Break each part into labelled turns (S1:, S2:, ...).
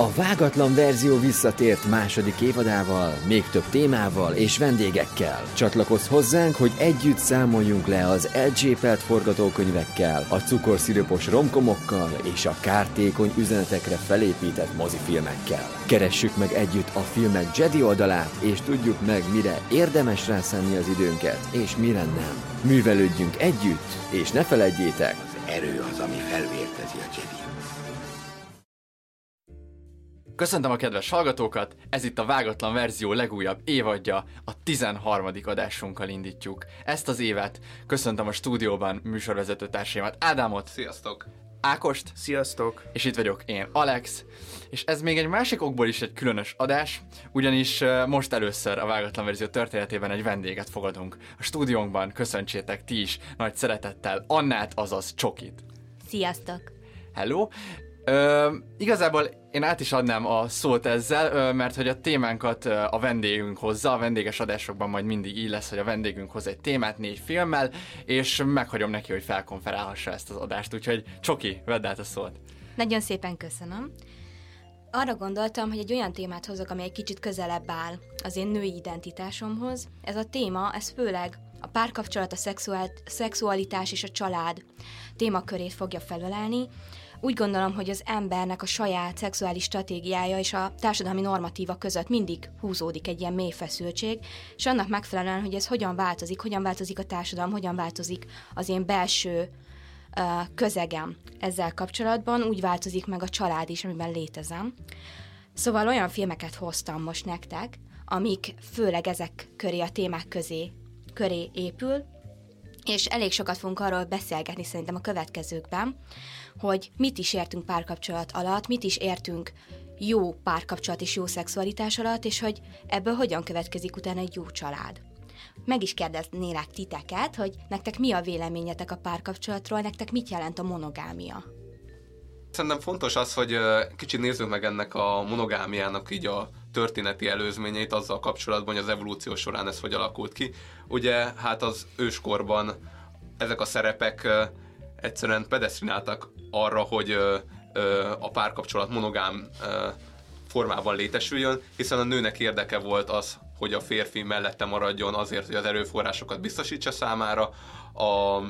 S1: A vágatlan verzió visszatért második évadával, még több témával és vendégekkel. Csatlakozz hozzánk, hogy együtt számoljunk le az elcsépelt forgatókönyvekkel, a cukorszirupos romkomokkal és a kártékony üzenetekre felépített mozifilmekkel. Keressük meg együtt a filmek Jedi oldalát, és tudjuk meg, mire érdemes rászánni az időnket, és mire nem. Művelődjünk együtt, és ne felejtjétek,
S2: Erő az, ami felvértezi a Jedi.
S3: Köszöntöm a kedves hallgatókat, ez itt a Vágatlan verzió legújabb évadja, a 13. adásunkkal indítjuk. Ezt az évet köszöntöm a stúdióban műsorvezető társaimat, Ádámot,
S4: Sziasztok!
S3: Ákost,
S4: Sziasztok!
S3: és itt vagyok én, Alex, és ez még egy másik okból is egy különös adás, ugyanis most először a Vágatlan verzió történetében egy vendéget fogadunk. A stúdiónkban köszöntsétek ti is nagy szeretettel Annát, azaz Csokit.
S5: Sziasztok!
S3: Hello! Ö, igazából én át is adnám a szót ezzel, ö, mert hogy a témánkat ö, a vendégünk hozza, a vendéges adásokban majd mindig így lesz, hogy a vendégünk hoz egy témát négy filmmel, és meghagyom neki, hogy felkonferálhassa ezt az adást, úgyhogy Csoki, vedd át a szót.
S5: Nagyon szépen köszönöm. Arra gondoltam, hogy egy olyan témát hozok, ami egy kicsit közelebb áll az én női identitásomhoz. Ez a téma, ez főleg a párkapcsolat, a szexualitás és a család témakörét fogja felölelni. Úgy gondolom, hogy az embernek a saját szexuális stratégiája és a társadalmi normatíva között mindig húzódik egy ilyen mély feszültség, és annak megfelelően, hogy ez hogyan változik, hogyan változik a társadalom, hogyan változik az én belső közegem ezzel kapcsolatban, úgy változik meg a család is, amiben létezem. Szóval olyan filmeket hoztam most nektek, amik főleg ezek köré, a témák közé, köré épül, és elég sokat fogunk arról beszélgetni szerintem a következőkben, hogy mit is értünk párkapcsolat alatt, mit is értünk jó párkapcsolat és jó szexualitás alatt, és hogy ebből hogyan következik utána egy jó család. Meg is kérdeznélek titeket, hogy nektek mi a véleményetek a párkapcsolatról, nektek mit jelent a monogámia?
S4: Szerintem fontos az, hogy kicsit nézzük meg ennek a monogámiának így a történeti előzményeit azzal kapcsolatban, hogy az evolúció során ez hogy alakult ki. Ugye hát az őskorban ezek a szerepek egyszerűen pedesztrináltak arra, hogy ö, ö, a párkapcsolat monogám ö, formában létesüljön, hiszen a nőnek érdeke volt az, hogy a férfi mellette maradjon azért, hogy az erőforrásokat biztosítsa számára, a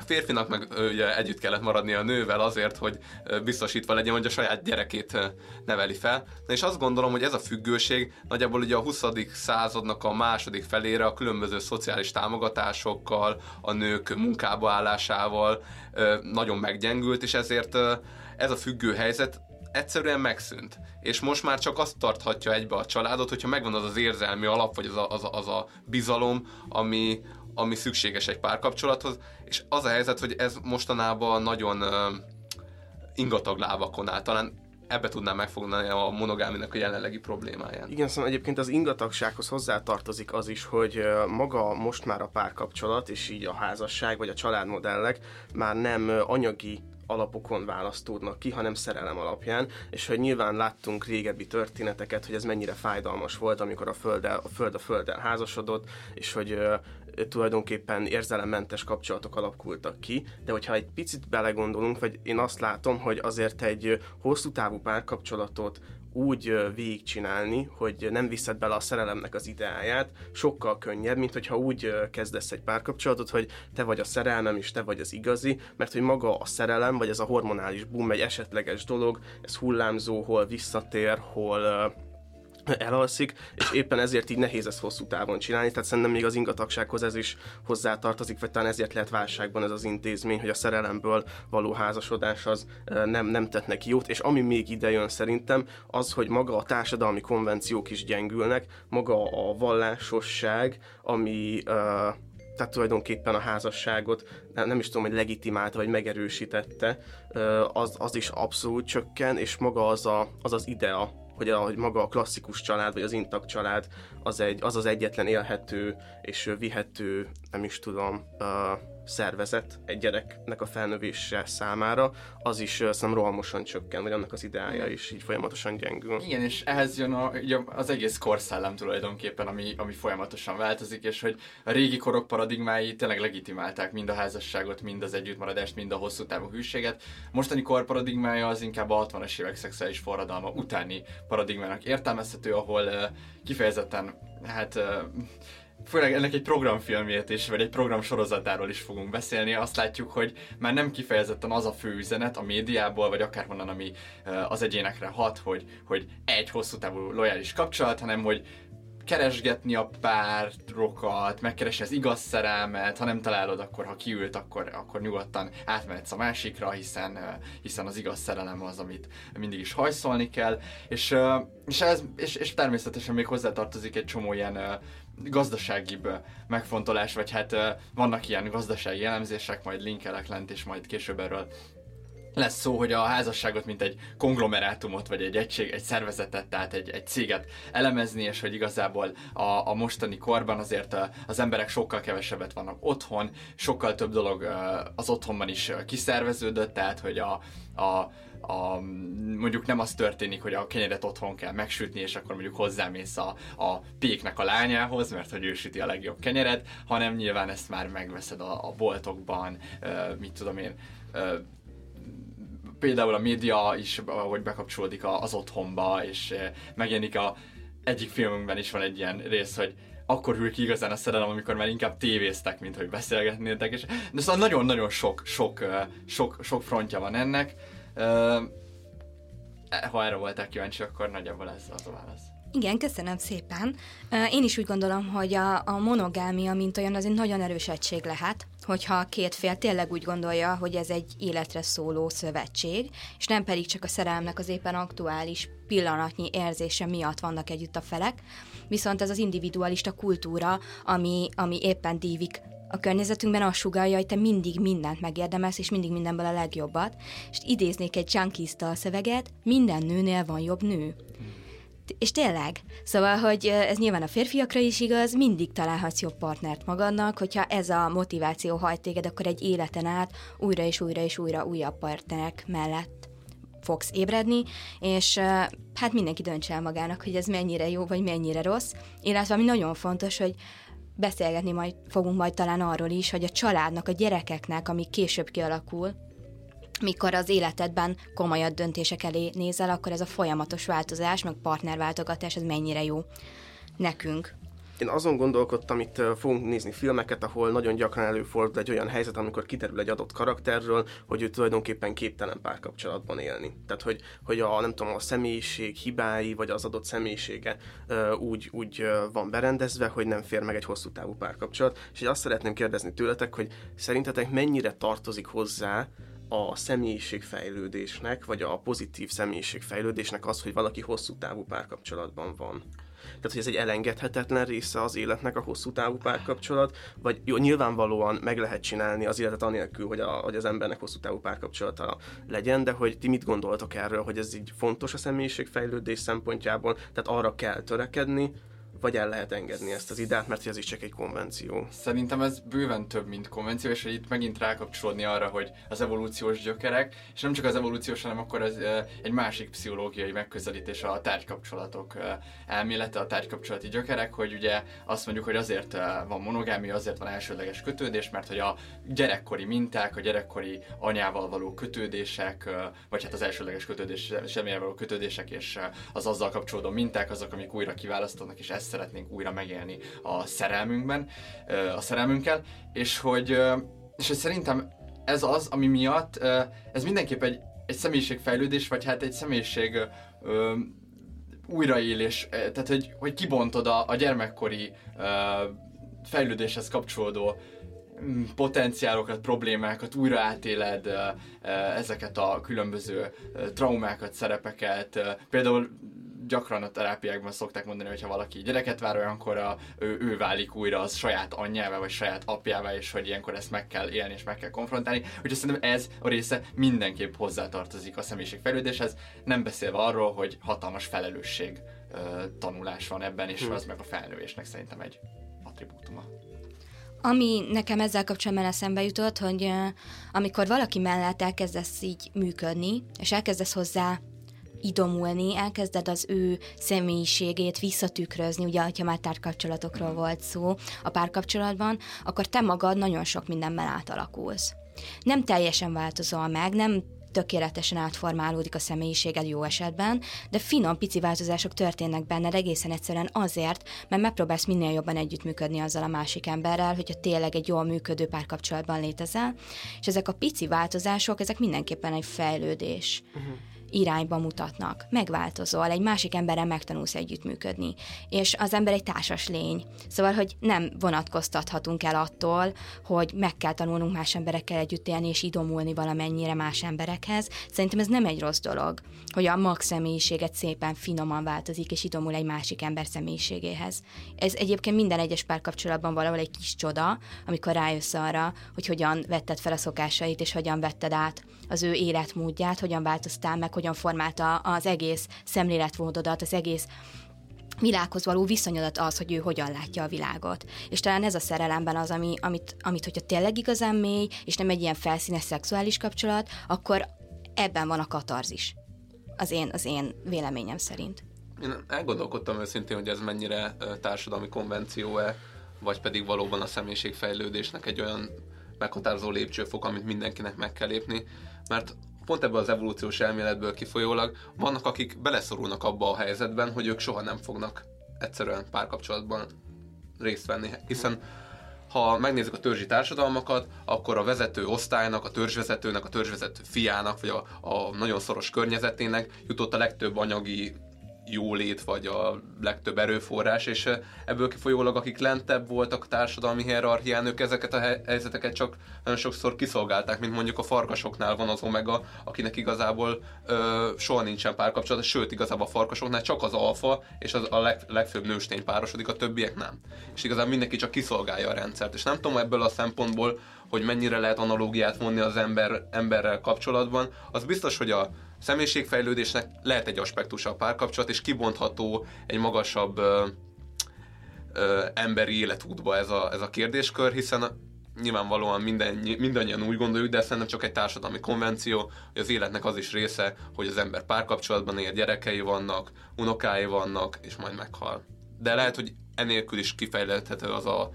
S4: a férfinak meg ugye együtt kellett maradnia a nővel azért, hogy biztosítva legyen, hogy a saját gyerekét neveli fel. Na és azt gondolom, hogy ez a függőség nagyjából ugye a 20. századnak a második felére a különböző szociális támogatásokkal, a nők munkába állásával nagyon meggyengült, és ezért ez a függő helyzet egyszerűen megszűnt. És most már csak azt tarthatja egybe a családot, hogyha megvan az az érzelmi alap, vagy az a, az a, az a bizalom, ami, ami szükséges egy párkapcsolathoz, és az a helyzet, hogy ez mostanában nagyon ingatag lábakon áll. Talán ebbe tudnám megfogni a monogáminak a jelenlegi problémáján.
S6: Igen, szóval egyébként az ingatagsághoz hozzátartozik az is, hogy maga most már a párkapcsolat, és így a házasság vagy a családmodellek már nem anyagi alapokon választódnak ki, hanem szerelem alapján, és hogy nyilván láttunk régebbi történeteket, hogy ez mennyire fájdalmas volt, amikor a, földdel, a föld a földdel házasodott, és hogy tulajdonképpen érzelemmentes kapcsolatok alakultak ki, de hogyha egy picit belegondolunk, vagy én azt látom, hogy azért egy hosszú távú párkapcsolatot úgy végigcsinálni, hogy nem viszed bele a szerelemnek az ideáját, sokkal könnyebb, mint hogyha úgy kezdesz egy párkapcsolatot, hogy te vagy a szerelmem és te vagy az igazi, mert hogy maga a szerelem, vagy ez a hormonális boom egy esetleges dolog, ez hullámzó, hol visszatér, hol elalszik, és éppen ezért így nehéz ezt hosszú távon csinálni, tehát szerintem még az ingatagsághoz ez is hozzátartozik, vagy talán ezért lehet válságban ez az intézmény, hogy a szerelemből való házasodás az nem, nem tett neki jót, és ami még ide jön szerintem, az, hogy maga a társadalmi konvenciók is gyengülnek, maga a vallásosság, ami ö, tehát tulajdonképpen a házasságot nem, is tudom, hogy legitimálta vagy megerősítette, az, az is abszolút csökken, és maga az a, az, az idea, hogy, a, hogy maga a klasszikus család, vagy az intakt család az, egy, az az egyetlen élhető és vihető, nem is tudom, szervezet egy gyereknek a felnövése számára, az is szerintem rohamosan csökken, vagy annak az ideája is így folyamatosan gyengül.
S3: Igen, és ehhez jön a, az egész korszellem tulajdonképpen, ami, ami folyamatosan változik, és hogy a régi korok paradigmái tényleg legitimálták mind a házasságot, mind az együttmaradást, mind a hosszú távú hűséget. Mostani kor paradigmája az inkább a 60-as évek szexuális forradalma utáni paradigmának értelmezhető, ahol kifejezetten hát főleg ennek egy programfilmjét is, vagy egy program sorozatáról is fogunk beszélni, azt látjuk, hogy már nem kifejezetten az a fő üzenet a médiából, vagy akárhonnan, ami az egyénekre hat, hogy, hogy egy hosszú távú lojális kapcsolat, hanem hogy keresgetni a párokat, megkeresni az igaz szerelmet, ha nem találod, akkor ha kiült, akkor, akkor nyugodtan átmehetsz a másikra, hiszen, hiszen az igaz szerelem az, amit mindig is hajszolni kell, és, és, ez, és, és természetesen még hozzátartozik egy csomó ilyen gazdaságibb megfontolás, vagy hát vannak ilyen gazdasági elemzések, majd linkelek lent, és majd később erről lesz szó, hogy a házasságot mint egy konglomerátumot, vagy egy egység, egy szervezetet, tehát egy, egy céget elemezni, és hogy igazából a, a mostani korban azért az emberek sokkal kevesebbet vannak otthon, sokkal több dolog az otthonban is kiszerveződött, tehát hogy a, a a, mondjuk nem az történik, hogy a kenyeret otthon kell megsütni, és akkor mondjuk hozzámész a, a péknek a lányához, mert hogy ő süti a legjobb kenyeret, hanem nyilván ezt már megveszed a, a boltokban, mit tudom én, például a média is, ahogy bekapcsolódik az otthonba, és megjelenik a egyik filmünkben is van egy ilyen rész, hogy akkor hűl ki igazán a szerelem, amikor már inkább tévéztek, mint hogy beszélgetnétek, és de szóval nagyon-nagyon sok, sok, sok, sok frontja van ennek, ha erre voltál kíváncsi, akkor nagyjából ez az a válasz.
S5: Igen, köszönöm szépen. Én is úgy gondolom, hogy a, a monogámia, mint olyan, az egy nagyon erős egység lehet, hogyha a két fél tényleg úgy gondolja, hogy ez egy életre szóló szövetség, és nem pedig csak a szerelmnek az éppen aktuális pillanatnyi érzése miatt vannak együtt a felek, viszont ez az individualista kultúra, ami, ami éppen dívik a környezetünkben azt sugalja, hogy te mindig mindent megérdemelsz, és mindig mindenből a legjobbat. És idéznék egy Junkies-tal szöveget, minden nőnél van jobb nő. És tényleg, szóval, hogy ez nyilván a férfiakra is igaz, mindig találhatsz jobb partnert magadnak, hogyha ez a motiváció hajt téged, akkor egy életen át újra és újra és újra újabb partnerek mellett fogsz ébredni, és hát mindenki döntse el magának, hogy ez mennyire jó, vagy mennyire rossz, illetve ami nagyon fontos, hogy beszélgetni majd, fogunk majd talán arról is, hogy a családnak, a gyerekeknek, ami később kialakul, mikor az életedben komolyabb döntések elé nézel, akkor ez a folyamatos változás, meg partnerváltogatás, ez mennyire jó nekünk.
S6: Én azon gondolkodtam, itt fogunk nézni filmeket, ahol nagyon gyakran előfordul egy olyan helyzet, amikor kiderül egy adott karakterről, hogy ő tulajdonképpen képtelen párkapcsolatban élni. Tehát, hogy, hogy a, nem tudom, a személyiség hibái, vagy az adott személyisége úgy, úgy van berendezve, hogy nem fér meg egy hosszú távú párkapcsolat. És azt szeretném kérdezni tőletek, hogy szerintetek mennyire tartozik hozzá a személyiségfejlődésnek, vagy a pozitív személyiségfejlődésnek az, hogy valaki hosszú távú párkapcsolatban van. Tehát, hogy ez egy elengedhetetlen része az életnek a hosszú távú párkapcsolat, vagy jó, nyilvánvalóan meg lehet csinálni az életet anélkül, hogy, a, hogy az embernek hosszú távú párkapcsolata legyen, de hogy ti mit gondoltok erről, hogy ez így fontos a személyiségfejlődés szempontjából, tehát arra kell törekedni, vagy el lehet engedni ezt az ideát, mert ez is csak egy konvenció.
S3: Szerintem ez bőven több, mint konvenció, és itt megint rákapcsolódni arra, hogy az evolúciós gyökerek, és nem csak az evolúciós, hanem akkor ez egy másik pszichológiai megközelítés a tárgykapcsolatok elmélete, a tárgykapcsolati gyökerek, hogy ugye azt mondjuk, hogy azért van monogámia, azért van elsődleges kötődés, mert hogy a gyerekkori minták, a gyerekkori anyával való kötődések, vagy hát az elsődleges kötődés, semmivel való kötődések és az azzal kapcsolódó minták azok, amik újra kiválasztanak, és ez szeretnénk újra megélni a szerelmünkben, a szerelmünkkel, és hogy, és hogy szerintem ez az, ami miatt ez mindenképp egy, egy személyiségfejlődés, vagy hát egy személyiség újraélés, tehát hogy, hogy kibontod a, a gyermekkori fejlődéshez kapcsolódó mm, potenciálokat, problémákat, újra átéled ezeket a különböző traumákat, szerepeket. Például gyakran a terápiákban szokták mondani, hogy ha valaki gyereket vár, olyankor a, ő, ő válik újra az saját anyjává, vagy saját apjává, és hogy ilyenkor ezt meg kell élni, és meg kell konfrontálni. Úgyhogy szerintem ez a része mindenképp hozzátartozik a személyiségfejlődéshez, nem beszélve arról, hogy hatalmas felelősség tanulás van ebben, és hmm. az meg a felnővésnek szerintem egy attribútuma.
S5: Ami nekem ezzel kapcsolatban eszembe jutott, hogy uh, amikor valaki mellett elkezdesz így működni, és elkezdesz hozzá idomulni, elkezded az ő személyiségét visszatükrözni, ugye, ha már tárkapcsolatokról volt szó a párkapcsolatban, akkor te magad nagyon sok mindenben átalakulsz. Nem teljesen változol meg, nem tökéletesen átformálódik a személyiséged jó esetben, de finom, pici változások történnek benned egészen egyszerűen azért, mert megpróbálsz minél jobban együttműködni azzal a másik emberrel, hogyha tényleg egy jól működő párkapcsolatban létezel, és ezek a pici változások, ezek mindenképpen egy fejlődés. Uh-huh irányba mutatnak. Megváltozol, egy másik emberrel megtanulsz együttműködni. És az ember egy társas lény. Szóval, hogy nem vonatkoztathatunk el attól, hogy meg kell tanulnunk más emberekkel együtt élni és idomulni valamennyire más emberekhez. Szerintem ez nem egy rossz dolog, hogy a mag személyiséget szépen finoman változik, és idomul egy másik ember személyiségéhez. Ez egyébként minden egyes párkapcsolatban valahol egy kis csoda, amikor rájössz arra, hogy hogyan vetted fel a szokásait, és hogyan vetted át az ő életmódját, hogyan változtál meg, hogyan formálta az egész szemléletmódodat, az egész világhoz való viszonyodat az, hogy ő hogyan látja a világot. És talán ez a szerelemben az, ami, amit, amit hogyha tényleg igazán mély, és nem egy ilyen felszínes szexuális kapcsolat, akkor ebben van a katarzis. Az én, az én véleményem szerint.
S4: Én elgondolkodtam őszintén, hogy ez mennyire társadalmi konvenció-e, vagy pedig valóban a személyiségfejlődésnek egy olyan meghatározó lépcsőfok, amit mindenkinek meg kell lépni, mert pont ebből az evolúciós elméletből kifolyólag vannak, akik beleszorulnak abba a helyzetben, hogy ők soha nem fognak egyszerűen párkapcsolatban részt venni, hiszen ha megnézzük a törzsi társadalmakat, akkor a vezető osztálynak, a törzsvezetőnek, a törzsvezető fiának, vagy a, a nagyon szoros környezetének jutott a legtöbb anyagi jólét, vagy a legtöbb erőforrás, és eh, ebből kifolyólag, akik lentebb voltak a társadalmi hierarchián, ők ezeket a helyzeteket csak nagyon sokszor kiszolgálták, mint mondjuk a farkasoknál van az omega, akinek igazából ö, soha nincsen párkapcsolat, sőt, igazából a farkasoknál csak az alfa és az a leg, legfőbb nőstény párosodik, a többiek nem. És igazából mindenki csak kiszolgálja a rendszert. És nem tudom ebből a szempontból, hogy mennyire lehet analógiát vonni az ember, emberrel kapcsolatban, az biztos, hogy a személyiségfejlődésnek lehet egy aspektusa a párkapcsolat, és kibontható egy magasabb ö, ö, emberi életútba ez a, ez a kérdéskör, hiszen nyilvánvalóan minden, mindannyian úgy gondoljuk, de szerintem csak egy társadalmi konvenció, hogy az életnek az is része, hogy az ember párkapcsolatban él, gyerekei vannak, unokái vannak, és majd meghal. De lehet, hogy enélkül is kifejlődhető az a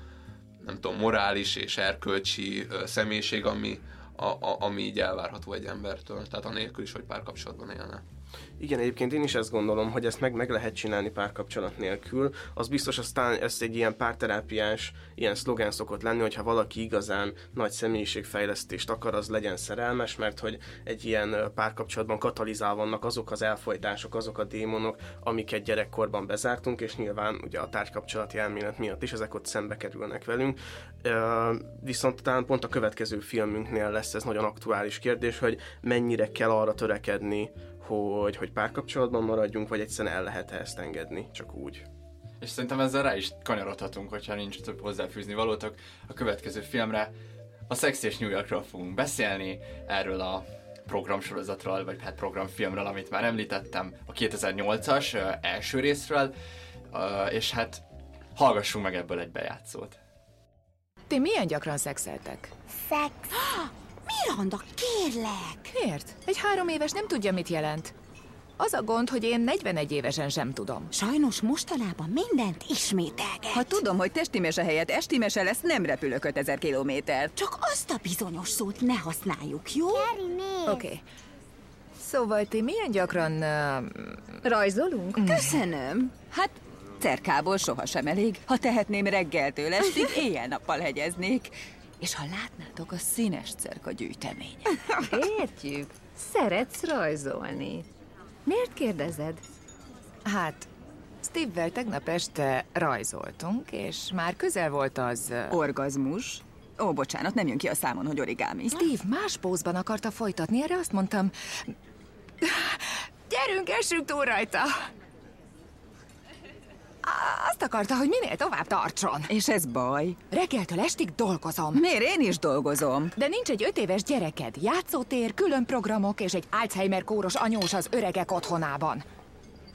S4: nem tudom, morális és erkölcsi személyiség, ami, a, a, ami így elvárható egy embertől, tehát anélkül is, hogy párkapcsolatban élne.
S6: Igen, egyébként én is ezt gondolom, hogy ezt meg, meg lehet csinálni párkapcsolat nélkül. Az biztos aztán ez egy ilyen párterápiás ilyen szlogán szokott lenni, hogyha valaki igazán nagy személyiségfejlesztést akar, az legyen szerelmes, mert hogy egy ilyen párkapcsolatban katalizál vannak azok az elfolytások, azok a démonok, amiket gyerekkorban bezártunk, és nyilván ugye a tárgykapcsolati elmélet miatt is ezek ott szembe kerülnek velünk. Viszont talán pont a következő filmünknél lesz ez nagyon aktuális kérdés, hogy mennyire kell arra törekedni, hogy, hogy párkapcsolatban maradjunk, vagy egyszerűen el lehet -e ezt engedni, csak úgy.
S3: És szerintem ezzel rá is kanyarodhatunk, hogyha nincs több hozzáfűzni valótok a következő filmre. A Sex és New Yorkról fogunk beszélni, erről a programsorozatról, vagy hát programfilmről, amit már említettem, a 2008-as első részről, és hát hallgassunk meg ebből egy bejátszót.
S7: Ti milyen gyakran szexeltek?
S8: Szex. Miranda, kérlek!
S7: Miért? Egy három éves nem tudja, mit jelent. Az a gond, hogy én 41 évesen sem tudom.
S8: Sajnos mostanában mindent ismételget.
S9: Ha tudom, hogy testi mese helyett esti mese lesz, nem repülök 5000 kilométer.
S8: Csak azt a bizonyos szót ne használjuk, jó?
S7: Oké. Okay. Szóval ti milyen gyakran... Uh, rajzolunk?
S9: Köszönöm. Hát cerkából sohasem elég. Ha tehetném reggeltől estig, éjjel-nappal hegyeznék. És ha látnátok a színes cerka gyűjteményet.
S10: Értjük. Szeretsz rajzolni. Miért kérdezed?
S7: Hát, Steve-vel tegnap este rajzoltunk, és már közel volt az...
S9: Orgazmus? Ó, bocsánat, nem jön ki a számon, hogy origámi.
S7: Steve más pózban akarta folytatni, erre azt mondtam... Gyerünk, essünk túl rajta! Azt akarta, hogy minél tovább tartson.
S9: És ez baj?
S7: Reggeltől estig dolgozom.
S9: Miért én is dolgozom?
S7: De nincs egy öt éves gyereked, játszótér, külön programok és egy Alzheimer kóros anyós az öregek otthonában.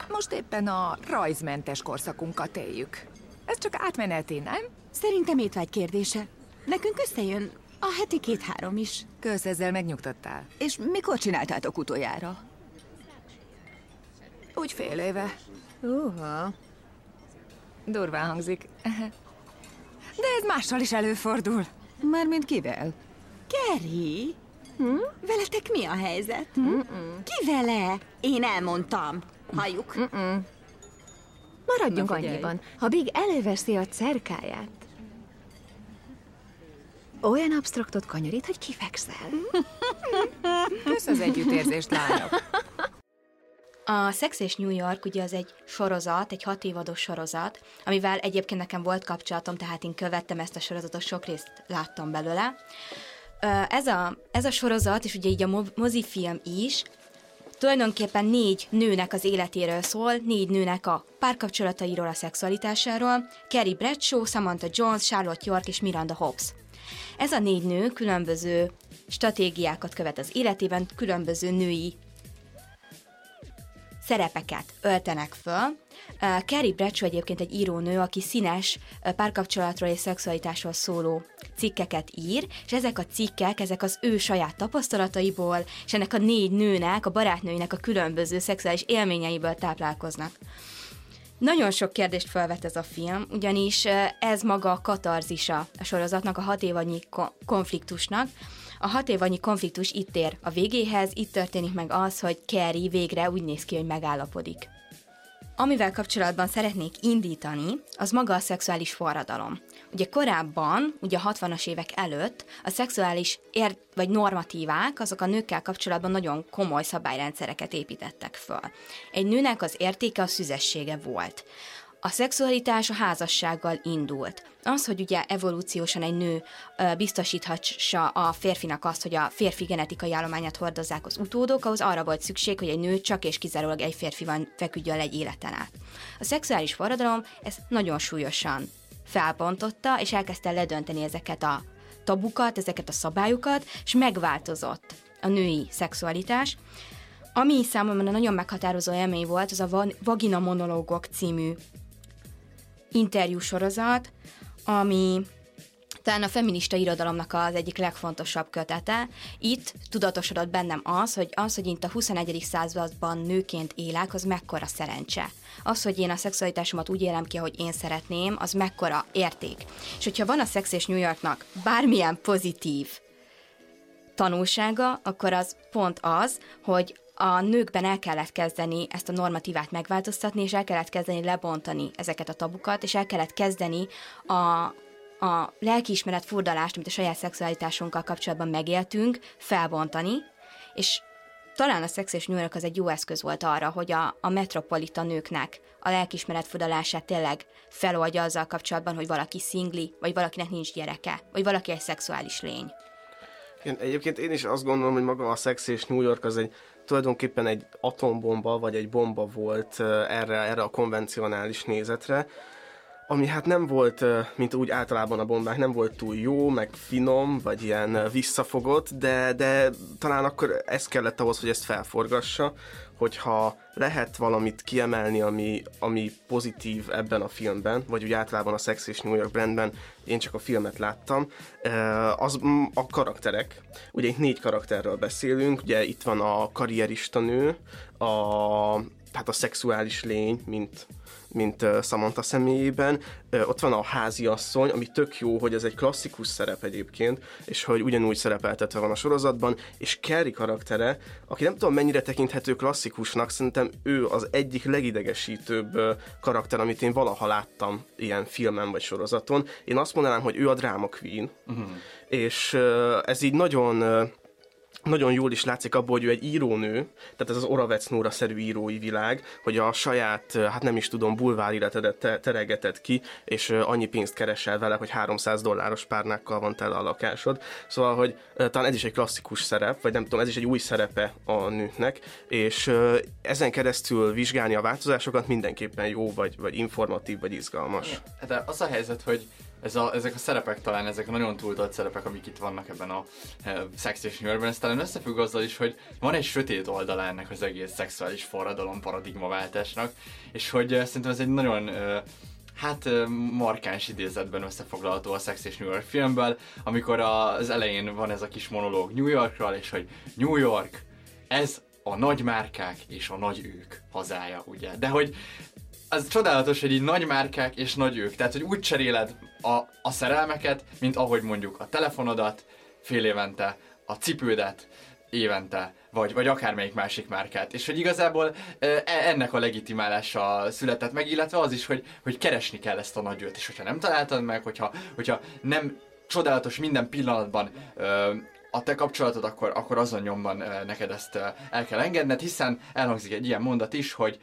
S7: Most éppen a rajzmentes korszakunkat éljük. Ez csak átmeneti, nem?
S8: Szerintem étvágy kérdése. Nekünk összejön a heti két-három is.
S9: Kösz, ezzel megnyugtattál. És mikor csináltátok utoljára?
S7: Úgy fél éve.
S10: Uha. Durván hangzik.
S7: De ez mással is előfordul.
S9: Mármint kivel?
S8: Kerry? Hm? Veletek mi a helyzet? Hm? Ki vele? Én elmondtam. Halljuk.
S10: Maradjunk
S9: Na
S10: annyiban. Ha Big előveszi a cerkáját, olyan absztraktot kanyarít, hogy kifekszel.
S7: Kösz az együttérzést, lányok.
S5: A Sex és New York ugye az egy sorozat, egy hat évados sorozat, amivel egyébként nekem volt kapcsolatom, tehát én követtem ezt a sorozatot, sok részt láttam belőle. Ez a, ez a sorozat, és ugye így a mo- mozifilm is, tulajdonképpen négy nőnek az életéről szól, négy nőnek a párkapcsolatairól, a szexualitásáról, Carrie Bradshaw, Samantha Jones, Charlotte York és Miranda Hobbs. Ez a négy nő különböző stratégiákat követ az életében, különböző női szerepeket öltenek föl. Carrie Bradshaw egyébként egy írónő, aki színes párkapcsolatról és szexualitásról szóló cikkeket ír, és ezek a cikkek, ezek az ő saját tapasztalataiból, és ennek a négy nőnek, a barátnőinek a különböző szexuális élményeiből táplálkoznak. Nagyon sok kérdést felvet ez a film, ugyanis ez maga a katarzisa a sorozatnak, a hat évadnyi ko- konfliktusnak. A hat évadnyi konfliktus itt ér a végéhez, itt történik meg az, hogy Carrie végre úgy néz ki, hogy megállapodik. Amivel kapcsolatban szeretnék indítani, az maga a szexuális forradalom. Ugye korábban, ugye a 60-as évek előtt a szexuális ér- vagy normatívák, azok a nőkkel kapcsolatban nagyon komoly szabályrendszereket építettek föl. Egy nőnek az értéke a szüzessége volt. A szexualitás a házassággal indult. Az, hogy ugye evolúciósan egy nő biztosíthassa a férfinak azt, hogy a férfi genetikai állományát hordozzák az utódok, ahhoz arra volt szükség, hogy egy nő csak és kizárólag egy férfival feküdjön egy életen át. A szexuális forradalom ezt nagyon súlyosan felbontotta, és elkezdte ledönteni ezeket a tabukat, ezeket a szabályokat, és megváltozott a női szexualitás. Ami számomra nagyon meghatározó élmény volt, az a Va- Vagina Monológok című interjúsorozat, ami talán a feminista irodalomnak az egyik legfontosabb kötete. Itt tudatosodott bennem az, hogy az, hogy itt a 21. században nőként élek, az mekkora szerencse. Az, hogy én a szexualitásomat úgy élem ki, ahogy én szeretném, az mekkora érték. És hogyha van a Sex és New Yorknak bármilyen pozitív tanulsága, akkor az pont az, hogy a nőkben el kellett kezdeni ezt a normatívát megváltoztatni, és el kellett kezdeni lebontani ezeket a tabukat, és el kellett kezdeni a, a lelkiismeret furdalást, amit a saját szexualitásunkkal kapcsolatban megéltünk, felbontani, és talán a Sex és York az egy jó eszköz volt arra, hogy a, a metropolita nőknek a lelkiismeret furdalását tényleg feloldja azzal kapcsolatban, hogy valaki szingli, vagy valakinek nincs gyereke, vagy valaki egy szexuális lény.
S6: Igen, egyébként én is azt gondolom, hogy maga a Sex és New York az egy tulajdonképpen egy atombomba, vagy egy bomba volt erre, erre a konvencionális nézetre, ami hát nem volt, mint úgy általában a bombák, nem volt túl jó, meg finom, vagy ilyen visszafogott, de, de talán akkor ez kellett ahhoz, hogy ezt felforgassa, hogyha lehet valamit kiemelni, ami, ami pozitív ebben a filmben, vagy úgy általában a Sex és New York brandben, én csak a filmet láttam, eh, az a karakterek. Ugye itt négy karakterről beszélünk, ugye itt van a karrierista nő, a, hát a szexuális lény, mint, mint Samantha személyében. Ott van a háziasszony, ami tök jó, hogy ez egy klasszikus szerep egyébként, és hogy ugyanúgy szerepeltetve van a sorozatban, és Carrie karaktere, aki nem tudom mennyire tekinthető klasszikusnak, szerintem ő az egyik legidegesítőbb karakter, amit én valaha láttam ilyen filmen vagy sorozaton. Én azt mondanám, hogy ő a drama queen, uh-huh. és ez így nagyon nagyon jól is látszik abból, hogy ő egy írónő, tehát ez az Oravec Nóra-szerű írói világ, hogy a saját, hát nem is tudom, bulvár életedet te- teregeted ki, és annyi pénzt keresel vele, hogy 300 dolláros párnákkal van tele a lakásod. Szóval, hogy talán ez is egy klasszikus szerep, vagy nem tudom, ez is egy új szerepe a nőknek, és ezen keresztül vizsgálni a változásokat mindenképpen jó, vagy, vagy informatív, vagy izgalmas.
S3: Hát az a helyzet, hogy ez a, ezek a szerepek talán, ezek a nagyon túltolt szerepek, amik itt vannak ebben a e, Sex és New ez talán összefügg azzal is, hogy van egy sötét oldala ennek az egész szexuális forradalom paradigmaváltásnak, és hogy e, szerintem ez egy nagyon e, hát markáns idézetben összefoglalható a Sex és New York filmből, amikor az elején van ez a kis monológ New Yorkról, és hogy New York, ez a nagy márkák és a nagy ők hazája, ugye. De hogy az csodálatos, hogy így nagy márkák és nagy ők. Tehát, hogy úgy cseréled a, a szerelmeket, mint ahogy mondjuk a telefonodat fél évente, a cipődet évente, vagy, vagy akármelyik másik márkát. És hogy igazából e, ennek a legitimálása született meg, illetve az is, hogy, hogy keresni kell ezt a nagy őt. És hogyha nem találtad meg, hogyha, hogyha nem csodálatos minden pillanatban a te kapcsolatod, akkor, akkor azon nyomban neked ezt el kell engedned, hiszen elhangzik egy ilyen mondat is, hogy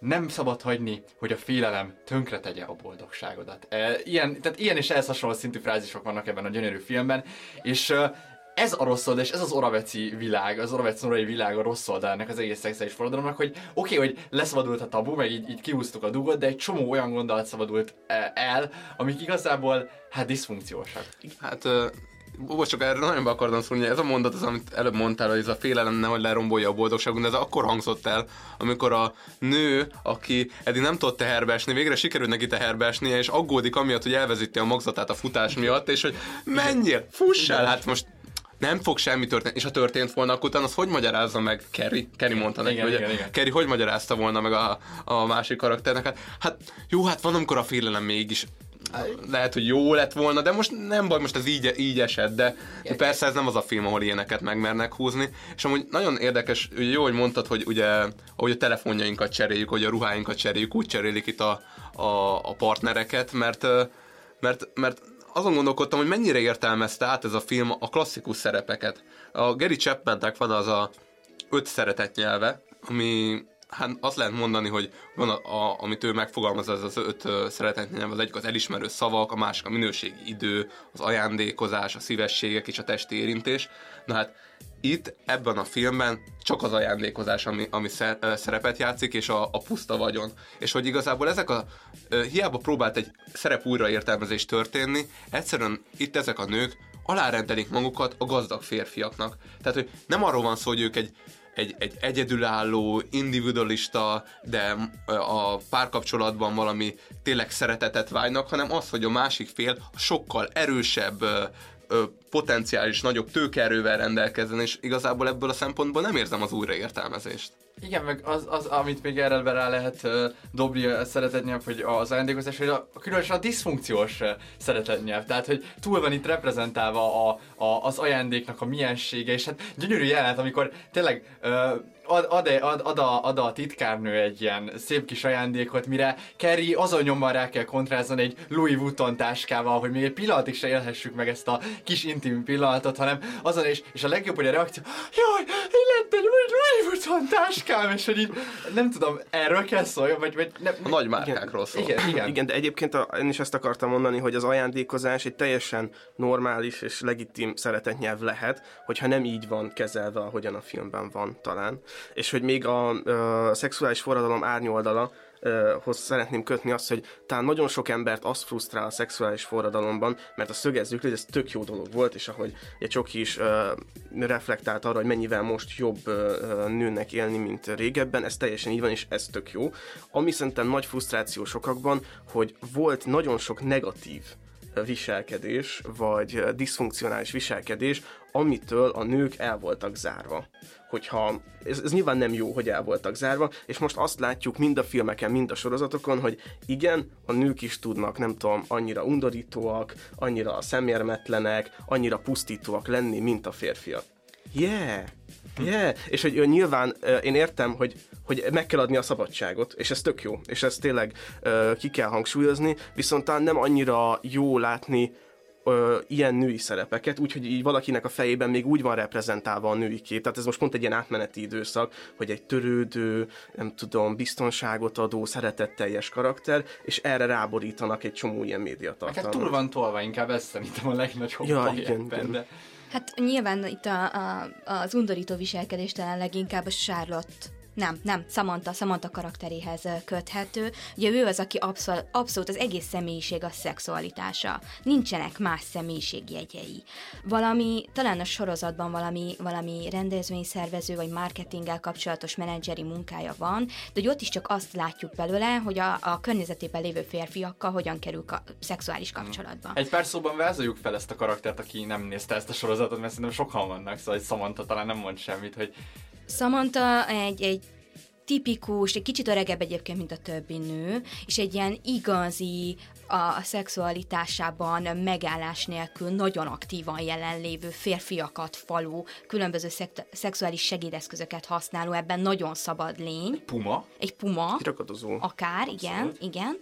S3: nem szabad hagyni, hogy a félelem tönkretegye a boldogságodat. Ilyen, tehát ilyen és ehhez hasonló szintű frázisok vannak ebben a gyönyörű filmben, és ez a rossz oldal, és ez az oraveci világ, az oraveci norai világ a rossz oldal ennek az egész szexuális forradalomnak, hogy oké, okay, hogy leszabadult a tabu, meg így, így kihúztuk a dugot, de egy csomó olyan gondolat szabadult el, amik igazából hát diszfunkciósak.
S4: Hát most csak erre nagyon be akartam szólni, ez a mondat az, amit előbb mondtál, hogy ez a félelem nem, hogy lerombolja a boldogságot, de ez akkor hangzott el, amikor a nő, aki eddig nem tudott teherbe esni, végre sikerült neki teherbe esnie, és aggódik amiatt, hogy elvezíti a magzatát a futás miatt, és hogy menjél, fuss el, hát most nem fog semmi történni, és ha történt volna, akkor utána az hogy magyarázza meg Kerry? Kerry mondta neki,
S3: igen,
S4: hogy
S3: igen, igen.
S4: Kerry hogy magyarázta volna meg a, a másik karakternek? Hát, hát jó, hát van, amikor a félelem mégis lehet, hogy jó lett volna, de most nem baj, most ez így, így esett, de, de persze ez nem az a film, ahol ilyeneket megmernek húzni. És amúgy nagyon érdekes, ugye jó, hogy mondtad, hogy ugye, ahogy a telefonjainkat cseréljük, hogy a ruháinkat cseréljük, úgy cserélik itt a, a, a partnereket, mert, mert, mert azon gondolkodtam, hogy mennyire értelmezte át ez a film a klasszikus szerepeket. A Gary Chapmannek van az a öt szeretet nyelve, ami hát azt lehet mondani, hogy van a, a, amit ő megfogalmaz, az az öt szeretetnyelv, az egyik az elismerő szavak, a másik a minőségi idő, az ajándékozás, a szívességek és a testi érintés. Na hát itt ebben a filmben csak az ajándékozás, ami, ami szerepet játszik, és a, a puszta vagyon. És hogy igazából ezek a, hiába próbált egy szerep újraértelmezés történni, egyszerűen itt ezek a nők alárendelik magukat a gazdag férfiaknak. Tehát, hogy nem arról van szó, hogy ők egy egy, egy egyedülálló, individualista, de a párkapcsolatban valami tényleg szeretetet vágynak, hanem az, hogy a másik fél sokkal erősebb, potenciális nagyobb tőkerővel rendelkezzen, és igazából ebből a szempontból nem érzem az újraértelmezést.
S3: Igen, meg az, az amit még erre rá lehet uh, dobni a szeretetnyelv, hogy az ajándékozás, hogy a, különösen a diszfunkciós szeretetnyelv, tehát hogy túl van itt reprezentálva a, a, az ajándéknak a miensége, és hát gyönyörű jelenet, amikor tényleg uh, ad, ad, ad, ad, a, ad a titkárnő egy ilyen szép kis ajándékot, mire Kerry azon nyomban rá kell kontrázzon egy Louis Vuitton táskával, hogy még egy pillanatig se élhessük meg ezt a kis intim pillanatot, hanem azon és, és a legjobb, hogy a reakció, jaj, lett egy új Louis Vuitton táskám, és hogy így, nem tudom, erről kell szóljon, vagy, vagy nem,
S4: a nagy márkákról szól.
S3: Igen, igen.
S6: igen, de egyébként a, én is ezt akartam mondani, hogy az ajándékozás egy teljesen normális és legitim szeretetnyelv lehet, hogyha nem így van kezelve, ahogyan a filmben van talán és hogy még a, a szexuális forradalom árnyoldala hoz szeretném kötni azt, hogy talán nagyon sok embert az frusztrál a szexuális forradalomban, mert a szögezzük, hogy ez tök jó dolog volt, és ahogy egy Csoki is uh, reflektált arra, hogy mennyivel most jobb uh, nőnek élni, mint régebben, ez teljesen így van, és ez tök jó. Ami szerintem nagy frusztráció sokakban, hogy volt nagyon sok negatív viselkedés, vagy diszfunkcionális viselkedés, amitől a nők el voltak zárva hogyha ez, ez nyilván nem jó, hogy el voltak zárva, és most azt látjuk mind a filmeken, mind a sorozatokon, hogy igen, a nők is tudnak, nem tudom, annyira undorítóak, annyira szemérmetlenek, annyira pusztítóak lenni, mint a férfiak. Yeah! Yeah. És hogy nyilván én értem, hogy, hogy meg kell adni a szabadságot, és ez tök jó, és ezt tényleg ki kell hangsúlyozni, viszont talán nem annyira jó látni ö, ilyen női szerepeket, úgyhogy így valakinek a fejében még úgy van reprezentálva a női kép, tehát ez most pont egy ilyen átmeneti időszak, hogy egy törődő, nem tudom, biztonságot adó, szeretetteljes karakter, és erre ráborítanak egy csomó ilyen médiatartalmat.
S3: Hát túl van tolva, inkább ezt szerintem a legnagyobb
S6: ja,
S3: baj
S6: igen,
S3: ebben,
S6: igen.
S3: de...
S5: Hát nyilván itt a, a, az undorító viselkedés talán leginkább a Charlotte nem, nem, Samantha, Samantha karakteréhez köthető. Ugye ő az, aki abszol, abszolút az egész személyiség a szexualitása. Nincsenek más személyiségjegyei. Valami, talán a sorozatban valami, valami rendezvényszervező vagy marketinggel kapcsolatos menedzseri munkája van, de hogy ott is csak azt látjuk belőle, hogy a, a környezetében lévő férfiakkal hogyan kerül ka- szexuális kapcsolatba.
S3: Egy pár szóban vázoljuk fel ezt a karaktert, aki nem nézte ezt a sorozatot, mert szerintem sokan vannak, szóval egy Samantha talán nem mond semmit, hogy
S5: Samantha egy, egy tipikus, egy kicsit öregebb egyébként, mint a többi nő, és egy ilyen igazi, a szexualitásában megállás nélkül nagyon aktívan jelenlévő férfiakat falú, különböző szek- szexuális segédeszközöket használó, ebben nagyon szabad lény.
S3: Puma.
S5: Egy puma.
S6: Kiragadozó.
S5: Akár, igen, igen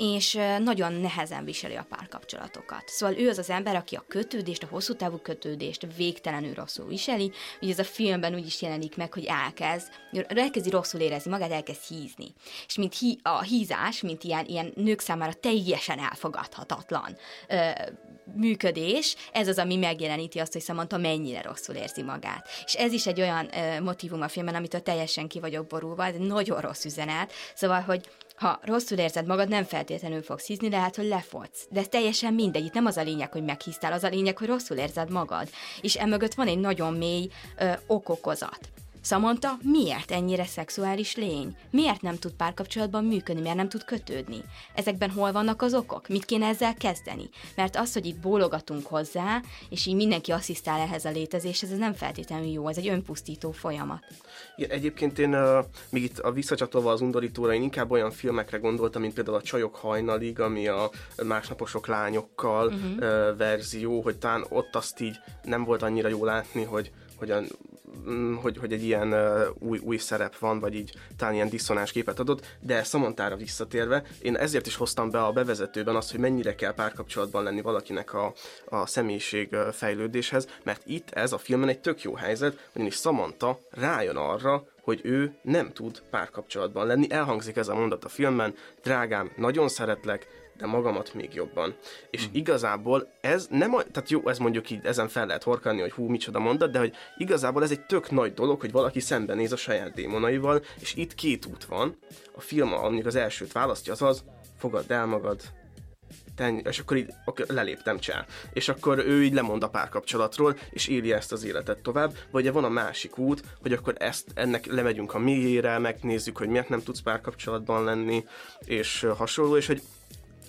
S5: és nagyon nehezen viseli a párkapcsolatokat. Szóval ő az az ember, aki a kötődést, a hosszú távú kötődést végtelenül rosszul viseli. Ugye ez a filmben úgy is jelenik meg, hogy elkezd, elkezdi rosszul érezni magát, elkezd hízni. És mint hí, a hízás, mint ilyen, ilyen nők számára teljesen elfogadhatatlan ö, működés, ez az, ami megjeleníti azt, hogy Samantha mennyire rosszul érzi magát. És ez is egy olyan ö, motivum a filmben, amitől teljesen ki vagyok borulva, ez egy nagyon rossz üzenet. Szóval, hogy ha rosszul érzed magad, nem feltétlenül fogsz hízni, de hát, hogy lefogysz. De ez teljesen mindegy, itt nem az a lényeg, hogy meghíztál, az a lényeg, hogy rosszul érzed magad. És emögött van egy nagyon mély ö, okokozat. Samantha miért ennyire szexuális lény? Miért nem tud párkapcsolatban működni? Miért nem tud kötődni? Ezekben hol vannak az okok? Mit kéne ezzel kezdeni? Mert az, hogy itt bólogatunk hozzá, és így mindenki asszisztál ehhez a létezéshez, ez nem feltétlenül jó, ez egy önpusztító folyamat.
S6: Igen, egyébként én uh, még itt a visszacsatolva az undorítóra, én inkább olyan filmekre gondoltam, mint például a Csajok hajnalig, ami a másnaposok lányokkal uh-huh. uh, verzió, hogy talán ott azt így nem volt annyira jó látni, hogy hogyan hogy, hogy egy ilyen uh, új, új szerep van, vagy így talán ilyen diszonáns képet adott, de Szamontára visszatérve, én ezért is hoztam be a bevezetőben azt, hogy mennyire kell párkapcsolatban lenni valakinek a, a személyiség fejlődéshez, mert itt ez a filmben egy tök jó helyzet, ugyanis Samantha rájön arra, hogy ő nem tud párkapcsolatban lenni. Elhangzik ez a mondat a filmben, drágám, nagyon szeretlek, de magamat még jobban. És
S3: Mhm.
S6: igazából ez nem, a- tehát jó, ez mondjuk így ezen fel lehet horkani, hogy hú, micsoda mondat, de hogy igazából ez egy tök nagy dolog, hogy valaki szembenéz a saját démonaival, és itt két út van. A film, amíg az elsőt választja, az az, fogadd el magad, ten, és akkor így akkor leléptem csá. És akkor ő így lemond a párkapcsolatról, és éli ezt az életet tovább. Vagy van a másik út, hogy akkor ezt, ennek lemegyünk a mélyére, megnézzük, hogy miért nem tudsz párkapcsolatban lenni, és hasonló, és hogy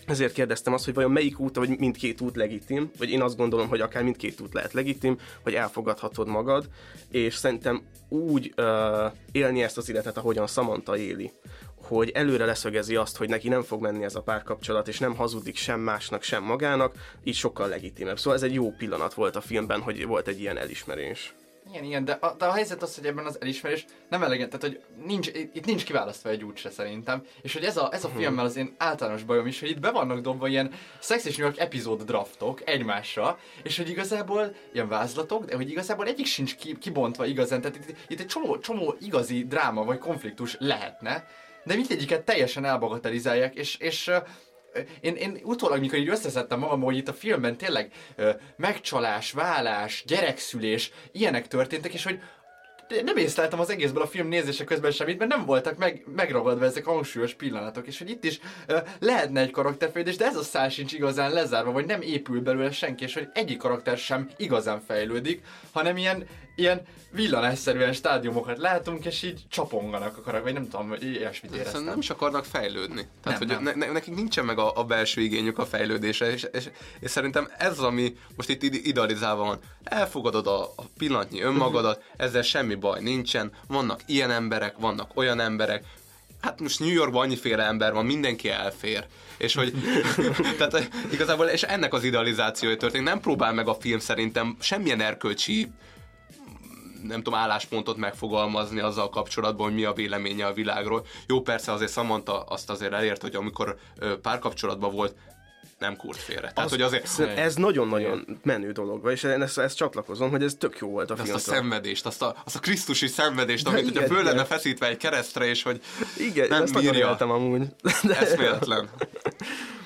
S6: ezért kérdeztem azt, hogy vajon melyik út, vagy mindkét út legitim, vagy én azt gondolom, hogy akár mindkét út lehet legitim, hogy elfogadhatod magad, és szerintem úgy ö, élni ezt az életet, ahogyan Samantha éli, hogy előre leszögezi azt, hogy neki nem fog menni ez a párkapcsolat, és nem hazudik sem másnak, sem magának, így sokkal legitimebb. Szóval ez egy jó pillanat volt a filmben, hogy volt egy ilyen elismerés.
S3: Igen, igen, de a, de a helyzet az, hogy ebben az elismerés nem eleget, tehát hogy nincs, itt nincs kiválasztva egy út se szerintem, és hogy ez a, ez a
S6: Mhm.
S3: filmmel az én általános bajom is, hogy itt be vannak dobva ilyen Sex és New York epizód draftok egymásra, és hogy igazából ilyen vázlatok, de hogy igazából egyik sincs ki, kibontva igazán, tehát itt, itt egy csomó, csomó igazi dráma vagy konfliktus lehetne, de mindegyiket teljesen elbagatelizálják, és, és én, én utólag, mikor így összeszedtem magam, hogy itt a filmben tényleg megcsalás, vállás, gyerekszülés, ilyenek történtek, és hogy nem észleltem az egészből a film nézése közben semmit, mert nem voltak meg, megragadva ezek a hangsúlyos pillanatok, és hogy itt is ö, lehetne egy karakterfejlődés, de ez a szál sincs igazán lezárva, vagy nem épül belőle senki, és hogy egyik karakter sem igazán fejlődik, hanem ilyen, ilyen villanásszerűen stádiumokat látunk, és így csaponganak a karakter, vagy nem tudom, ilyesmit
S4: Szerintem
S3: éreztem.
S4: nem is akarnak fejlődni. Tehát,
S3: Nem,
S4: hogy
S3: nem.
S4: Ne, ne, nekik nincsen meg a, a belső igényük a fejlődésre, és, és, és szerintem ez az, ami most itt ide- idealizálva van. Elfogadod a, a pillanatnyi önmagadat, ezzel semmi baj nincsen, vannak ilyen emberek, vannak olyan emberek, Hát most New Yorkban annyiféle ember van, mindenki elfér. És hogy, tehát igazából, és ennek az idealizációja történik. Nem próbál meg a film szerintem semmilyen erkölcsi nem tudom, álláspontot megfogalmazni azzal kapcsolatban, hogy mi a véleménye a világról. Jó, persze azért Samantha azt azért elért, hogy amikor párkapcsolatban volt, nem kurt félre. Tehát,
S6: Az-
S4: hogy azért
S6: Ez nagyon-nagyon menő dolog, és én ezt, ezt csatlakozom, hogy ez tök jó volt a
S4: azt a szenvedést, azt a, azt a krisztusi szenvedést,
S6: De
S4: amit hogyha
S6: igen,
S4: föl lenne feszítve egy keresztre, és hogy
S6: Igen,
S4: nem
S6: ezt nagyon
S4: bírja.
S6: amúgy.
S4: Eszméletlen.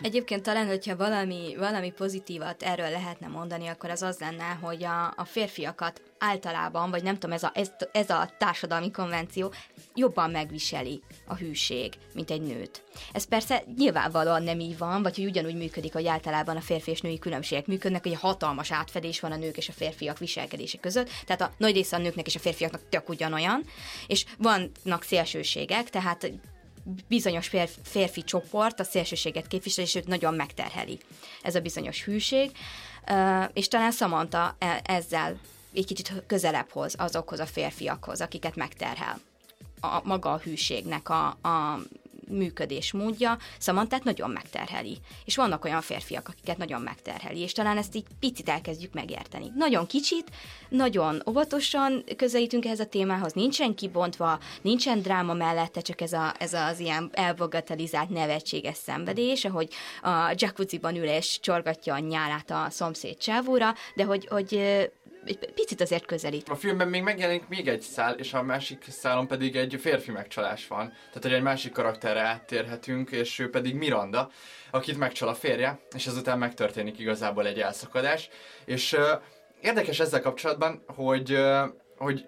S5: Egyébként talán, hogyha valami, valami pozitívat erről lehetne mondani, akkor az az lenne, hogy a, a férfiakat általában, vagy nem tudom, ez a, ez, ez a társadalmi konvenció jobban megviseli a hűség, mint egy nőt. Ez persze nyilvánvalóan nem így van, vagy hogy ugyanúgy működik, hogy általában a férfi és női különbségek működnek, hogy hatalmas átfedés van a nők és a férfiak viselkedése között, tehát a nagy része a nőknek és a férfiaknak tök ugyanolyan, és vannak szélsőségek, tehát bizonyos férfi, férfi csoport a szélsőséget képvisel, és őt nagyon megterheli ez a bizonyos hűség, és talán Samantha e, ezzel egy kicsit közelebb hoz azokhoz a férfiakhoz, akiket megterhel a maga a hűségnek a, a működés módja Szamantát nagyon megterheli. És vannak olyan férfiak, akiket nagyon megterheli, és talán ezt így picit elkezdjük megérteni. Nagyon kicsit, nagyon óvatosan közelítünk ehhez a témához, nincsen kibontva, nincsen dráma mellette, csak ez, a, ez az ilyen elvogatalizált nevetséges szenvedés, ahogy a jacuzziban ül és csorgatja a nyálát a szomszéd csávóra, de hogy, hogy egy picit azért közelít.
S3: A filmben még megjelenik még egy szál, és a másik szálon pedig egy férfi megcsalás van. Tehát, hogy egy másik karakterre áttérhetünk, és ő pedig Miranda, akit megcsal a férje, és ezután megtörténik igazából egy elszakadás. És uh, érdekes ezzel kapcsolatban, hogy, uh, hogy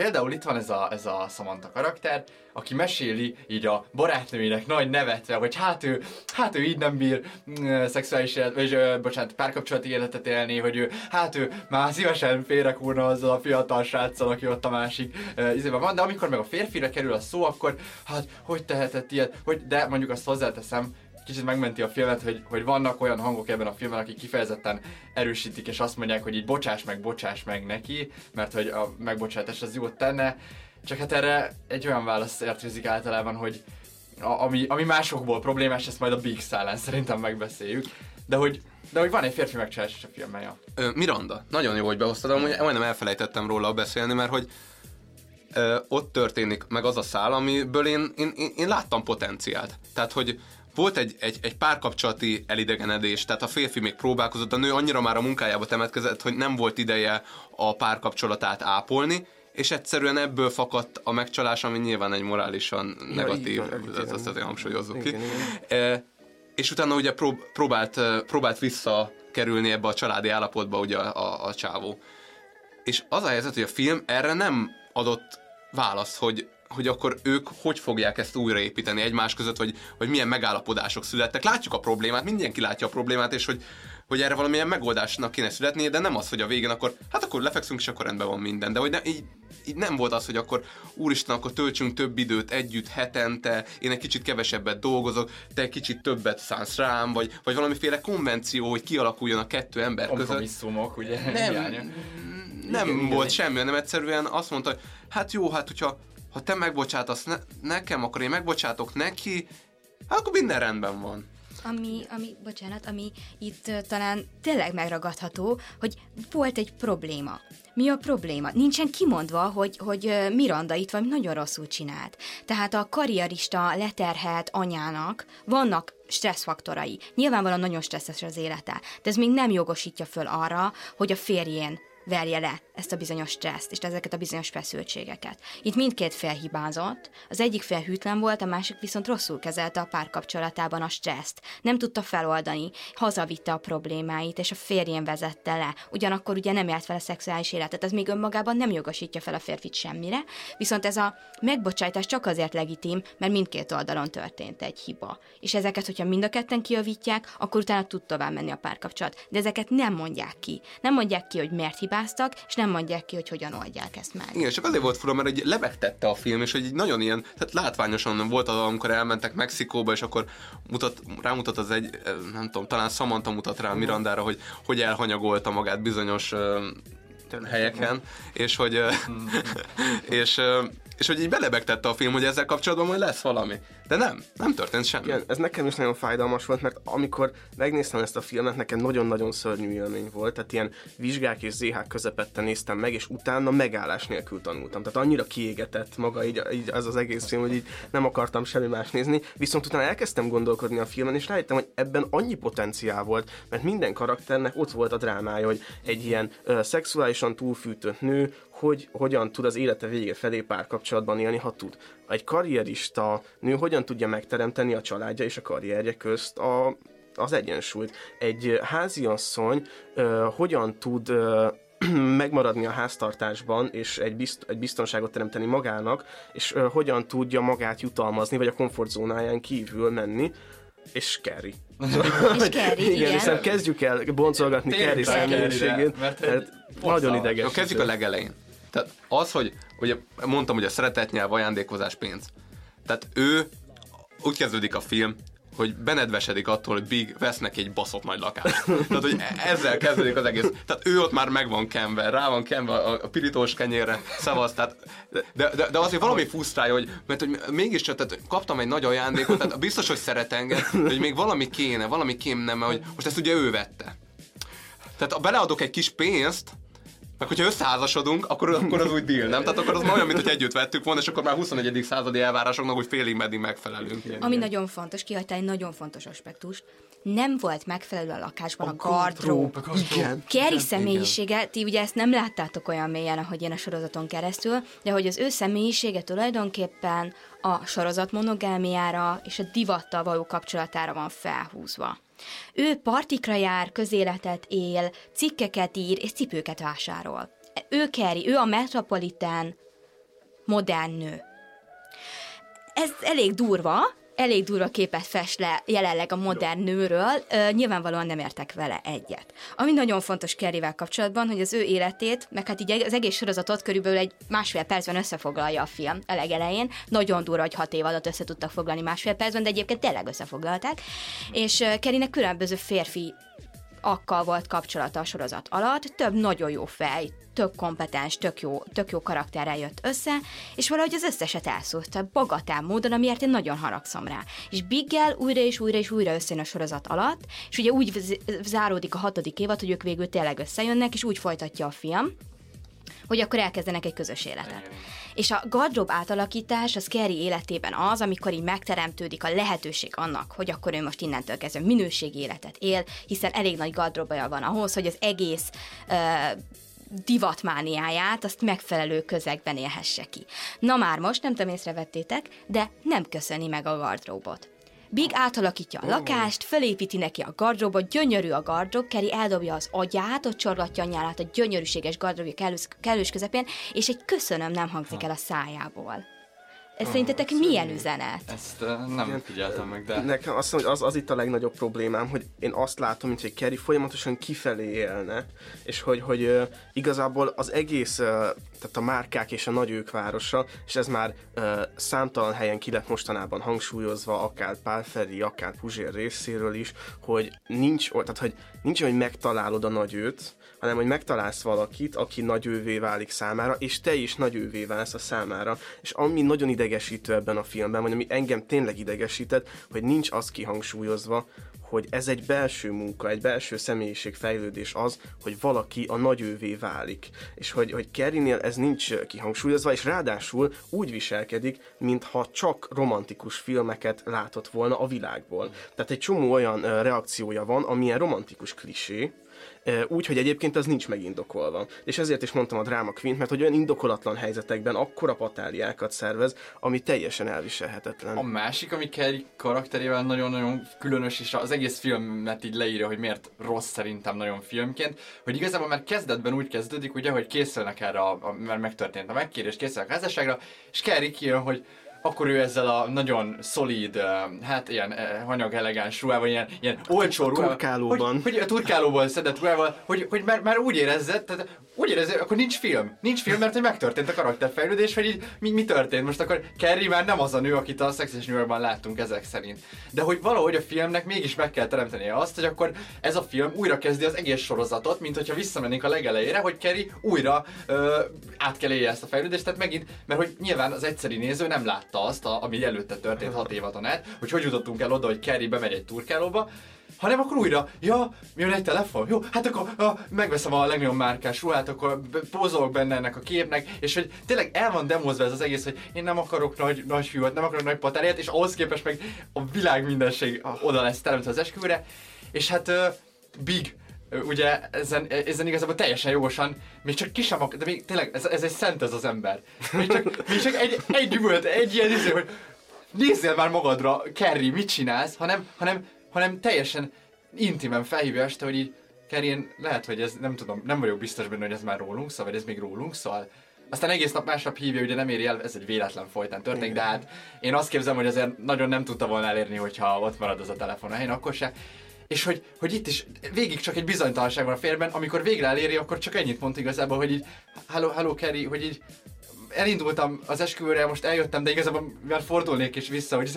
S3: például itt van ez a, ez a Samantha karakter, aki meséli így a barátnőinek nagy nevetve, hogy hát ő, hát ő így nem bír mm, szexuális élet, vagy ö, bocsánat, párkapcsolati életet élni, hogy ő, hát ő már szívesen félrekúrna azzal a fiatal sráccal, aki ott a másik izében van, de amikor meg a férfire kerül a szó, akkor hát hogy tehetett ilyet, hogy, de mondjuk azt hozzáteszem, kicsit megmenti a filmet, hogy, hogy vannak olyan hangok ebben a filmben, akik kifejezetten erősítik, és azt mondják, hogy így bocsáss meg, bocsáss meg neki, mert hogy a megbocsátás az jót tenne, csak hát erre egy olyan válasz értőzik általában, hogy a, ami, ami másokból problémás, ezt majd a Big szállán szerintem megbeszéljük. De hogy, de hogy van egy férfi megcsalás a filmben, ja.
S4: Ö, Miranda, nagyon jó, hogy behoztad, amúgy majdnem elfelejtettem róla beszélni, mert hogy ö, ott történik meg az a szál, amiből én, én, én, én láttam potenciált. Tehát, hogy volt egy, egy, egy párkapcsolati elidegenedés, tehát a férfi még próbálkozott, a nő annyira már a munkájába temetkezett, hogy nem volt ideje a párkapcsolatát ápolni, és egyszerűen ebből fakadt a megcsalás, ami nyilván egy morálisan ja, negatív, igen, ezt, azért hangsúlyozzuk ki. E, és utána ugye prób- próbált, próbált visszakerülni ebbe a családi állapotba ugye a, a, a csávó. És az a helyzet, hogy a film erre nem adott választ, hogy hogy akkor ők hogy fogják ezt újraépíteni egymás között, vagy, vagy milyen megállapodások születtek. Látjuk a problémát, mindenki látja a problémát, és hogy, hogy erre valamilyen megoldásnak kéne születnie, de nem az, hogy a végén akkor, hát akkor lefekszünk, és akkor rendben van minden. De hogy ne, így, így nem volt az, hogy akkor úristen, akkor töltsünk több időt együtt hetente, én egy kicsit kevesebbet dolgozok, te egy kicsit többet szánsz rám, vagy, vagy valamiféle konvenció, hogy kialakuljon a kettő ember között.
S3: Kompromisszumok, ugye?
S4: Nem, nem igen, volt igen. semmi, hanem egyszerűen azt mondta, hogy hát jó, hát hogyha ha te megbocsátasz ne- nekem, akkor én megbocsátok neki, hát akkor minden rendben van.
S5: Ami, ami, bocsánat, ami itt uh, talán tényleg megragadható, hogy volt egy probléma. Mi a probléma? Nincsen kimondva, hogy, hogy uh, Miranda itt valami nagyon rosszul csinált. Tehát a karrierista leterhelt anyának vannak stresszfaktorai. Nyilvánvalóan nagyon stresszes az élete, de ez még nem jogosítja föl arra, hogy a férjén verje le ezt a bizonyos stresszt és ezeket a bizonyos feszültségeket. Itt mindkét fél hibázott, az egyik fél hűtlen volt, a másik viszont rosszul kezelte a párkapcsolatában a stresszt. Nem tudta feloldani, hazavitte a problémáit, és a férjén vezette le. Ugyanakkor ugye nem élt fel a szexuális életet, ez még önmagában nem jogosítja fel a férfit semmire, viszont ez a megbocsátás csak azért legitim, mert mindkét oldalon történt egy hiba. És ezeket, hogyha mind a ketten kijavítják, akkor utána tud tovább menni a párkapcsolat. De ezeket nem mondják ki. Nem mondják ki, hogy miért hibáztak, és nem mondják ki, hogy hogyan oldják ezt meg.
S4: Igen, csak azért volt fura, mert egy lebegtette a film, és egy nagyon ilyen, tehát látványosan volt az, amikor elmentek Mexikóba, és akkor mutat, rámutat az egy, eh, nem tudom, talán Samantha mutat rá Mirandára, hogy hogy elhanyagolta magát bizonyos uh, helyeken, és hogy, uh, és, uh, és hogy így belebegtette a film, hogy ezzel kapcsolatban majd lesz valami. De nem, nem történt semmi.
S6: Igen, ez nekem is nagyon fájdalmas volt, mert amikor megnéztem ezt a filmet, nekem nagyon-nagyon szörnyű élmény volt, tehát ilyen vizsgák és ZH közepette néztem meg, és utána megállás nélkül tanultam. Tehát annyira kiégetett maga így, így az az egész film, hogy így nem akartam semmi más nézni, viszont utána elkezdtem gondolkodni a filmen, és rájöttem, hogy ebben annyi potenciál volt, mert minden karakternek ott volt a drámája, hogy egy ilyen ö, szexuálisan túlfűtött nő, hogy hogyan tud az élete vége felé párkapcsolatban élni, ha tud. Egy karrierista nő hogyan tudja megteremteni a családja és a karrierje közt a, az egyensúlyt. Egy háziasszony uh, hogyan tud uh, megmaradni a háztartásban, és egy, bizt, egy biztonságot teremteni magának, és ö, hogyan tudja magát jutalmazni, vagy a komfortzónáján kívül menni, és Carrie.
S5: És Carrie,
S6: igen.
S5: igen.
S6: Hiszen kezdjük el boncolgatni
S3: Carrie-re,
S6: személyiségét,
S3: mert
S6: mert, nagyon ideges.
S4: Kezdjük a legelején. Tehát az, hogy ugye mondtam, hogy a szeretetnyelv, ajándékozás, pénz. Tehát ő, úgy kezdődik a film, hogy benedvesedik attól, hogy Big vesz neki egy baszott nagy lakást. Tehát, hogy ezzel kezdődik az egész. Tehát ő ott már meg van kenve, rá van kenve a, a pirítós kenyérre, szavaz, tehát, de, de, de azért valami fusztrálja, hogy, mert hogy mégiscsak tehát kaptam egy nagy ajándékot, tehát biztos, hogy szeret engem, hogy még valami kéne, valami kéne, mert hogy most ezt ugye ő vette. Tehát beleadok egy kis pénzt, meg hogyha összeházasodunk, akkor, akkor az úgy deal, nem? Tehát akkor az olyan, mint hogy együtt vettük volna, és akkor már 21. századi elvárásoknak úgy félig meddig megfelelünk.
S5: Ami nagyon fontos, kihagyta egy nagyon fontos aspektust. Nem volt megfelelő a lakásban a, a
S6: Gardrób. Igen.
S5: Kerry személyisége, ti ugye ezt nem láttátok olyan mélyen, ahogy én a sorozaton keresztül, de hogy az ő személyisége tulajdonképpen a sorozat monogámiára és a divattal való kapcsolatára van felhúzva. Ő partikra jár, közéletet él, cikkeket ír és cipőket vásárol. Ő Kerry, ő a metropolitán modern nő. Ez elég durva, elég durva képet fest le jelenleg a modern nőről, nyilvánvalóan nem értek vele egyet. Ami nagyon fontos Kerryvel kapcsolatban, hogy az ő életét, meg hát így az egész sorozatot körülbelül egy másfél percben összefoglalja a film a legelején. Nagyon durva, hogy hat év alatt össze tudtak foglalni másfél percben, de egyébként tényleg összefoglalták. És Kerrynek különböző férfi akkal volt kapcsolata a sorozat alatt, több nagyon jó fej, tök kompetens, tök jó, tök jó karakterrel jött össze, és valahogy az összeset elszúrta, bagatán módon, amiért én nagyon haragszom rá. És Biggel újra és újra és újra összejön a sorozat alatt, és ugye úgy záródik a hatodik évad, hogy ők végül tényleg összejönnek, és úgy folytatja a film, hogy akkor elkezdenek egy közös életet. És a gardrób átalakítás az Kerry életében az, amikor így megteremtődik a lehetőség annak, hogy akkor ő most innentől kezdve minőségi életet él, hiszen elég nagy gardróbaja van ahhoz, hogy az egész uh, divatmániáját azt megfelelő közegben élhesse ki. Na már most, nem tudom észrevettétek, de nem köszöni meg a gardróbot. Big átalakítja a lakást, felépíti neki a gardróbot, gyönyörű a gardrób, Kerry eldobja az agyát, ott csorgatja a nyálát a gyönyörűséges gardróbja kellős, kellős közepén, és egy köszönöm nem hangzik el a szájából. Szerintetek milyen üzenet?
S3: Ezt nem figyeltem meg, de...
S6: Nekem azt mondom, hogy az, az itt a legnagyobb problémám, hogy én azt látom, mint hogy Kerry folyamatosan kifelé élne, és hogy, hogy uh, igazából az egész, uh, tehát a márkák és a nagyők városa, és ez már uh, számtalan helyen ki lett mostanában hangsúlyozva, akár Pál Feri, akár Puzsér részéről is, hogy nincs, tehát hogy nincs, hogy megtalálod a nagyőt, hanem hogy megtalálsz valakit, aki nagyővé válik számára, és te is nagyővé válsz a számára. És ami nagyon idegesítő ebben a filmben, vagy ami engem tényleg idegesített, hogy nincs az kihangsúlyozva, hogy ez egy belső munka, egy belső személyiségfejlődés az, hogy valaki a nagyővé válik. És hogy, hogy Kerrynél ez nincs kihangsúlyozva, és ráadásul úgy viselkedik, mintha csak romantikus filmeket látott volna a világból. Tehát egy csomó olyan reakciója van, amilyen romantikus klisé, úgy, hogy egyébként az nincs megindokolva. És ezért is mondtam a Drama Queen, mert hogy olyan indokolatlan helyzetekben akkora patáliákat szervez, ami teljesen elviselhetetlen.
S3: A másik, ami Kerry karakterével nagyon-nagyon különös, és az egész filmet így leírja, hogy miért rossz szerintem nagyon filmként, hogy igazából már kezdetben úgy kezdődik, ugye, hogy készülnek erre, a, mert megtörtént a megkérés, készülnek a házasságra, és Kerry kijön, hogy akkor ő ezzel a nagyon szolid, uh, hát ilyen hanyag elegáns ruhával, ilyen, ilyen olcsó ruhával,
S6: turkálóban.
S3: Hogy, hogy a turkálóból szedett ruhával, hogy, hogy már, már úgy érezze, tehát érezze, akkor nincs film. Nincs film, mert hogy megtörtént a karakterfejlődés, hogy így mi, mi történt. Most akkor Kerry már nem az a nő, akit a Sex és New Yorkban láttunk ezek szerint. De hogy valahogy a filmnek mégis meg kell teremtenie azt, hogy akkor ez a film újra kezdi az egész sorozatot, mint hogyha visszamennénk a legelejére, hogy Kerry újra ö, át kell élje ezt a fejlődést, tehát megint, mert hogy nyilván az egyszeri néző nem látta azt, a, ami előtte történt hat évadon át, hogy hogy jutottunk el oda, hogy Kerry bemegy egy turkálóba, hanem akkor újra, ja, jön egy telefon, jó, hát akkor ja, megveszem a legnagyobb márkás ruhát, akkor pózolok benne ennek a képnek, és hogy tényleg el van demozva ez az egész, hogy én nem akarok nagy, nagy hűvöt, nem akarok nagy patáriát, és ahhoz képest meg a világ mindenség oda lesz teremtve az esküvőre, és hát uh, Big, ugye ezen, ezen igazából teljesen jogosan, még csak ki sem de még tényleg ez, ez egy szent ez az ember. Még csak, még csak egy, egy üvölt, egy ilyen izé, hogy nézzél már magadra, Kerry, mit csinálsz, hanem, hanem, hanem teljesen intimen felhívja este, hogy így Kerry, én lehet, hogy ez nem tudom, nem vagyok biztos benne, hogy ez már rólunk szól, vagy ez még rólunk szól. Aztán egész nap másnap hívja, ugye nem éri el, ez egy véletlen folytán történik, de hát én azt képzelem, hogy azért nagyon nem tudta volna elérni, hogyha ott marad az a telefon a helyen, akkor se. És hogy, hogy itt is végig csak egy bizonytalanság van a férben, amikor végre eléri, akkor csak ennyit mond igazából, hogy így, hello, hello Kerry, hogy így elindultam az esküvőre, most eljöttem, de igazából már fordulnék is vissza, hogy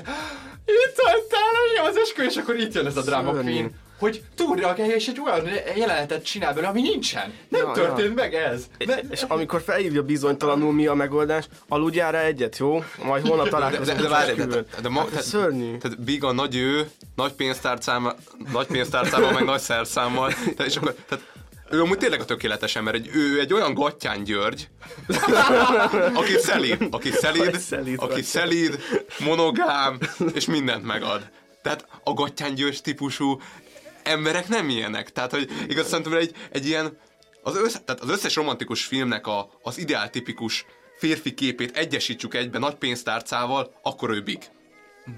S3: itt voltál, az esküvő, és akkor itt jön ez a
S6: Szörnyű.
S3: queen hogy túlreagálja, és egy olyan jelenetet csinál belőle, ami nincsen. Nem
S6: Ja,
S3: történt
S6: ja.
S3: meg ez. De,
S6: És amikor felhívja bizonytalanul mi a megoldás, aludjál rá egyet, jó? Majd holnap találkozunk.
S4: de, de várj, de,
S6: esküvőn.
S4: de, de, ma,
S6: Hát ez szörnyű.
S4: Tehát Big a nagy ő, nagy pénztárcával, nagy pénztárcával, meg nagy szerszámmal. Tehát, és akkor, tehát ő amúgy tényleg a tökéletes ember, egy, ő egy olyan Gattyán György, aki szelíd, aki szelíd,
S6: szelíd
S4: aki szelíd, monogám, és mindent megad. Tehát a Gattyán György típusú emberek nem ilyenek. Tehát, hogy igaz, szerintem egy, egy ilyen, az, össze, tehát az összes romantikus filmnek a, az ideáltipikus férfi képét egyesítsük egybe nagy pénztárcával, akkor ő Big.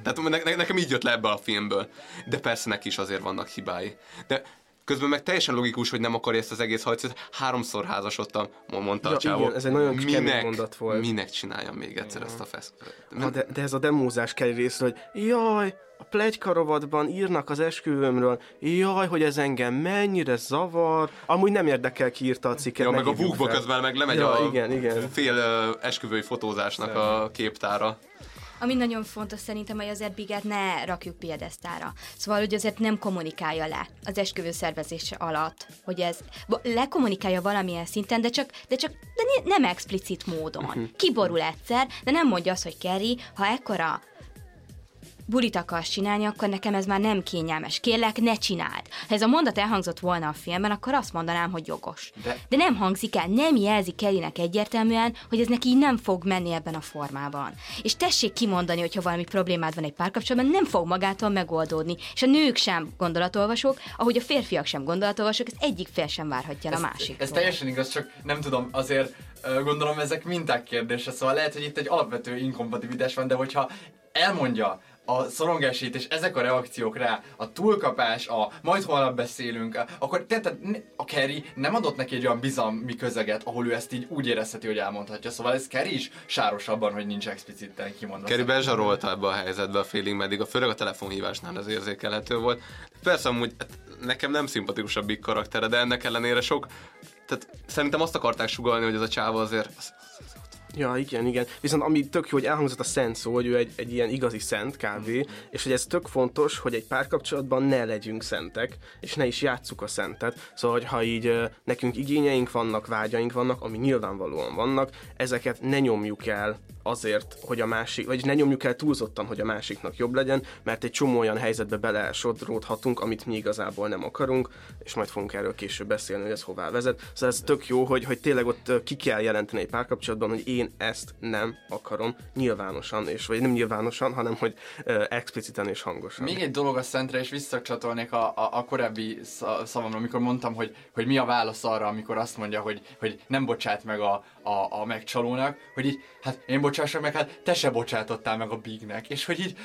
S4: Tehát ne, ne, nekem így jött le ebből a filmből. De persze neki is azért vannak hibái. De közben meg teljesen logikus, hogy nem akarja ezt az egész hajcot. Háromszor házasodtam, mondta
S6: Ja,
S4: a csávó.
S6: igen, ez egy nagyon
S4: minek,
S6: mondat volt.
S4: Minek csináljam még egyszer ezt a fesz...
S6: Ha de, de ez a demózás kell részről, hogy jaj, a plegyka rovatban írnak az esküvőmről, jaj, hogy ez engem mennyire zavar. Amúgy nem érdekel, ki írta a cikket.
S4: Ja, meg a
S6: fel.
S4: közben meg lemegy
S6: ja,
S4: a
S6: igen, igen.
S4: fél esküvői fotózásnak a képtára.
S5: Ami nagyon fontos szerintem, hogy azért Biget ne rakjuk piedesztára. Szóval, hogy azért nem kommunikálja le az esküvő szervezése alatt, hogy ez lekommunikálja valamilyen szinten, de csak, de csak de ne- nem explicit módon. Kiborul egyszer, de nem mondja azt, hogy Kerry, ha ekkora bulit akarsz csinálni, akkor nekem ez már nem kényelmes. Kérlek, ne csináld. Ha ez a mondat elhangzott volna a filmben, akkor azt mondanám, hogy jogos.
S3: De-
S5: De nem hangzik el, nem jelzi Kellynek egyértelműen, hogy ez neki így nem fog menni ebben a formában. És tessék kimondani, hogyha valami problémád van egy párkapcsolatban, nem fog magától megoldódni. És a nők sem gondolatolvasók, ahogy a férfiak sem gondolatolvasók, ez egyik fél sem várhatja el a másik.
S3: Ez teljesen igaz, csak nem tudom, azért gondolom ezek minták kérdése, szóval lehet, hogy itt egy alapvető inkompatibilitás van, de hogyha elmondja a szorongásít, és ezek a reakciók rá, a túlkapás, a majd holnap beszélünk, akkor te, te, a Kerry nem adott neki egy olyan bizalmi közeget, ahol ő ezt így úgy érezheti, hogy elmondhatja. Szóval ez Kerry is sáros abban, hogy nincs expliciten kimondva.
S4: Kerry bezsarolta ebbe a helyzetbe a félig meddig, a főleg a telefonhívásnál ez érzékelhető volt. Persze amúgy hát, nekem nem szimpatikus a Big karaktere, de ennek ellenére sok, tehát szerintem azt akarták sugalni, hogy ez a csáva azért az-
S6: Ja, igen, igen. Viszont ami tök jó, hogy elhangzott a szent szó, hogy ő egy, egy ilyen igazi szent kb. És hogy ez tök fontos, hogy egy párkapcsolatban ne legyünk szentek, és ne is játsszuk a szentet. Szóval, hogy ha így nekünk igényeink vannak, vágyaink vannak, ami nyilvánvalóan vannak, ezeket ne nyomjuk el azért, hogy a másik, vagy ne nyomjuk el túlzottan, hogy a másiknak jobb legyen, mert egy csomó olyan helyzetbe belesodródhatunk, amit mi igazából nem akarunk, és majd fogunk erről később beszélni, hogy ez hová vezet. Szóval ez tök jó, hogy, hogy tényleg ott ki kell jelenteni egy párkapcsolatban, hogy én ezt nem akarom nyilvánosan, és vagy nem nyilvánosan, hanem hogy expliciten és hangosan.
S3: Még egy dolog a szentre, és visszacsatolnék a, a, a korábbi sza- szavamra, amikor mondtam, hogy, hogy mi a válasz arra, amikor azt mondja, hogy, hogy nem bocsát meg a, a, a megcsalónak, hogy így, hát én bocsássak meg, hát te se bocsátottál meg a Bignek, és hogy így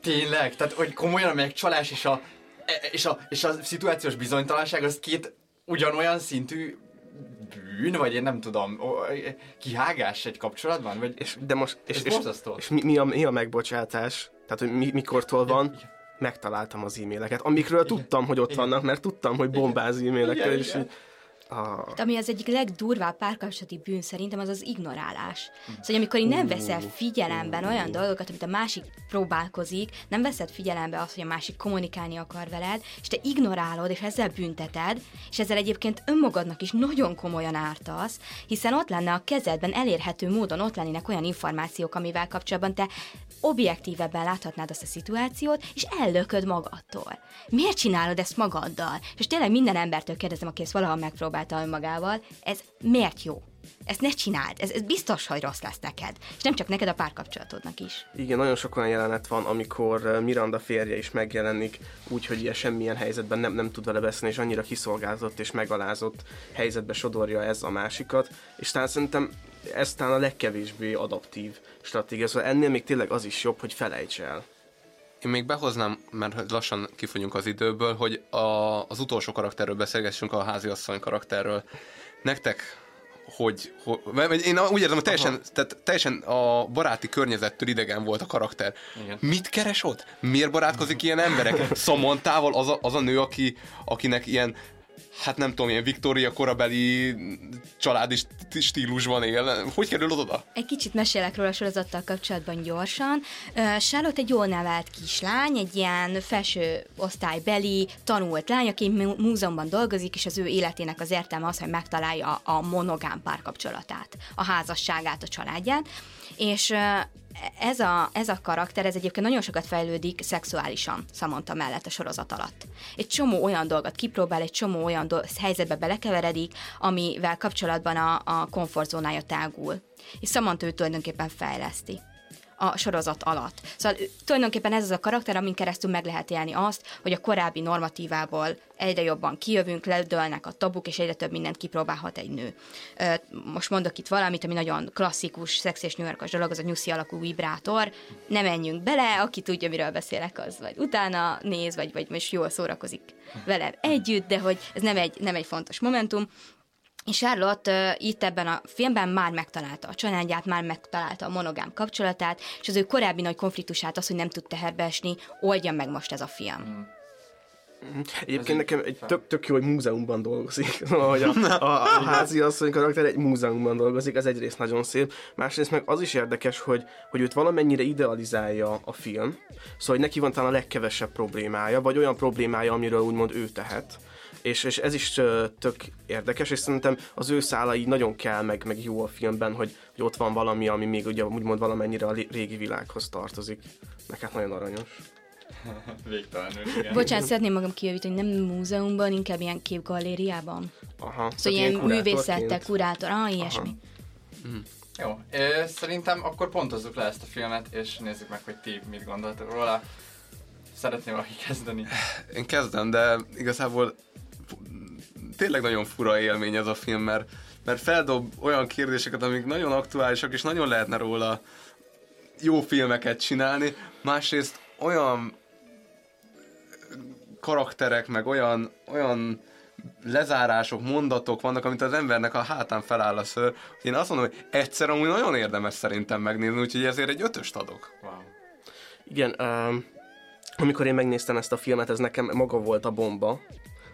S3: tényleg, tehát hogy komolyan a megcsalás és a, e- és a, és a szituációs bizonytalanság az két ugyanolyan szintű bűn, vagy én nem tudom, kihágás egy kapcsolatban? Vagy
S6: És, de most, és, és,
S3: borzasztó.
S6: és mi, mi, a, mi a megbocsátás? Tehát, hogy mi, mikortól van? Megtaláltam az e-maileket, amikről tudtam, hogy ott vannak, mert tudtam, hogy bombáz e-mailekkel,
S3: Igen,
S6: és
S3: igen.
S6: így, ah,
S5: Hát ami az egyik legdurvább párkapcsolati bűn szerintem az az ignorálás. Szóval, hogy amikor így nem veszel figyelembe olyan dolgokat, amit a másik próbálkozik, nem veszed figyelembe azt, hogy a másik kommunikálni akar veled, és te ignorálod, és ezzel bünteted, és ezzel egyébként önmagadnak is nagyon komolyan ártasz, hiszen ott lenne a kezedben elérhető módon, ott lennének olyan információk, amivel kapcsolatban te objektívebben láthatnád azt a szituációt, és ellököd magadtól. Miért csinálod ezt magaddal? És tényleg minden embertől kérdezem, aki ezt valaha megpróbálta önmagával, ez miért jó? Ezt ne csináld, ez, ez biztos, hogy rossz lesz neked. És nem csak neked, a párkapcsolatodnak is.
S6: igen, nagyon sok olyan jelenet van, amikor uh, Miranda férje is megjelenik, úgy, hogy ilyen semmilyen helyzetben nem, nem tud vele beszélni, és annyira kiszolgáltatott és megalázott helyzetbe sodorja ez a másikat, és talán szerintem ez talán a legkevésbé adaptív stratégia, szóval ennél még tényleg az is jobb, hogy felejts el.
S4: Én még behoznám, mert lassan kifogyunk az időből, hogy a, az utolsó karakterről beszélgessünk, a háziasszony karakterről. Nektek hogy, hogy én úgy érzem, hogy teljesen, tehát teljesen a baráti környezettől idegen volt a karakter.
S3: Igen.
S4: Mit keres ott? Miért barátkozik ilyen emberek? Szamontával az a, az a nő, aki, akinek ilyen hát nem tudom, ilyen Viktória korabeli családi st- stílusban él. Hogy kerül oda?
S5: Egy kicsit mesélek róla a sorozattal kapcsolatban gyorsan. Charlotte egy jól nevelt kislány, egy ilyen felső osztálybeli, tanult lány, aki mú- múzeumban dolgozik, és az ő életének az értelme az, hogy megtalálja a monogám párkapcsolatát, a házasságát, a családját. És ez a, ez a karakter, ez egyébként nagyon sokat fejlődik szexuálisan Samantha mellett a sorozat alatt. Egy csomó olyan dolgot kipróbál, egy csomó olyan do- helyzetbe belekeveredik, amivel kapcsolatban a, a komfortzónája tágul. És Samantha ő tulajdonképpen fejleszti a sorozat alatt. Szóval tulajdonképpen ez az a karakter, amin keresztül meg lehet élni azt, hogy a korábbi normatívából egyre jobban kijövünk, ledőlnek a tabuk, és egyre több mindent kipróbálhat egy nő. Most mondok itt valamit, ami nagyon klasszikus, szex és New Yorkos dolog, az a nyuszi alakú vibrátor. Nem menjünk bele, aki tudja, miről beszélek, az vagy utána néz, vagy, vagy most jól szórakozik velem együtt, de hogy ez nem egy, nem egy fontos momentum. És Charlotte uh, itt ebben a filmben már megtalálta a családját, már megtalálta a monogám kapcsolatát, és az ő korábbi nagy konfliktusát, az, hogy nem tud teherbe esni, oldja meg most ez a film.
S6: Egyébként nekem egy tök, tök jó, hogy múzeumban dolgozik. Ahogy a, a, a házi asszony karakter egy múzeumban dolgozik, ez egyrészt nagyon szép. Másrészt meg az is érdekes, hogy, hogy őt valamennyire idealizálja a film. Szóval, hogy neki van talán a legkevesebb problémája, vagy olyan problémája, amiről úgymond ő tehet. És, és ez is tök érdekes, és szerintem az ő szála így nagyon kell, meg, meg jó a filmben, hogy, hogy ott van valami, ami még ugye úgymond valamennyire a régi világhoz tartozik. Meg hát nagyon aranyos.
S3: Végtelenül, igen.
S5: Bocsánat, szeretném magam kijavítani, nem múzeumban, inkább ilyen képgalériában.
S6: Aha.
S5: Szóval ilyen művészettek, kurátor, ah, ilyesmi.
S3: Jó, ö, szerintem akkor pontozzuk le ezt a filmet, és nézzük meg, hogy ti mit gondoltok róla. Szeretném valaki kezdeni.
S4: Én kezdem, de igazából tényleg nagyon fura élmény ez a film, mert, mert feldob olyan kérdéseket, amik nagyon aktuálisak, és nagyon lehetne róla jó filmeket csinálni. Másrészt olyan karakterek, meg olyan, olyan lezárások, mondatok vannak, amit az embernek a hátán feláll a szőr. Én azt mondom, hogy egyszer amúgy nagyon érdemes szerintem megnézni, úgyhogy ezért egy ötöst adok.
S3: Wow.
S6: Igen, um, amikor én megnéztem ezt a filmet, ez nekem maga volt a bomba,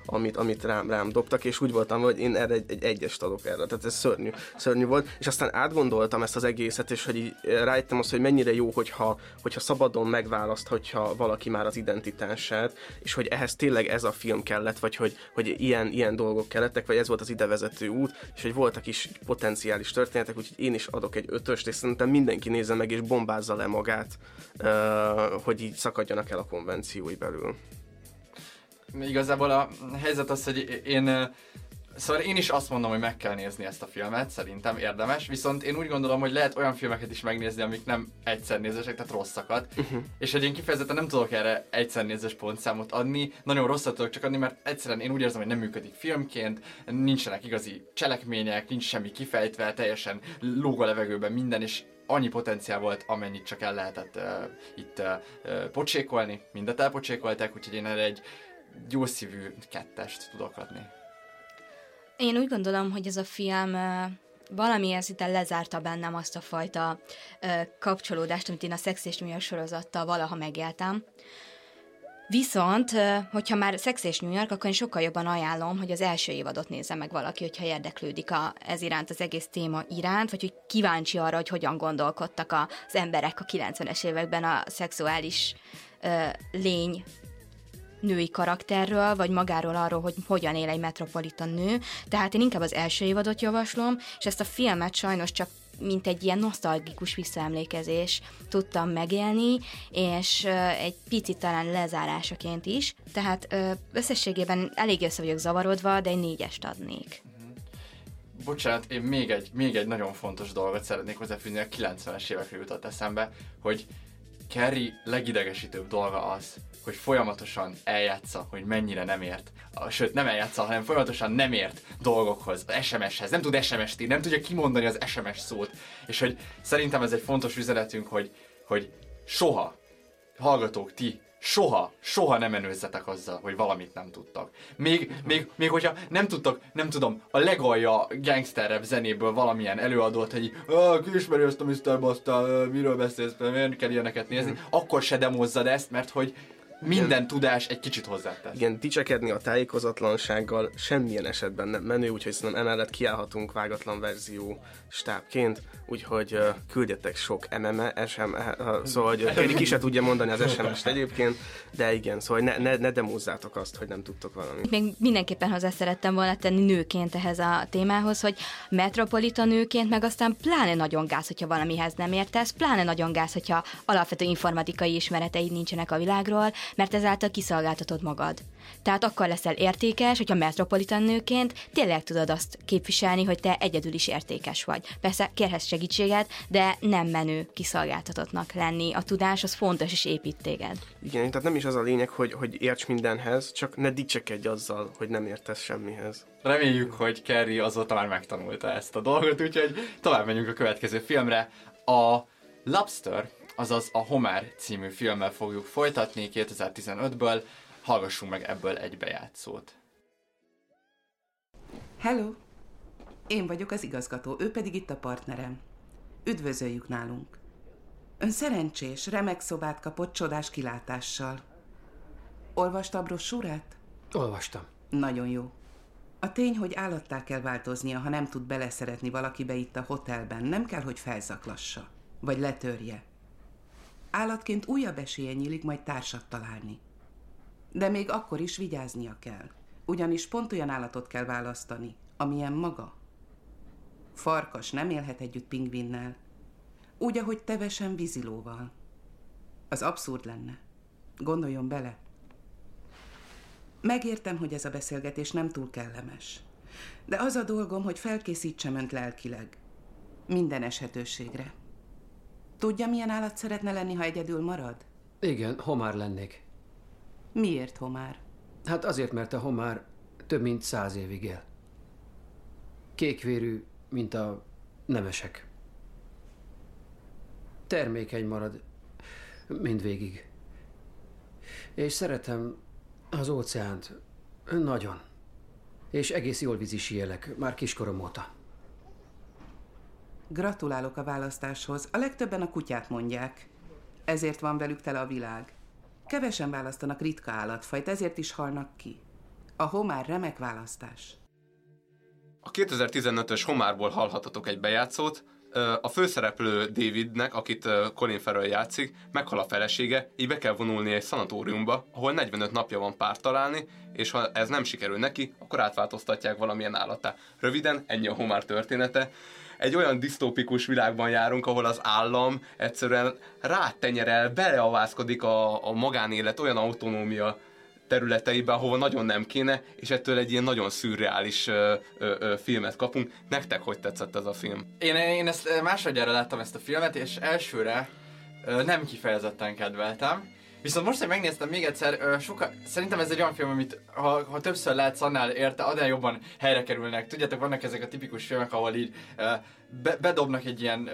S6: amit, amit rám, rám dobtak, és úgy voltam, hogy én erre egy, egy egyest adok erre. Tehát ez szörnyű, szörnyű volt. És aztán átgondoltam ezt az egészet, és hogy így rájöttem azt, hogy mennyire jó, hogyha, hogyha szabadon megválaszt, hogyha valaki már az identitását, és hogy ehhez tényleg ez a film kellett, vagy hogy, hogy ilyen, ilyen dolgok kellettek, vagy ez volt az idevezető út, és hogy voltak is potenciális történetek, úgyhogy én is adok egy ötöst, és szerintem mindenki nézze meg, és bombázza le magát, uh, hogy így szakadjanak el a konvenciói belül.
S3: Igazából a helyzet az, hogy én Szóval én is azt mondom, hogy meg kell nézni ezt a filmet, szerintem érdemes, viszont én úgy gondolom, hogy lehet olyan filmeket is megnézni, amik nem egyszer nézősek, tehát rosszakat, uh-huh. és hogy én kifejezetten nem tudok erre egyszer nézős pontszámot adni, nagyon rosszat tudok csak adni, mert egyszerűen én úgy érzem, hogy nem működik filmként, nincsenek igazi cselekmények, nincs semmi kifejtve, teljesen lóg a levegőben minden, és annyi potenciál volt, amennyit csak el lehetett uh, itt uh, pocsékolni, mindet elpocsékolták, úgyhogy én erre egy gyógyszívű kettest tudok adni.
S5: Én úgy gondolom, hogy ez a film valamilyen szinten lezárta bennem azt a fajta kapcsolódást, amit én a Szex és New sorozattal valaha megéltem. Viszont, hogyha már Szex és New York, akkor én sokkal jobban ajánlom, hogy az első évadot nézze meg valaki, hogyha érdeklődik a, ez iránt, az egész téma iránt, vagy hogy kíváncsi arra, hogy hogyan gondolkodtak az emberek a 90-es években a szexuális ö, lény női karakterről, vagy magáról arról, hogy hogyan él egy metropolitan nő. Tehát én inkább az első évadot javaslom, és ezt a filmet sajnos csak mint egy ilyen nosztalgikus visszaemlékezés tudtam megélni, és egy picit talán lezárásaként is, tehát összességében elég össze vagyok zavarodva, de egy négyest adnék.
S3: Bocsánat, én még egy, még egy nagyon fontos dolgot szeretnék hozzáfűzni, a 90-es évekre jutott eszembe, hogy Carrie legidegesítőbb dolga az, hogy folyamatosan eljátsza, hogy mennyire nem ért. A, sőt, nem eljátsza, hanem folyamatosan nem ért dolgokhoz, SMS-hez. Nem tud SMS-t írni, nem tudja kimondani az SMS szót. És hogy szerintem ez egy fontos üzenetünk, hogy, hogy soha, hallgatók, ti soha, soha nem menőzzetek azzal, hogy valamit nem tudtak. Még, még, még hogyha nem tudtak, nem tudom, a legalja gangsterebb zenéből valamilyen előadót, hogy ki ismeri ezt a Mr. Basta, miről beszélsz, miért kell ilyeneket nézni, akkor se demozzad ezt, mert hogy minden tudás egy kicsit hozzátesz.
S6: Igen, dicsekedni a tájékozatlansággal semmilyen esetben nem menő, úgyhogy szerintem emellett kiállhatunk vágatlan verzió stábként, úgyhogy uh, küldjetek sok MME, SM, uh, szóval hogy Keri ki se tudja mondani az SMS-t egyébként, de igen, szóval ne, ne, ne demózzátok azt, hogy nem tudtok valamit.
S5: Még mindenképpen hozzá szerettem volna tenni nőként ehhez a témához, hogy metropolita nőként, meg aztán pláne nagyon gáz, hogyha valamihez nem értesz, pláne nagyon gáz, hogyha alapvető informatikai ismereteid nincsenek a világról, mert ezáltal kiszolgáltatod magad. Tehát akkor leszel értékes, hogyha metropolitan nőként tényleg tudod azt képviselni, hogy te egyedül is értékes vagy. Persze kérhetsz segítséget, de nem menő kiszolgáltatottnak lenni. A tudás az fontos és épít téged.
S6: Igen, tehát nem is az a lényeg, hogy, hogy érts mindenhez, csak ne dicsekedj azzal, hogy nem értesz semmihez.
S3: Reméljük, hogy Kerry azóta már megtanulta ezt a dolgot, úgyhogy tovább menjünk a következő filmre. A Lobster, azaz a Homer című filmmel fogjuk folytatni 2015-ből. Hallgassunk meg ebből egy bejátszót.
S11: Hello! Én vagyok az igazgató, ő pedig itt a partnerem. Üdvözöljük nálunk. Ön szerencsés, remek szobát kapott csodás kilátással. Olvasta a brossúrát?
S12: Olvastam.
S11: Nagyon jó. A tény, hogy állattá kell változnia, ha nem tud beleszeretni valakibe itt a hotelben, nem kell, hogy felzaklassa, vagy letörje. Állatként újabb esélye nyílik majd társat találni. De még akkor is vigyáznia kell, ugyanis pont olyan állatot kell választani, amilyen maga. Farkas nem élhet együtt pingvinnel, úgy, ahogy tevesen vízilóval. Az abszurd lenne. Gondoljon bele. Megértem, hogy ez a beszélgetés nem túl kellemes. De az a dolgom, hogy felkészítsem önt lelkileg. Minden eshetőségre. Tudja, milyen állat szeretne lenni, ha egyedül marad?
S12: Igen, homár lennék.
S11: Miért homár?
S12: Hát azért, mert a homár több mint száz évig él. Kékvérű, mint a nemesek. Termékeny marad mindvégig. És szeretem az óceánt. Nagyon. És egész jól vízisielek, már kiskorom óta.
S11: Gratulálok a választáshoz. A legtöbben a kutyát mondják. Ezért van velük tele a világ. Kevesen választanak ritka állatfajt, ezért is halnak ki. A homár remek választás.
S4: A 2015-ös Homárból hallhatatok egy bejátszót. A főszereplő Davidnek, akit Colin Farrell játszik, meghal a felesége, így be kell vonulni egy szanatóriumba, ahol 45 napja van párt találni, és ha ez nem sikerül neki, akkor átváltoztatják valamilyen állattá. Röviden, ennyi a Homár története egy olyan disztópikus világban járunk, ahol az állam egyszerűen rátenyerel, beleavászkodik a, a magánélet olyan autonómia területeibe, ahova nagyon nem kéne, és ettől egy ilyen nagyon szürreális ö, ö, ö, filmet kapunk. Nektek hogy tetszett ez a film?
S3: Én, én ezt másodjára láttam ezt a filmet, és elsőre ö, nem kifejezetten kedveltem. Viszont most, hogy megnéztem még egyszer, soka, szerintem ez egy olyan film, amit ha, ha többször látsz, annál érte, annál jobban helyre kerülnek. Tudjátok, vannak ezek a tipikus filmek, ahol így be, bedobnak egy ilyen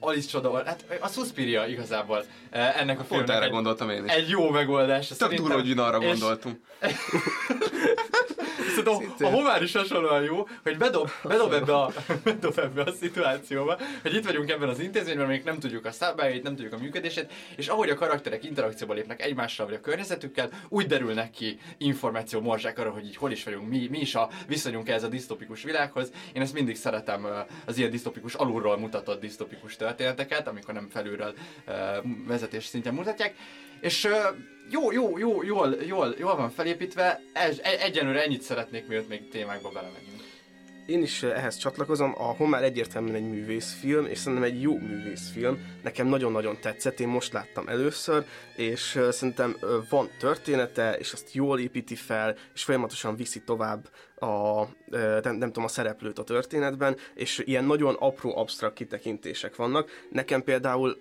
S3: Alice csoda, hát a Suspiria igazából ennek a filmnek.
S4: Pont erre egy, gondoltam én is.
S3: Egy jó megoldás.
S4: Tök durva, hogy arra gondoltunk.
S3: Viszont a, a homár is hasonlóan jó, hogy bedob, bedob, ebbe a, bedob ebbe a szituációba, hogy itt vagyunk ebben az intézményben, még nem tudjuk a szabályait, nem tudjuk a működését, és ahogy a karakterek interakcióba lépnek egymással vagy a környezetükkel, úgy derülnek ki információ morzsák arra, hogy így hol is vagyunk, mi, mi is a viszonyunk ez a disztopikus világhoz. Én ezt mindig szeretem az ilyen disztopikus, alulról mutatott disztopikus történeteket, amikor nem felülről vezetés szintjén mutatják. És jó, jó, jó, jól, jól, jól van felépítve, egy, egyenlőre ennyit szeretnék, mielőtt még témákba belemegyünk.
S6: Én is ehhez csatlakozom, a Homer egyértelműen egy művészfilm, és szerintem egy jó művészfilm. Nekem nagyon-nagyon tetszett, én most láttam először, és szerintem van története, és azt jól építi fel, és folyamatosan viszi tovább a, nem, nem tudom, a szereplőt a történetben, és ilyen nagyon apró, absztrakt kitekintések vannak. Nekem például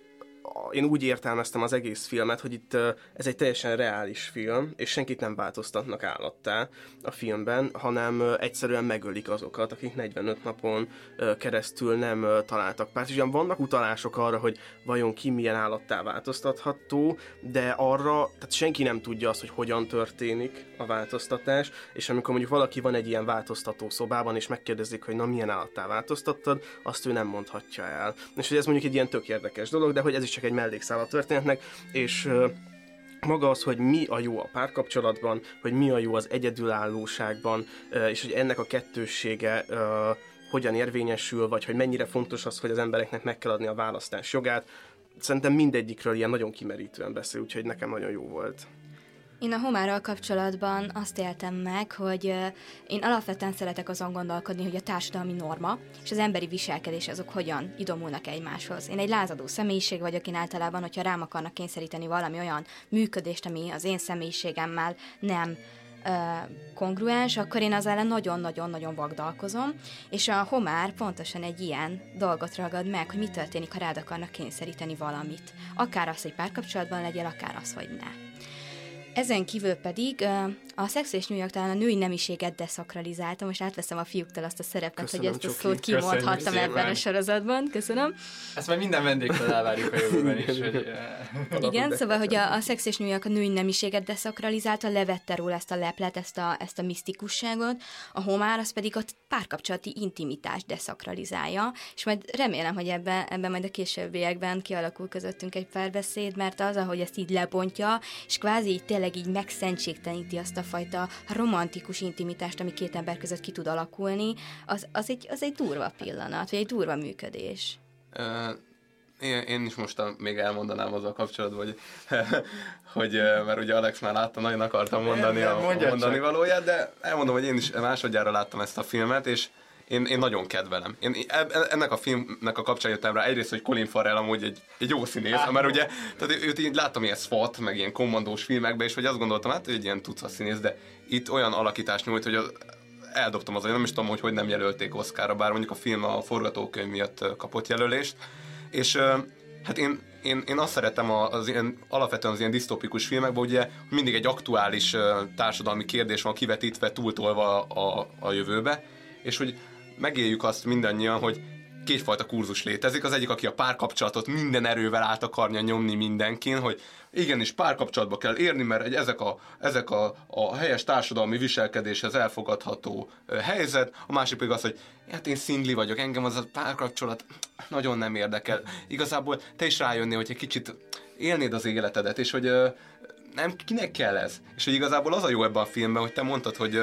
S6: én úgy értelmeztem az egész filmet, hogy itt ez egy teljesen reális film, és senkit nem változtatnak állattá a filmben, hanem egyszerűen megölik azokat, akik 45 napon keresztül nem találtak párt. Ugyan vannak utalások arra, hogy vajon ki milyen állattá változtatható, de arra, tehát senki nem tudja azt, hogy hogyan történik a változtatás, és amikor mondjuk valaki van egy ilyen változtató szobában, és megkérdezik, hogy na milyen állattá változtattad, azt ő nem mondhatja el. És hogy ez mondjuk egy ilyen tök érdekes dolog, de hogy ez is csak egy mellékszál a történetnek, és maga az, hogy mi a jó a párkapcsolatban, hogy mi a jó az egyedülállóságban, és hogy ennek a kettőssége hogyan érvényesül, vagy hogy mennyire fontos az, hogy az embereknek meg kell adni a választás jogát. Szerintem mindegyikről ilyen nagyon kimerítően beszél, úgyhogy nekem nagyon jó volt.
S5: Én a homárral kapcsolatban azt éltem meg, hogy én alapvetően szeretek azon gondolkodni, hogy a társadalmi norma és az emberi viselkedés azok hogyan idomulnak egymáshoz. Én egy lázadó személyiség vagyok, én általában, hogyha rám akarnak kényszeríteni valami olyan működést, ami az én személyiségemmel nem kongruens, akkor én az ellen nagyon-nagyon-nagyon vagdalkozom, és a homár pontosan egy ilyen dolgot ragad meg, hogy mi történik, ha rád akarnak kényszeríteni valamit. Akár az, hogy párkapcsolatban legyél, akár az, hogy ne. Ezen kívül pedig a Szex és New York talán a női nemiséget deszakralizálta, most átveszem a fiúktól azt a szerepet, Köszönöm, hogy ezt a szót kimondhattam ebben a sorozatban. Köszönöm.
S3: Ezt majd minden vendégtől elvárjuk a jövőben is. Hogy,
S5: Igen, szóval, hogy a, a Szex és New York a női nemiséget deszakralizálta, levette róla ezt a leplet, ezt a, ezt a misztikusságot, a homár az pedig a párkapcsolati intimitást deszakralizálja, és majd remélem, hogy ebben, ebben majd a későbbiekben kialakul közöttünk egy párbeszéd, mert az, ahogy ezt így lebontja, és kvázi tényleg tényleg így megszentségteleníti azt a fajta romantikus intimitást, ami két ember között ki tud alakulni, az, az, egy, az egy durva pillanat, vagy egy durva működés.
S4: Uh, én, én is most még elmondanám azzal kapcsolatban, hogy, hogy mert ugye Alex már látta, nagyon akartam mondani a, a mondani valóját, de elmondom, hogy én is másodjára láttam ezt a filmet, és én, én nagyon kedvelem. Én ennek a filmnek a kapcsán jöttem rá egyrészt, hogy Colin Farrell amúgy egy, egy jó színész, mert ugye tehát őt így láttam ilyen SWAT, meg ilyen kommandós filmekben, és hogy azt gondoltam, hát hogy egy ilyen tucat színész, de itt olyan alakítást nyújt, hogy az, eldobtam azért, nem is tudom, hogy hogy nem jelölték Oszkára, bár mondjuk a film a forgatókönyv miatt kapott jelölést, és hát én, én, én azt szeretem az ilyen, alapvetően az ilyen disztopikus filmekben, ugye mindig egy aktuális társadalmi kérdés van kivetítve, túltolva a, a jövőbe, és hogy megéljük azt mindannyian, hogy kétfajta kurzus létezik. Az egyik, aki a párkapcsolatot minden erővel át akarja nyomni mindenkin, hogy igenis párkapcsolatba kell érni, mert egy, ezek, a, ezek a, a helyes társadalmi viselkedéshez elfogadható helyzet. A másik pedig az, hogy hát én szindli vagyok, engem az a párkapcsolat nagyon nem érdekel. Igazából te is rájönnél, hogy egy kicsit élnéd az életedet, és hogy nem, kinek kell ez? És hogy igazából az a jó ebben a filmben, hogy te mondtad, hogy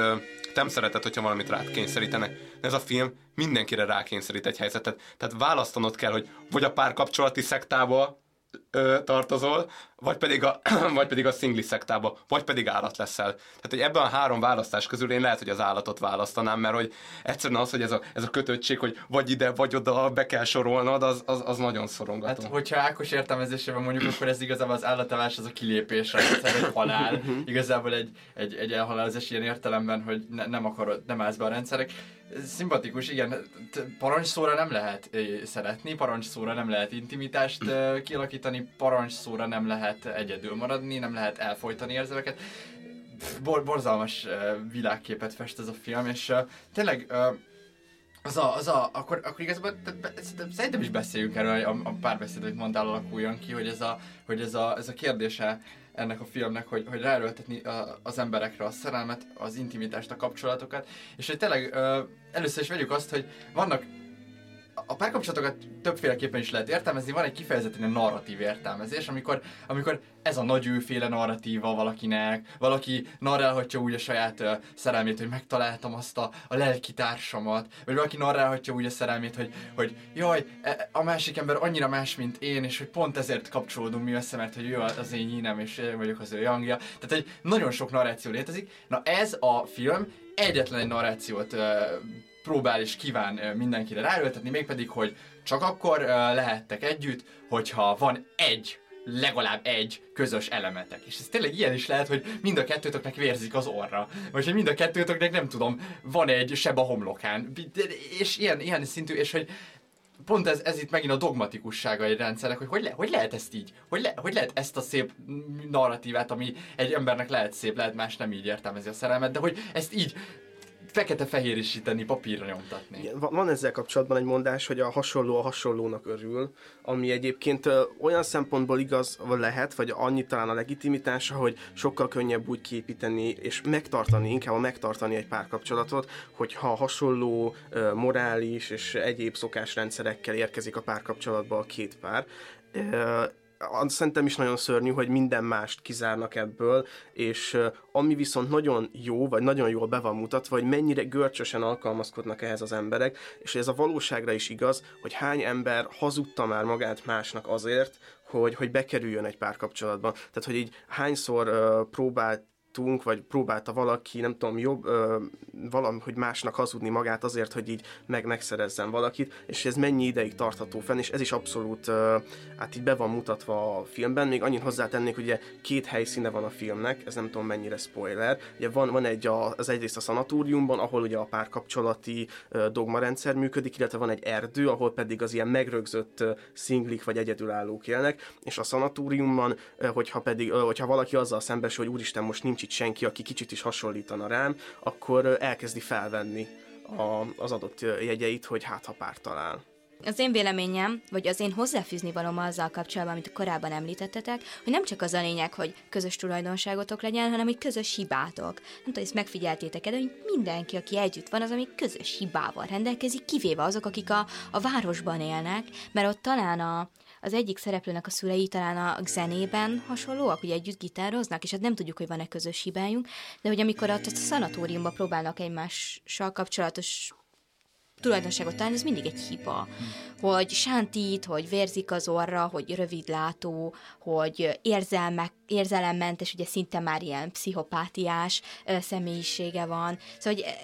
S4: nem szereted, hogyha valamit rád kényszerítenek. Ez a film mindenkire rákényszerít egy helyzetet. Tehát választanod kell, hogy vagy a párkapcsolati szektába ö, tartozol, vagy pedig, a, vagy pedig a szingli szektába, vagy pedig állat leszel. Tehát, hogy ebben a három választás közül én lehet, hogy az állatot választanám, mert hogy egyszerűen az, hogy ez a, ez a kötöttség, hogy vagy ide, vagy oda be kell sorolnod, az, az, az nagyon szorongató.
S3: Hát, hogyha Ákos értelmezésében mondjuk, akkor ez igazából az állatevás az a kilépés, ez egy halál. Mhm. igazából egy, egy, egy elhalálozás ilyen értelemben, hogy ne, nem akarod, nem állsz be a rendszerek. Szimpatikus, igen. Parancsszóra nem lehet szeretni, parancsszóra nem lehet intimitást kialakítani, parancsszóra nem lehet egyedül maradni, nem lehet elfolytani érzelmeket. Bor- borzalmas világképet fest ez a film, és tényleg az a, az a, akkor, akkor igazából szerintem is beszéljünk erről, a, a párbeszéd, hogy mondtál, alakuljon ki, hogy ez a, hogy ez a, ez a kérdése ennek a filmnek, hogy, hogy ráerőltetni az emberekre a szerelmet, az intimitást, a kapcsolatokat, és hogy tényleg először is vegyük azt, hogy vannak a párkapcsolatokat többféleképpen is lehet értelmezni, van egy kifejezetten narratív értelmezés, amikor, amikor ez a nagy őféle narratíva valakinek, valaki narrálhatja úgy a saját uh, szerelmét, hogy megtaláltam azt a, a lelki társamat, vagy valaki narrálhatja úgy a szerelmét, hogy, hogy jaj, e, a másik ember annyira más, mint én, és hogy pont ezért kapcsolódunk mi össze, mert hogy ő az én nyínem, és én vagyok az ő jangja. Tehát, hogy nagyon sok narráció létezik. Na ez a film egyetlen egy narrációt uh, próbál és kíván mindenkire ráöltetni, mégpedig, hogy csak akkor lehettek együtt, hogyha van egy legalább egy közös elemetek. És ez tényleg ilyen is lehet, hogy mind a kettőtöknek vérzik az orra. Vagy hogy mind a kettőtöknek nem tudom, van egy seb a homlokán. És ilyen, ilyen szintű, és hogy pont ez, ez itt megint a dogmatikussága egy rendszernek, hogy hogy, le, hogy lehet ezt így, hogy, le, hogy lehet ezt a szép narratívát, ami egy embernek lehet szép, lehet más nem így értelmezi a szerelmet, de hogy ezt így fekete-fehérisíteni, papírra nyomtatni.
S6: Igen, van, ezzel kapcsolatban egy mondás, hogy a hasonló a hasonlónak örül, ami egyébként olyan szempontból igaz lehet, vagy annyi talán a legitimitása, hogy sokkal könnyebb úgy képíteni és megtartani, inkább megtartani egy párkapcsolatot, hogyha hasonló morális és egyéb szokásrendszerekkel érkezik a párkapcsolatba a két pár. Ö, szerintem is nagyon szörnyű, hogy minden mást kizárnak ebből, és ami viszont nagyon jó, vagy nagyon jól be van mutatva, hogy mennyire görcsösen alkalmazkodnak ehhez az emberek, és ez a valóságra is igaz, hogy hány ember hazudta már magát másnak azért, hogy, hogy bekerüljön egy párkapcsolatba. Tehát, hogy így hányszor uh, próbált tudtunk, vagy próbálta valaki, nem tudom, jobb, ö, valami, hogy másnak hazudni magát azért, hogy így meg megszerezzen valakit, és ez mennyi ideig tartható fenn, és ez is abszolút, ö, hát így be van mutatva a filmben. Még annyit hozzátennék, hogy ugye két helyszíne van a filmnek, ez nem tudom mennyire spoiler. Ugye van, van egy a, az egyrészt a szanatóriumban, ahol ugye a párkapcsolati ö, dogmarendszer működik, illetve van egy erdő, ahol pedig az ilyen megrögzött ö, szinglik vagy egyedülállók élnek, és a szanatóriumban, ö, hogyha pedig, ö, hogyha valaki azzal szembesül, hogy úristen, most nincs itt senki, aki kicsit is hasonlítana rám, akkor elkezdi felvenni a, az adott jegyeit, hogy hát ha pár talál.
S5: Az én véleményem, vagy az én hozzáfűzni valóm azzal kapcsolatban, amit korábban említettetek, hogy nem csak az a lényeg, hogy közös tulajdonságotok legyen, hanem hogy közös hibátok. Nem tudom, ezt megfigyeltétek de hogy mindenki, aki együtt van, az, ami közös hibával rendelkezik, kivéve azok, akik a, a városban élnek, mert ott talán a, az egyik szereplőnek a szülei talán a zenében hasonlóak, hogy együtt gitároznak, és hát nem tudjuk, hogy van-e közös hibájunk, de hogy amikor a szanatóriumban próbálnak egymással kapcsolatos tulajdonságot találni, ez mindig egy hiba. Hogy sántít, hogy vérzik az orra, hogy rövidlátó, hogy érzelmek, érzelemmentes, ugye szinte már ilyen pszichopátiás személyisége van. Szóval, hogy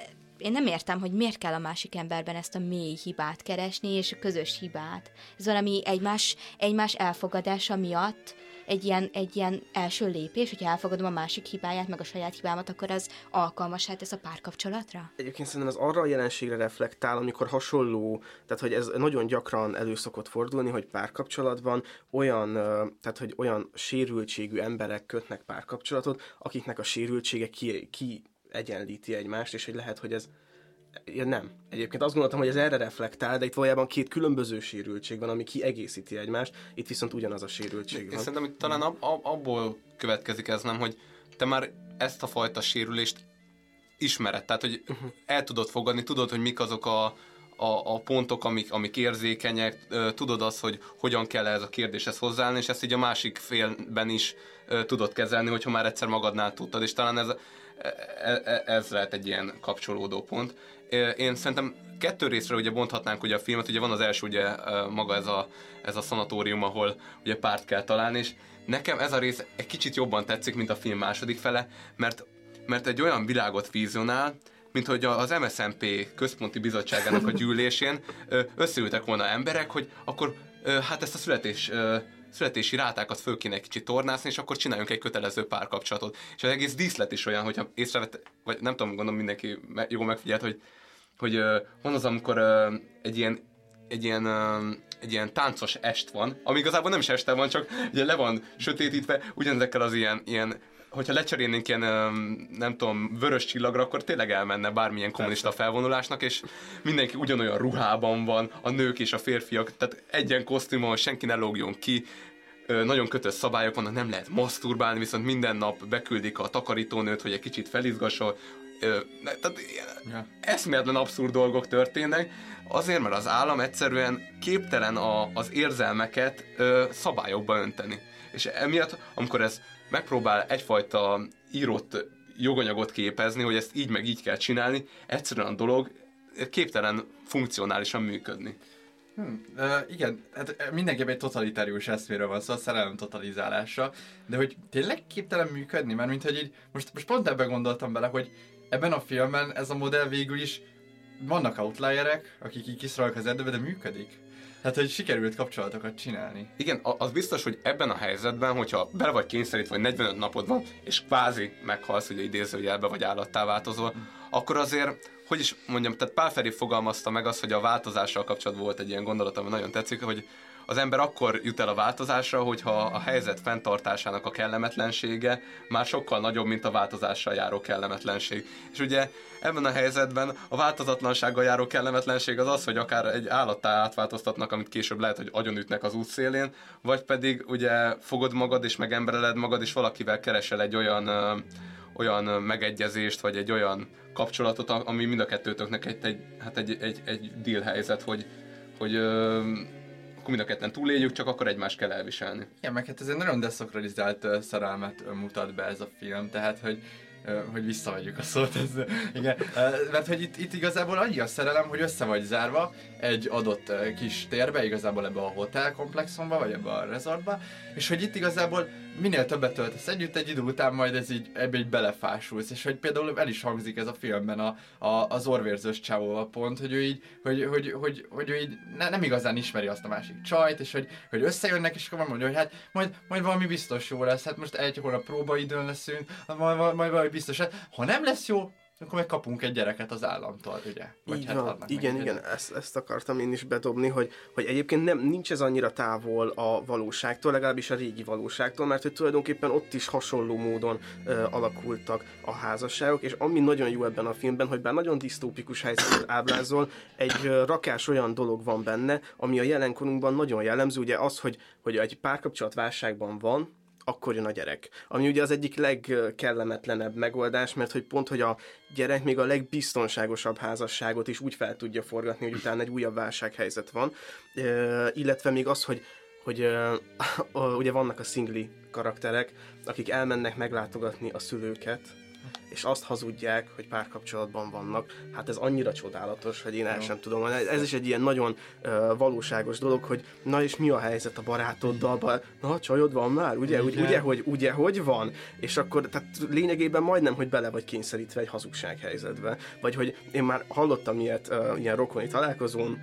S5: én nem értem, hogy miért kell a másik emberben ezt a mély hibát keresni, és a közös hibát. Ez valami egymás, egymás elfogadása miatt egy ilyen, egy ilyen első lépés, hogyha elfogadom a másik hibáját, meg a saját hibámat, akkor az alkalmas hát ez a párkapcsolatra?
S6: Egyébként szerintem ez arra a jelenségre reflektál, amikor hasonló, tehát hogy ez nagyon gyakran elő szokott fordulni, hogy párkapcsolatban olyan, tehát hogy olyan sérültségű emberek kötnek párkapcsolatot, akiknek a sérültsége ki, ki egyenlíti egymást, és hogy lehet, hogy ez Ja, nem. Egyébként azt gondoltam, hogy ez erre reflektál, de itt valójában két különböző sérültség van, ami kiegészíti egymást, itt viszont ugyanaz a sérültség van.
S4: Én szerintem hogy talán ab, ab, abból következik ez, nem, hogy te már ezt a fajta sérülést ismered, tehát hogy uh-huh. el tudod fogadni, tudod, hogy mik azok a, a, a pontok, amik, amik érzékenyek, tudod azt, hogy hogyan kell ez a kérdéshez hozzáállni, és ezt így a másik félben is tudod kezelni, hogyha már egyszer magadnál tudtad, és talán ez, ez lehet egy ilyen kapcsolódó pont. Én szerintem kettő részre ugye bonthatnánk ugye a filmet, ugye van az első ugye maga ez a, ez a szanatórium, ahol ugye párt kell találni, és nekem ez a rész egy kicsit jobban tetszik, mint a film második fele, mert, mert egy olyan világot vizionál, mint hogy az MSZMP központi bizottságának a gyűlésén összeültek volna emberek, hogy akkor hát ezt a születés születési rátákat föl kéne kicsit tornászni, és akkor csináljunk egy kötelező párkapcsolatot. És az egész díszlet is olyan, hogyha észrevett, vagy nem tudom, gondolom mindenki jól megfigyelt, hogy, hogy van az, amikor egy ilyen, egy ilyen egy ilyen táncos est van, ami igazából nem is este van, csak ugye le van sötétítve, ugyanezekkel az ilyen, ilyen hogyha lecserélnénk ilyen, nem tudom, vörös csillagra, akkor tényleg elmenne bármilyen kommunista felvonulásnak, és mindenki ugyanolyan ruhában van, a nők és a férfiak, tehát egyen kosztümon, senki ne lógjon ki, nagyon kötött szabályok vannak, nem lehet maszturbálni, viszont minden nap beküldik a takarítónőt, hogy egy kicsit felizgassa, tehát ja. eszméletlen abszurd dolgok történnek, azért, mert az állam egyszerűen képtelen a, az érzelmeket ö, szabályokba önteni. És emiatt, amikor ez megpróbál egyfajta írott joganyagot képezni, hogy ezt így meg így kell csinálni, egyszerűen a dolog képtelen funkcionálisan működni.
S3: Hmm, uh, igen, hát mindenképp egy totalitárius eszméről van szó, a szerelem totalizálása, de hogy tényleg képtelen működni, mert mint hogy így, most, most pont ebben gondoltam bele, hogy ebben a filmben ez a modell végül is vannak outlierek, akik így kiszorolnak az erdőbe, de működik. Hát, hogy sikerült kapcsolatokat csinálni.
S4: Igen, az biztos, hogy ebben a helyzetben, hogyha bele vagy kényszerítve, vagy 45 napod van, és kvázi meghalsz, ugye idézőjelbe vagy állattá változol, akkor azért, hogy is mondjam, tehát Pál Feri fogalmazta meg azt, hogy a változással kapcsolatban volt egy ilyen gondolat, ami nagyon tetszik, hogy az ember akkor jut el a változásra, hogyha a helyzet fenntartásának a kellemetlensége már sokkal nagyobb, mint a változással járó kellemetlenség. És ugye ebben a helyzetben a változatlansággal járó kellemetlenség az az, hogy akár egy állattá átváltoztatnak, amit később lehet, hogy agyonütnek az útszélén, vagy pedig ugye fogod magad és megembereled magad, és valakivel keresel egy olyan olyan megegyezést, vagy egy olyan kapcsolatot, ami mind a kettőtöknek egy, egy, hát egy, egy, egy deal helyzet, hogy, hogy akkor mind a ketten túléljük, csak akkor egymást kell elviselni.
S3: Igen, meg hát ez egy nagyon deszokralizált szerelmet mutat be ez a film, tehát hogy hogy visszaadjuk a szót, ez, igen. Mert hogy itt, itt igazából annyi a szerelem, hogy össze vagy zárva egy adott kis térbe, igazából ebbe a hotel komplexumba, vagy ebbe a resortba, és hogy itt igazából minél többet töltesz együtt, egy idő után majd ez így, ebbe így belefásulsz, és hogy például el is hangzik ez a filmben a, a, az orvérzős csávóval pont, hogy ő így, hogy, hogy, hogy, hogy ő így ne, nem igazán ismeri azt a másik csajt, és hogy, hogy összejönnek, és akkor mondja, hogy hát majd, majd valami biztos jó lesz, hát most egy hónap próbaidőn leszünk, majd, majd, majd valami biztos, hát, ha nem lesz jó, akkor meg kapunk egy gyereket az államtól, ugye?
S6: Vagy Így hát van. Igen, igen, ezt, ezt akartam én is bedobni, hogy, hogy egyébként nem, nincs ez annyira távol a valóságtól, legalábbis a régi valóságtól, mert hogy tulajdonképpen ott is hasonló módon ö, alakultak a házasságok, és ami nagyon jó ebben a filmben, hogy bár nagyon disztópikus helyzetet ábrázol, egy ö, rakás olyan dolog van benne, ami a jelenkorunkban nagyon jellemző, ugye az, hogy, hogy egy párkapcsolat válságban van, akkor jön a gyerek. Ami ugye az egyik legkellemetlenebb megoldás, mert hogy pont, hogy a gyerek még a legbiztonságosabb házasságot is úgy fel tudja forgatni, hogy utána egy újabb válsághelyzet van. Illetve még az, hogy hogy ugye vannak a szingli karakterek, akik elmennek meglátogatni a szülőket, és azt hazudják, hogy párkapcsolatban vannak. Hát ez annyira csodálatos, hogy én el sem tudom. Ez is egy ilyen nagyon uh, valóságos dolog, hogy na és mi a helyzet a barátoddal? Na, csajod van már? Ugye, ugye, ugye, hogy, ugye, hogy van? És akkor tehát lényegében majdnem, hogy bele vagy kényszerítve egy hazugság helyzetbe. Vagy hogy én már hallottam ilyet, uh, ilyen rokoni találkozón,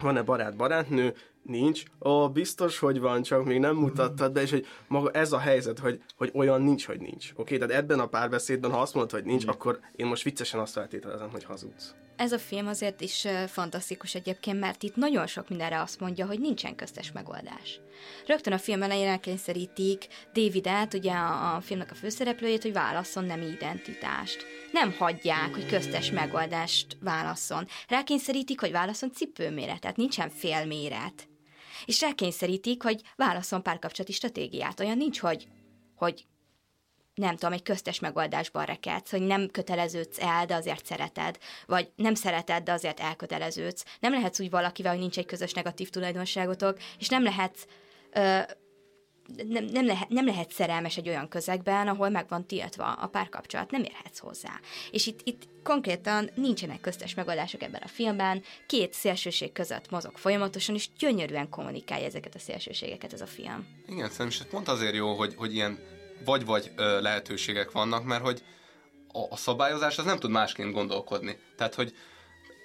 S6: van-e barát-barátnő, nincs, ó, biztos, hogy van, csak még nem mutattad be, és hogy maga ez a helyzet, hogy, hogy olyan nincs, hogy nincs. Oké, okay? tehát ebben a párbeszédben, ha azt mondod, hogy nincs, mm. akkor én most viccesen azt feltételezem, hogy hazudsz.
S5: Ez a film azért is fantasztikus egyébként, mert itt nagyon sok mindenre azt mondja, hogy nincsen köztes megoldás. Rögtön a film elején elkényszerítik Davidet, ugye a, a filmnek a főszereplőjét, hogy válasszon nem identitást. Nem hagyják, hogy köztes megoldást válasszon. Rákényszerítik, hogy válasszon cipőméretet, nincsen félméret és rákényszerítik, hogy válaszol párkapcsolati stratégiát. Olyan nincs, hogy, hogy nem tudom, egy köztes megoldásban rekedsz, hogy nem köteleződsz el, de azért szereted, vagy nem szereted, de azért elköteleződsz. Nem lehetsz úgy valakivel, hogy nincs egy közös negatív tulajdonságotok, és nem lehetsz ö, nem, nem, lehet, nem lehet szerelmes egy olyan közegben, ahol meg van tiltva a párkapcsolat, nem érhetsz hozzá. És itt, itt konkrétan nincsenek köztes megoldások ebben a filmben, két szélsőség között mozog folyamatosan, és gyönyörűen kommunikálja ezeket a szélsőségeket ez a film.
S4: Igen, szerintem pont azért jó, hogy, hogy ilyen vagy-vagy lehetőségek vannak, mert hogy a, a szabályozás az nem tud másként gondolkodni. Tehát, hogy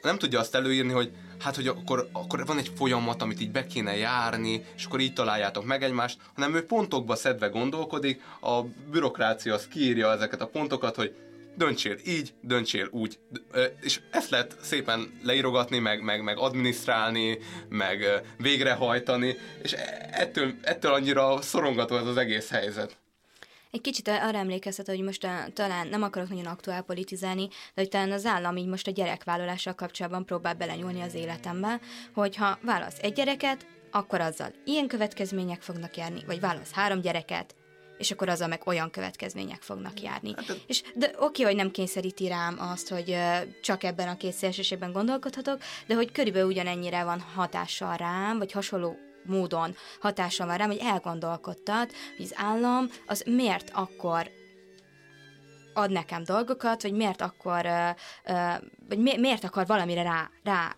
S4: nem tudja azt előírni, hogy hát, hogy akkor, akkor van egy folyamat, amit így be kéne járni, és akkor így találjátok meg egymást, hanem ő pontokba szedve gondolkodik, a bürokrácia az kiírja ezeket a pontokat, hogy döntsél így, döntsél úgy. És ezt lehet szépen leírogatni, meg, meg, meg adminisztrálni, meg végrehajtani, és ettől, ettől annyira szorongató ez az egész helyzet.
S5: Egy kicsit arra emlékeztet, hogy most a, talán nem akarok nagyon aktuál politizálni, de hogy talán az állam így most a gyerekvállalással kapcsolatban próbál belenyúlni az életembe, hogy ha válasz egy gyereket, akkor azzal ilyen következmények fognak járni, vagy válasz három gyereket, és akkor azzal meg olyan következmények fognak járni. Hát, és de oké, hogy nem kényszeríti rám azt, hogy csak ebben a két szélsőségben gondolkodhatok, de hogy körülbelül ugyanennyire van hatással rám, vagy hasonló módon hatása van rám, hogy elgondolkodtat, hogy az állam az miért akkor ad nekem dolgokat, vagy miért akkor, vagy miért akar valamire rá, rá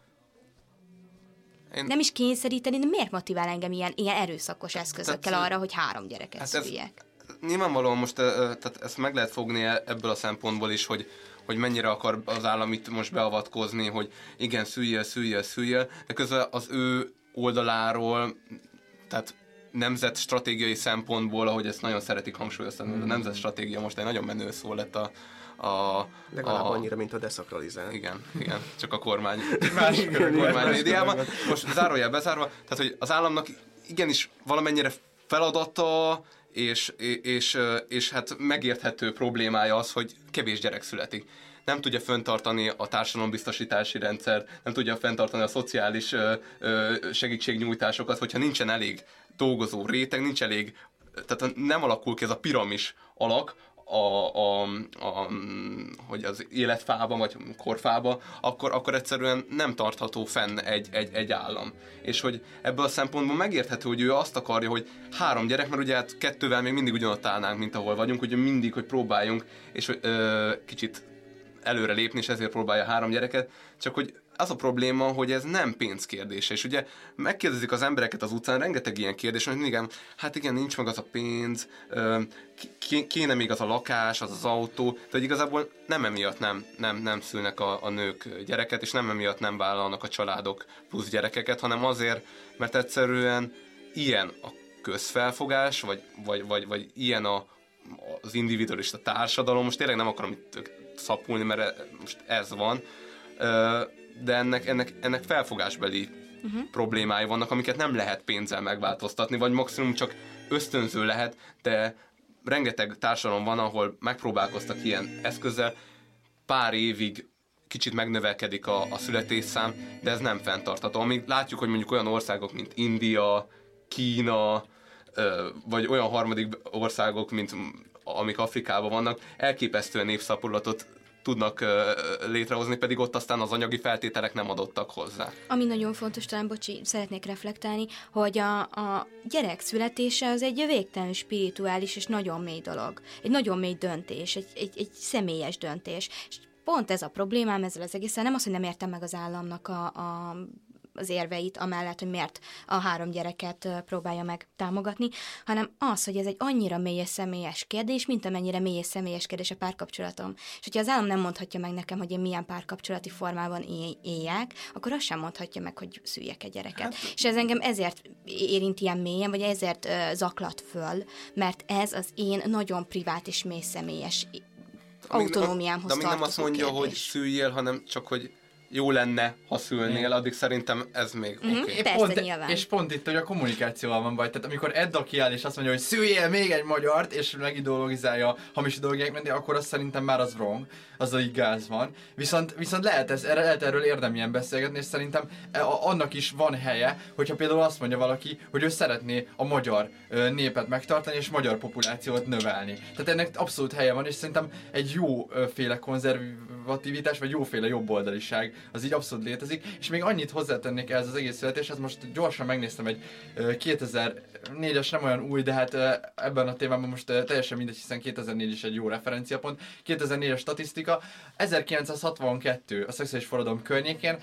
S5: én... nem is kényszeríteni, de miért motivál engem ilyen, ilyen erőszakos eszközökkel tehát, arra, hogy három gyereket hát szüljek?
S4: Nyilvánvalóan most tehát ezt meg lehet fogni e- ebből a szempontból is, hogy, hogy mennyire akar az állam itt most beavatkozni, hogy igen, szüljél, szüljél, szüljél, de közben az ő oldaláról, tehát nemzet stratégiai szempontból, ahogy ezt nagyon szeretik hangsúlyozni, mm. a nemzet stratégia most egy nagyon menő szó lett a, a,
S6: Legalább a, annyira, mint a deszakralizál.
S4: Igen, igen, csak a kormány, másik kormány médiában. Most zárójel bezárva, tehát hogy az államnak igenis valamennyire feladata, és, és, és hát megérthető problémája az, hogy kevés gyerek születik nem tudja föntartani a társadalombiztosítási rendszer, nem tudja fenntartani a szociális ö, ö, segítségnyújtásokat, hogyha nincsen elég dolgozó réteg, nincs elég, tehát nem alakul ki ez a piramis alak, a, a, a, hogy az életfába, vagy korfába, akkor, akkor egyszerűen nem tartható fenn egy, egy, egy állam. És hogy ebből a szempontból megérthető, hogy ő azt akarja, hogy három gyerek, mert ugye hát kettővel még mindig ugyanott állnánk, mint ahol vagyunk, ugye mindig, hogy próbáljunk, és ö, kicsit előre lépni, és ezért próbálja három gyereket, csak hogy az a probléma, hogy ez nem pénzkérdése, és ugye megkérdezik az embereket az utcán, rengeteg ilyen kérdés, hogy igen, hát igen, nincs meg az a pénz, kéne még az a lakás, az az autó, de hogy igazából nem emiatt nem, nem, nem szülnek a, a nők gyereket, és nem emiatt nem vállalnak a családok plusz gyerekeket, hanem azért, mert egyszerűen ilyen a közfelfogás, vagy, vagy, vagy, vagy ilyen a, az individualista társadalom, most tényleg nem akarom itt szapulni, mert most ez van, de ennek, ennek, ennek felfogásbeli uh-huh. problémái vannak, amiket nem lehet pénzzel megváltoztatni, vagy maximum csak ösztönző lehet, de rengeteg társadalom van, ahol megpróbálkoztak ilyen eszközzel, pár évig kicsit megnövelkedik a, a születésszám, de ez nem fenntartható. Amíg látjuk, hogy mondjuk olyan országok, mint India, Kína, vagy olyan harmadik országok, mint amik Afrikában vannak, elképesztően népszapulatot tudnak létrehozni, pedig ott aztán az anyagi feltételek nem adottak hozzá.
S5: Ami nagyon fontos, talán bocsi, szeretnék reflektálni, hogy a, a gyerek születése az egy végtelen spirituális és nagyon mély dolog. Egy nagyon mély döntés, egy, egy, egy személyes döntés. És pont ez a problémám ezzel az egészen, nem az, hogy nem értem meg az államnak a, a az érveit, amellett, hogy miért a három gyereket próbálja meg támogatni, hanem az, hogy ez egy annyira mély és személyes kérdés, mint amennyire mély és személyes kérdés a párkapcsolatom. És hogyha az állam nem mondhatja meg nekem, hogy én milyen párkapcsolati formában éljek, akkor azt sem mondhatja meg, hogy szüljek egy gyereket. Hát, és ez engem ezért érint ilyen mélyen, vagy ezért uh, zaklat föl, mert ez az én nagyon privát és mély személyes autonómiámhoz
S4: De amíg nem azt mondja, kérdés. hogy szüljél, hanem csak, hogy jó lenne, ha szülnél, addig szerintem ez még mm-hmm. oké.
S5: Okay.
S3: Pont, és pont itt, hogy a kommunikációval van baj. Tehát amikor Edda kiáll és azt mondja, hogy szüljél még egy magyart, és megideologizálja hamis dolgok menni, akkor azt szerintem már az wrong, az így gáz van. Viszont, viszont lehet, ez, lehet erről érdemien beszélgetni, és szerintem e, annak is van helye, hogyha például azt mondja valaki, hogy ő szeretné a magyar népet megtartani, és magyar populációt növelni. Tehát ennek abszolút helye van, és szerintem egy jóféle konzervativitás, vagy jóféle jobboldaliság az így abszolút létezik, és még annyit hozzátennék ez az egész születéshez, most gyorsan megnéztem egy 2004-es, nem olyan új, de hát ebben a témában most teljesen mindegy, hiszen 2004 is egy jó referenciapont. 2004-es statisztika, 1962 a szexuális forradalom környékén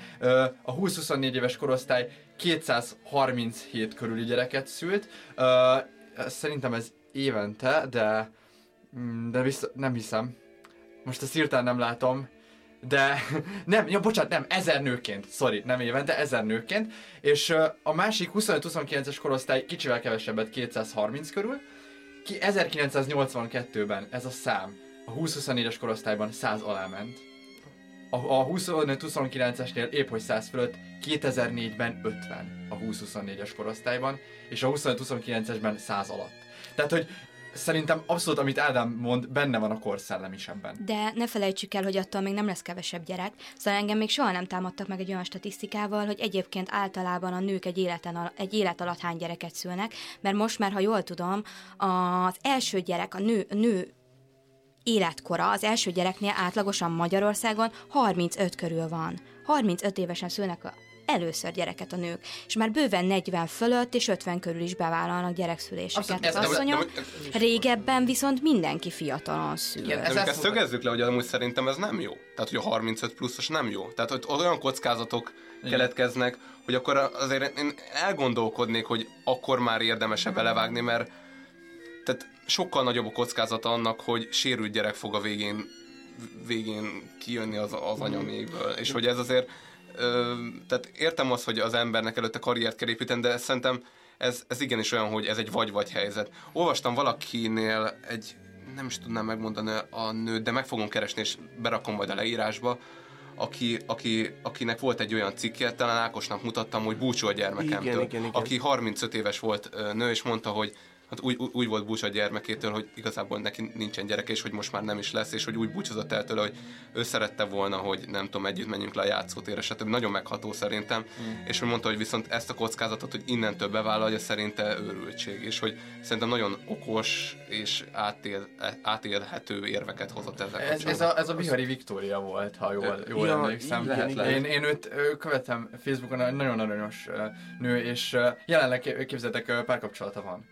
S3: a 20-24 éves korosztály 237 körüli gyereket szült. Szerintem ez évente, de, mm, de vissza, nem hiszem. Most ezt hirtelen nem látom de nem, ja, bocsánat, nem, ezer nőként, sorry, nem évente, ezer nőként, és a másik 25-29-es korosztály kicsivel kevesebbet, 230 körül, ki 1982-ben ez a szám a 20-24-es korosztályban 100 alá ment. A, a 25-29-esnél épp hogy 100 fölött, 2004-ben 50 a 20-24-es korosztályban, és a 25-29-esben 100 alatt. Tehát, hogy szerintem abszolút, amit Ádám mond, benne van a korszellem is ebben.
S5: De ne felejtsük el, hogy attól még nem lesz kevesebb gyerek. Szóval engem még soha nem támadtak meg egy olyan statisztikával, hogy egyébként általában a nők egy, életen, egy élet alatt hány gyereket szülnek, mert most már, ha jól tudom, az első gyerek, a nő, a nő életkora az első gyereknél átlagosan Magyarországon 35 körül van. 35 évesen szülnek a először gyereket a nők, és már bőven 40 fölött és 50 körül is bevállalnak gyerekszüléseket az asszonyok. Régebben viszont mindenki fiatalon szül. Igen,
S4: ez ezt szögezzük le, hogy amúgy szerintem ez nem jó. Tehát, hogy a 35 pluszos nem jó. Tehát, hogy olyan kockázatok Igen. keletkeznek, hogy akkor azért én elgondolkodnék, hogy akkor már érdemese belevágni, mert tehát sokkal nagyobb a kockázata annak, hogy sérült gyerek fog a végén végén kijönni az, az anyamégből. És hogy ez azért ö, tehát értem azt, hogy az embernek előtte karriert kell építeni, de szerintem ez, ez igenis olyan, hogy ez egy vagy-vagy helyzet. Olvastam valakinél egy, nem is tudnám megmondani a nőt, de meg fogom keresni, és berakom majd a leírásba, aki, aki, akinek volt egy olyan cikke, talán Ákosnak mutattam, hogy búcsú a gyermekemtől.
S6: Igen, igen, igen.
S4: Aki 35 éves volt nő, és mondta, hogy hát úgy, úgy- volt búcsú a gyermekétől, hogy igazából neki nincsen gyereke, és hogy most már nem is lesz, és hogy úgy búcsúzott el tőle, hogy ő szerette volna, hogy nem tudom, együtt menjünk le a játszótérre, stb. Nagyon megható szerintem,
S3: Mm.
S4: és hogy mondta, hogy viszont ezt a kockázatot, hogy innentől bevállalja, szerinte őrültség, és hogy szerintem nagyon okos és átél, átélhető érveket hozott ezzel
S3: Ez, ez, a, ez a Bihari Viktória volt, ha jól, jól
S4: Ja,
S3: emlékszem.
S4: igen, igen.
S3: Én, én őt ö, követem Facebookon, egy nagyon aranyos nő, és ö, jelenleg ké- képzeltek párkapcsolata van.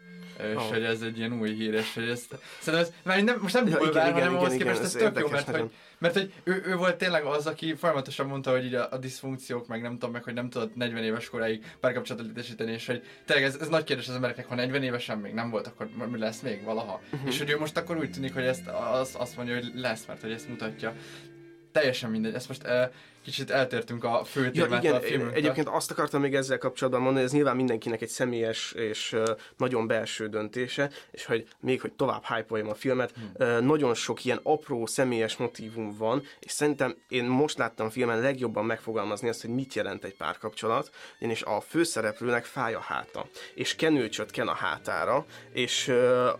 S3: És
S6: Oh.
S3: hogy ez egy ilyen új hír, és hogy ezt, szerintem ez, már nem, most nem
S6: Ja, igen,
S3: hanem
S6: igen,
S3: ahhoz
S6: igen,
S3: képest ez
S6: ez
S3: tök jó, mert, hogy,
S6: nagyon.
S3: mert hogy ő, ő, volt tényleg az, aki folyamatosan mondta, hogy így a, a diszfunkciók, meg nem tudom meg, hogy nem tudott 40 éves koráig párkapcsolatot létesíteni, és hogy tényleg ez, ez nagy kérdés az embereknek, ha 40 évesen még nem volt, akkor mi lesz még valaha.
S6: Mhm.
S3: És hogy ő most akkor úgy tűnik, hogy ezt az, azt mondja, hogy lesz, mert hogy ezt mutatja. Teljesen mindegy, ezt most uh, kicsit eltértünk a fő
S6: Ja,
S3: témától
S6: igen,
S3: a filmünktől.
S6: egyébként azt akartam még ezzel kapcsolatban mondani, ez nyilván mindenkinek egy személyes és nagyon belső döntése, és hogy még hogy tovább hype a filmet, hmm. nagyon sok ilyen apró személyes motívum van, és szerintem én most láttam a filmen legjobban megfogalmazni azt, hogy mit jelent egy párkapcsolat, ugyanis a főszereplőnek fáj a háta, és kenőcsöt ken a hátára, és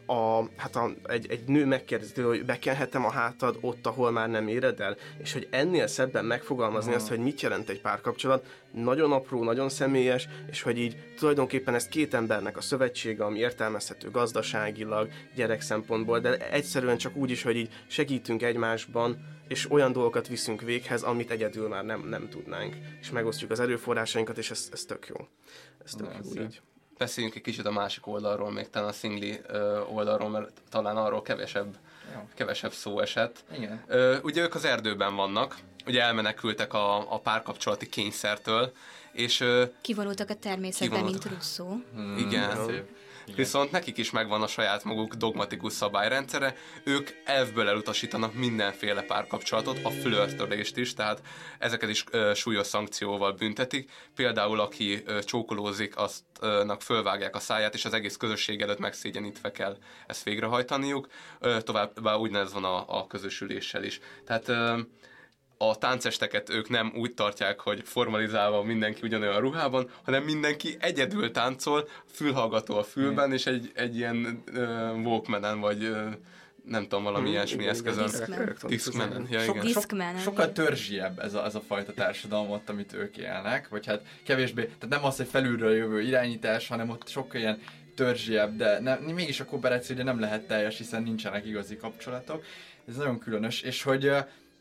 S6: a, hát a, egy, egy nő megkérdezi hogy bekenhetem a hátad ott, ahol már nem éred el, és hogy ennél szebben megfogalmazni
S3: Aha.
S6: azt, hogy mit jelent egy párkapcsolat, nagyon apró, nagyon személyes, és hogy így tulajdonképpen ez két embernek a szövetsége, ami értelmezhető gazdaságilag, gyerek szempontból, de egyszerűen csak úgy is, hogy így segítünk egymásban, és olyan dolgokat viszünk véghez, amit egyedül már nem, nem tudnánk. És megosztjuk az erőforrásainkat, és ez, ez tök jó. Ez tök
S4: Nagyon
S6: jó így.
S4: Beszéljünk egy kicsit a másik oldalról, még talán a szingli oldalról, mert talán arról kevesebb,
S3: Jó.
S4: kevesebb szó esett.
S3: Igen.
S4: Ö, ugye ők az erdőben vannak, ugye elmenekültek a, a párkapcsolati kényszertől, és
S5: Kivonultak a természetbe,
S4: Kivonultak.
S5: mint Russzó.
S4: Hmm, igen.
S3: szép.
S4: Viszont nekik is megvan a saját maguk dogmatikus szabályrendszere, ők elfből elutasítanak mindenféle párkapcsolatot, a flörtölést is, tehát ezeket is ö, súlyos szankcióval büntetik. Például aki ö, csókolózik, aztnak fölvágják a száját, és az egész közösség előtt megszégyenítve kell ezt végrehajtaniuk. Ö, továbbá úgynevezett van a, a közösüléssel is. Tehát ö, a táncesteket ők nem úgy tartják, hogy formalizálva mindenki ugyanolyan ruhában, hanem mindenki egyedül táncol, fülhallgató a fülben, és egy, egy ilyen uh, walkmanen, vagy uh, nem tudom, valami
S6: Hmm,
S4: ilyesmi
S6: igen,
S4: eszközön. Discmanen. Ja,
S3: sok,
S5: Discman,
S3: sokkal törzsiebb ez a, ez a fajta társadalom ott, amit ők élnek, vagy hát kevésbé, tehát nem az, hogy felülről jövő irányítás, hanem ott sokkal ilyen törzsiebb, de ne, mégis a kooperáció ugye nem lehet teljes, hiszen nincsenek igazi kapcsolatok. Ez nagyon különös, és hogy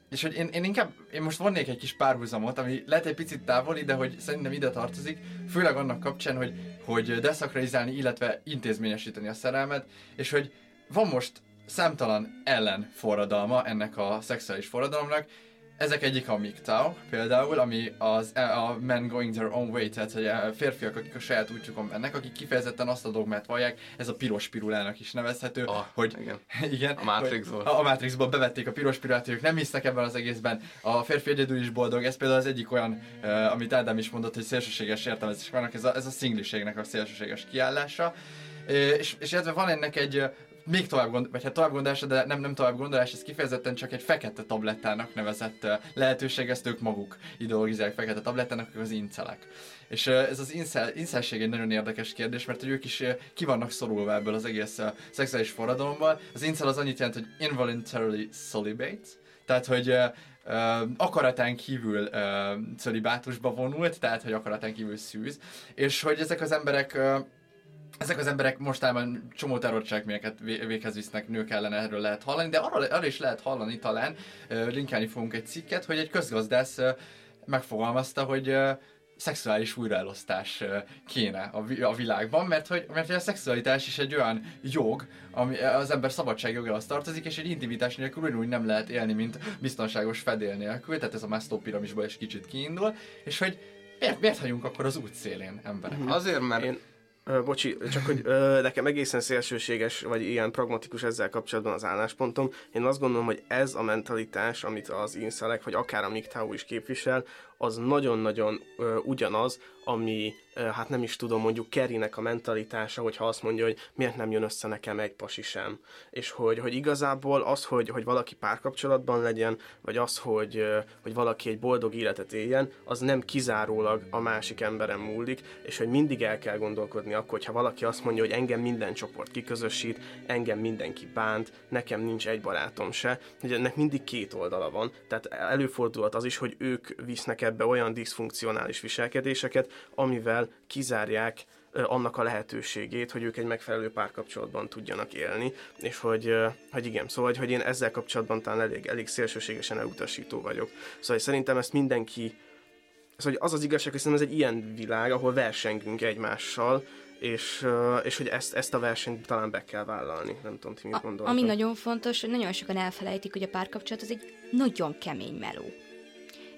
S3: és hogy én, én inkább, én most vonnék egy kis párhuzamot, ami lehet egy picit távoli, de hogy szerintem ide tartozik, főleg annak kapcsán, hogy, hogy deszakralizálni, illetve intézményesíteni a szerelmet, és hogy van most számtalan ellenforradalma ennek a szexuális forradalomnak, ezek egyik a MGTOW például, ami az a men going their own way, tehát hogy a férfiak, akik a saját útjukon mennek, akik kifejezetten azt a dogmát vallják, ez a piros pirulának is nevezhető,
S4: Ah,
S3: hogy
S4: igen.
S3: igen,
S4: A Matrixból.
S3: A, a Matrixból bevették a piros pirulát, ők nem hisznek ebben az egészben. A férfi egyedül is boldog, ez például az egyik olyan, uh, amit Ádám is mondott, hogy szélsőséges értelmezések vannak, ez a, ez a szingliségnek a szélsőséges kiállása. És, és illetve van ennek egy még tovább, gond, vagy hát tovább gondolása, de nem, nem tovább gondolás, ez kifejezetten csak egy fekete tablettának nevezett lehetőség, ezt ők maguk ideologizálják fekete tablettának, az incelek. És ez az incel, incelség egy nagyon érdekes kérdés, mert hogy ők is ki vannak szorulva ebből az egész szexuális forradalomból. Az incel az annyit jelent, hogy involuntarily celibate, tehát hogy uh, akaratán kívül uh, celibátusba vonult, tehát hogy akaratán kívül szűz, és hogy ezek az emberek uh, ezek az emberek mostában csomó terrorcselekményeket vé- véghez visznek nők ellen, erről lehet hallani, de arról, arról is lehet hallani talán, linkelni fogunk egy cikket, hogy egy közgazdász megfogalmazta, hogy szexuális újraelosztás kéne a világban, mert hogy, mert hogy a szexualitás is egy olyan jog, ami az ember szabadságjogához tartozik, és egy intimitás nélkül ugyanúgy nem lehet élni, mint biztonságos fedél nélkül, tehát ez a Maslow piramisból is kicsit kiindul, és hogy miért, miért hagyunk akkor az út szélén emberek?
S4: Azért, mert
S6: Én, bocsi, csak hogy ö, nekem egészen szélsőséges, vagy ilyen pragmatikus ezzel kapcsolatban az álláspontom. Én azt gondolom, hogy ez a mentalitás, amit az inszelek, vagy akár a MGTOW is képvisel, az nagyon-nagyon ö, ugyanaz, ami hát nem is tudom, mondjuk Kerinek a mentalitása, hogyha azt mondja, hogy miért nem jön össze nekem egy pasi sem. És hogy, hogy igazából az, hogy, hogy valaki párkapcsolatban legyen, vagy az, hogy, hogy valaki egy boldog életet éljen, az nem kizárólag a másik emberen múlik, és hogy mindig el kell gondolkodni akkor, hogyha valaki azt mondja, hogy engem minden csoport kiközösít, engem mindenki bánt, nekem nincs egy barátom se, hogy ennek mindig két oldala van. Tehát előfordulhat az is, hogy ők visznek ebbe olyan diszfunkcionális viselkedéseket, amivel kizárják annak a lehetőségét, hogy ők egy megfelelő párkapcsolatban tudjanak élni, és hogy, hogy igen, szóval, hogy én ezzel kapcsolatban talán elég, elég szélsőségesen elutasító vagyok. Szóval szerintem ezt mindenki, szóval az az igazság, hogy szerintem ez egy ilyen világ, ahol versengünk egymással, és, és hogy ezt, ezt a versenyt talán be kell vállalni. Nem tudom, ti mit gondoltok.
S5: Ami nagyon fontos, hogy nagyon sokan elfelejtik, hogy a párkapcsolat az egy nagyon kemény meló.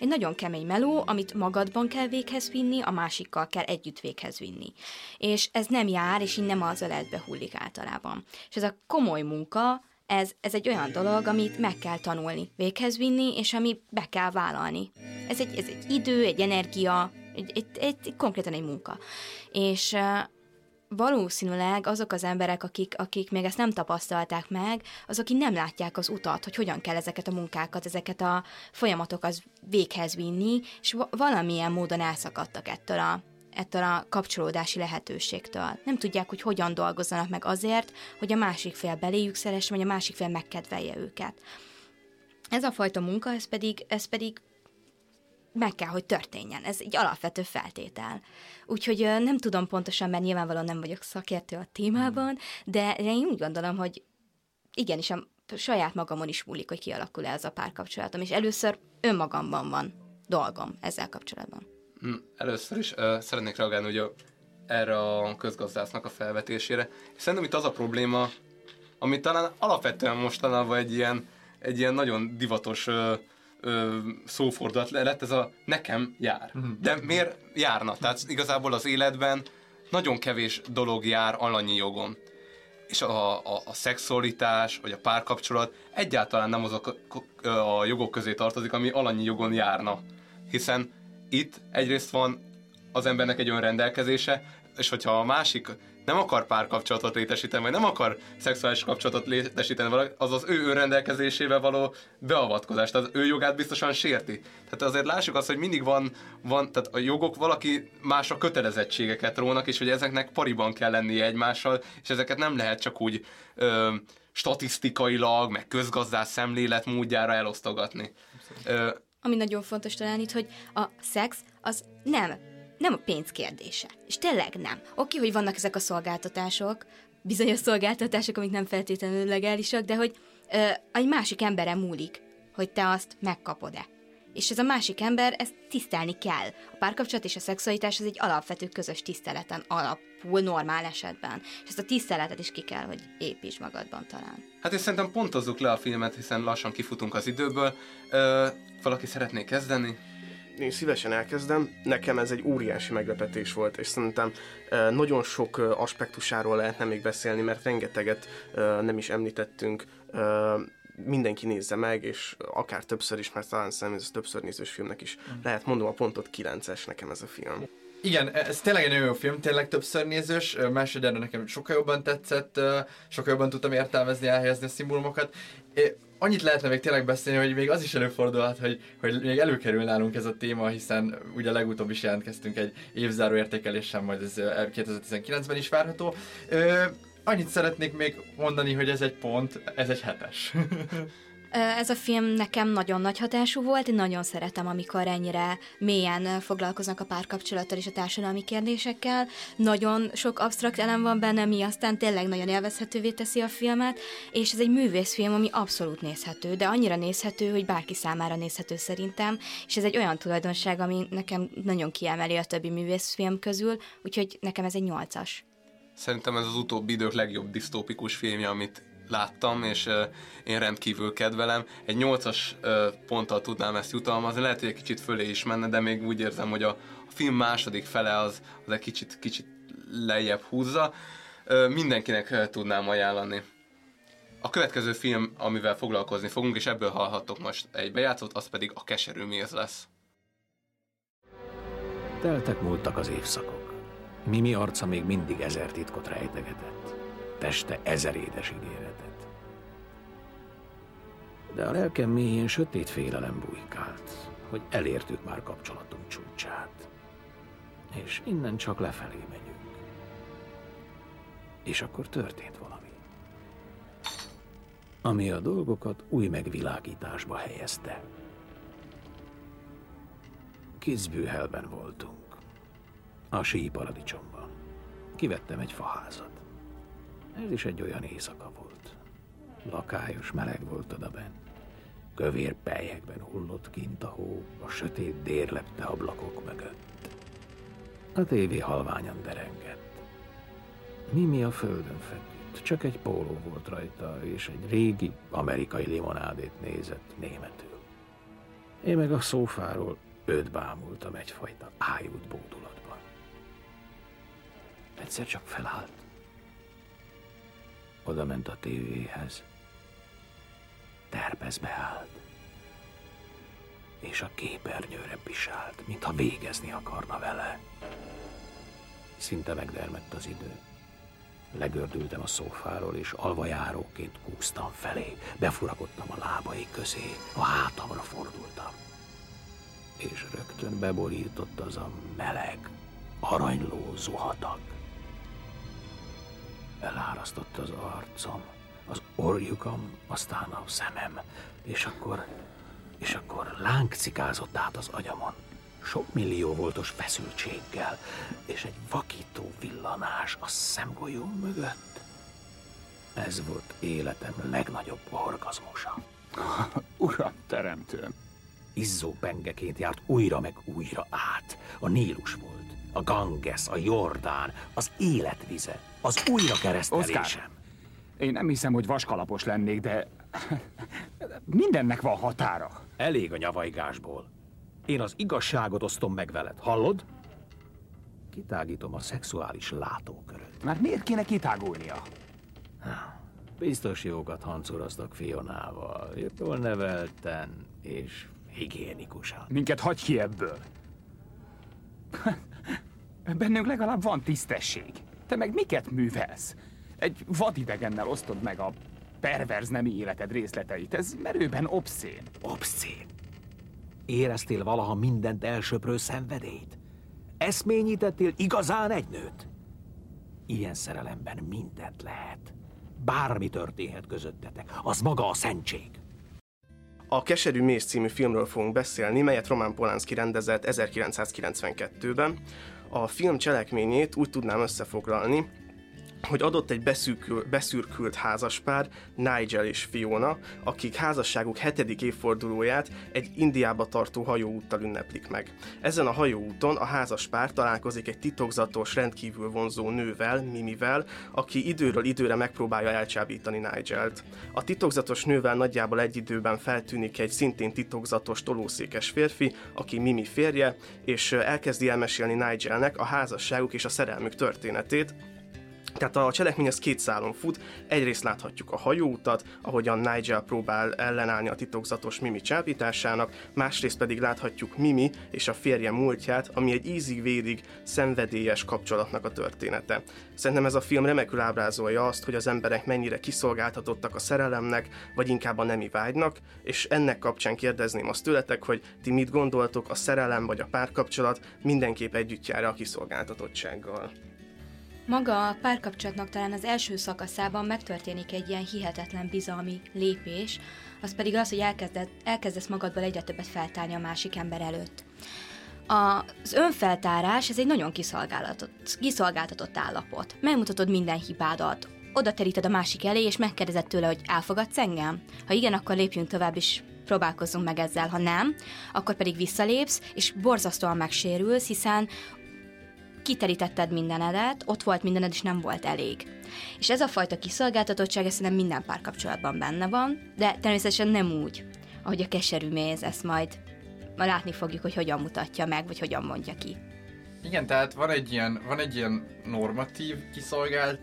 S5: Egy nagyon kemény meló, amit magadban kell véghez vinni, a másikkal kell együtt véghez vinni. És ez nem jár, és így nem az öletbe hullik általában. És ez a komoly munka, ez, ez egy olyan dolog, amit meg kell tanulni, véghez vinni, és ami be kell vállalni. Ez egy, ez egy idő, egy energia, egy, egy, egy, egy konkrétan egy munka. És valószínűleg azok az emberek, akik, akik még ezt nem tapasztalták meg, azok, akik nem látják az utat, hogy hogyan kell ezeket a munkákat, ezeket a folyamatokat véghez vinni, és valamilyen módon elszakadtak ettől a, ettől a kapcsolódási lehetőségtől. Nem tudják, hogy hogyan dolgozzanak meg azért, hogy a másik fél beléjük szeressen, vagy a másik fél megkedvelje őket. Ez a fajta munka, ez pedig, ez pedig meg kell, hogy történjen. Ez egy alapvető feltétel. Úgyhogy nem tudom pontosan, mert nyilvánvalóan nem vagyok szakértő a témában, de én úgy gondolom, hogy igenis a saját magamon is múlik, hogy kialakul ez a párkapcsolatom, és először önmagamban van dolgom ezzel kapcsolatban.
S4: Hm, először is uh, szeretnék reagálni ugye, erre a közgazdásznak a felvetésére. Szerintem itt az a probléma, ami talán alapvetően mostanában egy ilyen, egy ilyen nagyon divatos uh, ö, szófordulat lett, ez a nekem jár. Mhm. De miért járna? Tehát igazából az életben nagyon kevés dolog jár alanyi jogon. És a, a, a szexualitás, vagy a párkapcsolat egyáltalán nem azok a, a jogok közé tartozik, ami alanyi jogon járna. Hiszen itt egyrészt van az embernek egy önrendelkezése, és hogyha a másik nem akar párkapcsolatot létesíteni, vagy nem akar szexuális kapcsolatot létesíteni, az az ő önrendelkezésével való beavatkozás, az ő jogát biztosan sérti. Tehát azért lássuk azt, hogy mindig van, van tehát a jogok valaki másra kötelezettségeket rónak, és hogy ezeknek pariban kell lennie egymással, és ezeket nem lehet csak úgy ö, statisztikailag, meg közgazdás szemlélet módjára elosztogatni. Ö,
S5: Ami nagyon fontos talán itt, hogy a szex az nem nem a pénz kérdése. És tényleg nem. Oké, hogy vannak ezek a szolgáltatások, bizonyos szolgáltatások, amik nem feltétlenül legálisak, de hogy ö, egy másik emberen múlik, hogy te azt megkapod-e. És ez a másik ember, ezt tisztelni kell. A párkapcsolat és a szexualitás az egy alapvető közös tiszteleten alapul normál esetben. És ezt a tiszteletet is ki kell, hogy építs magadban talán.
S4: Hát és szerintem pontozzuk le a filmet, hiszen lassan kifutunk az időből. Ö, valaki szeretné kezdeni?
S6: Én szívesen elkezdem. Nekem ez egy óriási meglepetés volt, és szerintem nagyon sok aspektusáról lehetne még beszélni, mert rengeteget nem is említettünk. Mindenki nézze meg, és akár többször is, mert talán szerintem ez többször nézős filmnek is mm. lehet mondom a pontot 9-es nekem ez a film.
S3: Igen, ez tényleg egy nagyon jó film, tényleg többször nézős, másodjára nekem sokkal jobban tetszett, sokkal jobban tudtam értelmezni, elhelyezni a szimbólumokat annyit lehetne még tényleg beszélni, hogy még az is előfordulhat, hogy, hogy még előkerül nálunk ez a téma, hiszen ugye legutóbb is jelentkeztünk egy évzáró értékelésen, majd ez 2019-ben is várható. Ö, annyit szeretnék még mondani, hogy ez egy pont, ez egy hetes.
S5: Ez a film nekem nagyon nagy hatású volt, én nagyon szeretem, amikor ennyire mélyen foglalkoznak a párkapcsolattal és a társadalmi kérdésekkel. Nagyon sok absztrakt elem van benne, mi aztán tényleg nagyon élvezhetővé teszi a filmet, és ez egy művészfilm, ami abszolút nézhető, de annyira nézhető, hogy bárki számára nézhető szerintem, és ez egy olyan tulajdonság, ami nekem nagyon kiemeli a többi művészfilm közül, úgyhogy nekem ez egy nyolcas.
S4: Szerintem ez az utóbbi idők legjobb disztópikus filmje, amit láttam, és én rendkívül kedvelem. Egy 8-as uh, ponttal tudnám ezt jutalmazni, lehet, hogy egy kicsit fölé is menne, de még úgy érzem, hogy a, film második fele az, az egy kicsit, kicsit lejjebb húzza. Mindenkinek tudnám ajánlani. A következő film, amivel foglalkozni fogunk, és ebből hallhattok most egy bejátszót, az pedig a Keserű Méz lesz.
S2: Teltek múltak az évszakok.
S13: Mimi arca még mindig ezer titkot rejtegetett, teste ezer édes ígéretet. De a lelkem mélyén sötét félelem bujkált, hogy elértük már kapcsolatunk csúcsát. És innen csak lefelé megyünk. És akkor történt valami. Ami a dolgokat új megvilágításba helyezte. Kitzbühelben voltunk. A sí paradicsomban. Kivettem egy faházat. Ez is egy olyan éjszaka volt. Lakályos meleg volt odaben. Kövér pelyekben hullott kint a hó, a sötét dér lepte ablakok mögött. A tévé halványan derengett. Mimi a földön feküdt, csak egy póló volt rajta, és egy régi amerikai limonádét nézett németül. Én meg a szófáról őt bámultam egyfajta ájult bódulatban. Egyszer csak felállt. Oda ment a tévéhez. Terpezbe állt. És a képernyőre pisált, mintha végezni akarna vele. Szinte megdermett az idő. Legördültem a szófáról, és alvajáróként kúztam felé. Befurakodtam a lábai közé, a hátamra fordultam. És rögtön beborított az a meleg, aranyló zuhatag. Elárasztott az arcom, az orjukam, aztán a szemem, és akkor, és akkor lángcikázott át az agyamon. Sok millió voltos feszültséggel, és egy vakító villanás a szemgolyóm mögött. Ez volt életem legnagyobb orgazmusa.
S14: Uram, teremtőm.
S13: Izzó pengeként járt újra meg újra át. A Nílus volt, a Ganges, a Jordán, az életvize, az újra keresztelésem.
S14: Oszkár, én nem hiszem, hogy vaskalapos lennék, de mindennek van határa.
S13: Elég a nyavajgásból. Én az igazságot osztom meg veled, hallod? Kitágítom a szexuális látóköröt.
S14: Már miért kéne kitágulnia?
S13: Biztos jókat hancuroztak Fionával. Jól nevelten és higiénikusan.
S14: Minket hagy ki ebből. Bennünk legalább van tisztesség. Te meg miket művelsz? Egy vadidegennel osztod meg a perverz nemi életed részleteit. Ez merőben obszén.
S13: Obszén? Éreztél valaha mindent elsöprő szenvedélyt? Eszményítettél igazán egy nőt? Ilyen szerelemben mindent lehet. Bármi történhet közöttetek. Az maga a szentség.
S6: A Keserű Mész című filmről fogunk beszélni, melyet Roman Polanski rendezett 1992-ben. A film cselekményét úgy tudnám összefoglalni, hogy adott egy beszűkül, beszürkült házaspár, Nigel és Fiona, akik házasságuk hetedik évfordulóját egy Indiába tartó hajóúttal ünneplik meg. Ezen a hajóúton a házaspár találkozik egy titokzatos, rendkívül vonzó nővel, Mimivel, aki időről időre megpróbálja elcsábítani Nigelt. A titokzatos nővel nagyjából egy időben feltűnik egy szintén titokzatos tolószékes férfi, aki Mimi férje, és elkezdi elmesélni Nigelnek a házasságuk és a szerelmük történetét, tehát a cselekmény az két szálon fut, egyrészt láthatjuk a hajóutat, ahogyan Nigel próbál ellenállni a titokzatos Mimi csábításának, másrészt pedig láthatjuk Mimi és a férje múltját, ami egy ízig-védig szenvedélyes kapcsolatnak a története. Szerintem ez a film remekül ábrázolja azt, hogy az emberek mennyire kiszolgáltatottak a szerelemnek, vagy inkább a nemi vágynak, és ennek kapcsán kérdezném azt tőletek, hogy ti mit gondoltok, a szerelem vagy a párkapcsolat mindenképp együtt jár a kiszolgáltatottsággal.
S5: Maga a párkapcsolatnak talán az első szakaszában megtörténik egy ilyen hihetetlen bizalmi lépés, az pedig az, hogy elkezded, elkezdesz magadból egyre többet feltárni a másik ember előtt. Az önfeltárás, ez egy nagyon kiszolgáltatott, kiszolgáltatott állapot. Megmutatod minden hibádat, oda teríted a másik elé, és megkérdezed tőle, hogy elfogadsz engem? Ha igen, akkor lépjünk tovább, és próbálkozzunk meg ezzel. Ha nem, akkor pedig visszalépsz, és borzasztóan megsérülsz, hiszen kiterítetted mindenedet, ott volt mindened, és nem volt elég. És ez a fajta kiszolgáltatottság, ez szerintem minden párkapcsolatban benne van, de természetesen nem úgy, ahogy a keserű méz, ezt majd ma látni fogjuk, hogy hogyan mutatja meg, vagy hogyan mondja ki.
S3: Igen, tehát van egy ilyen, van egy ilyen normatív kiszolgált,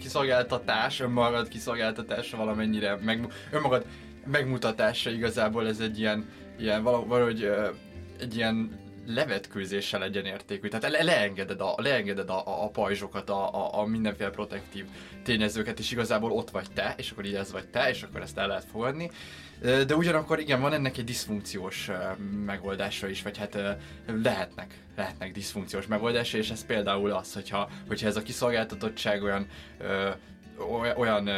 S3: kiszolgáltatás, önmagad kiszolgáltatása valamennyire, meg, önmagad megmutatása igazából ez egy ilyen, ilyen valahogy egy ilyen levetkőzéssel egyenértékű. Tehát le- leengeded a, leengeded a, a, a pajzsokat, a, a, a mindenféle protektív tényezőket, és igazából ott vagy te, és akkor így ez vagy te, és akkor ezt el lehet fogadni. De ugyanakkor igen, van ennek egy diszfunkciós megoldása is, vagy hát lehetnek, lehetnek diszfunkciós megoldása, és ez például az, hogyha, hogyha ez a kiszolgáltatottság olyan, olyan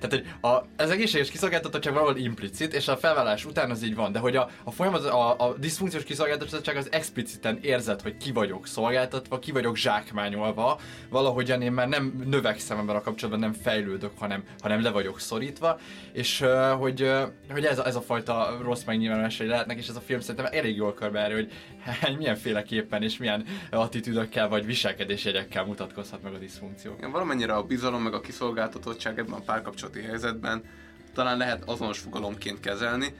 S3: tehát, hogy a, az egészséges kiszolgáltatottság valahol implicit, és a felvállás után az így van, de hogy a, a folyamat, a, a diszfunkciós kiszolgáltatottság az expliciten érzed, hogy ki vagyok szolgáltatva, ki vagyok zsákmányolva, valahogyan én már nem növekszem ebben a kapcsolatban, nem fejlődök, hanem, hanem le vagyok szorítva, és hogy, hogy ez, a, ez a fajta rossz megnyilvánulásai lehetnek, és ez a film szerintem elég jól körbeállja, hogy milyenféleképpen és milyen attitűdökkel vagy viselkedésjegyekkel mutatkozhat meg a diszfunkció.
S4: Igen, valamennyire a bizalom meg a kiszolgáltatottság ebben a párkapcsolati helyzetben talán lehet azonos fogalomként kezelni,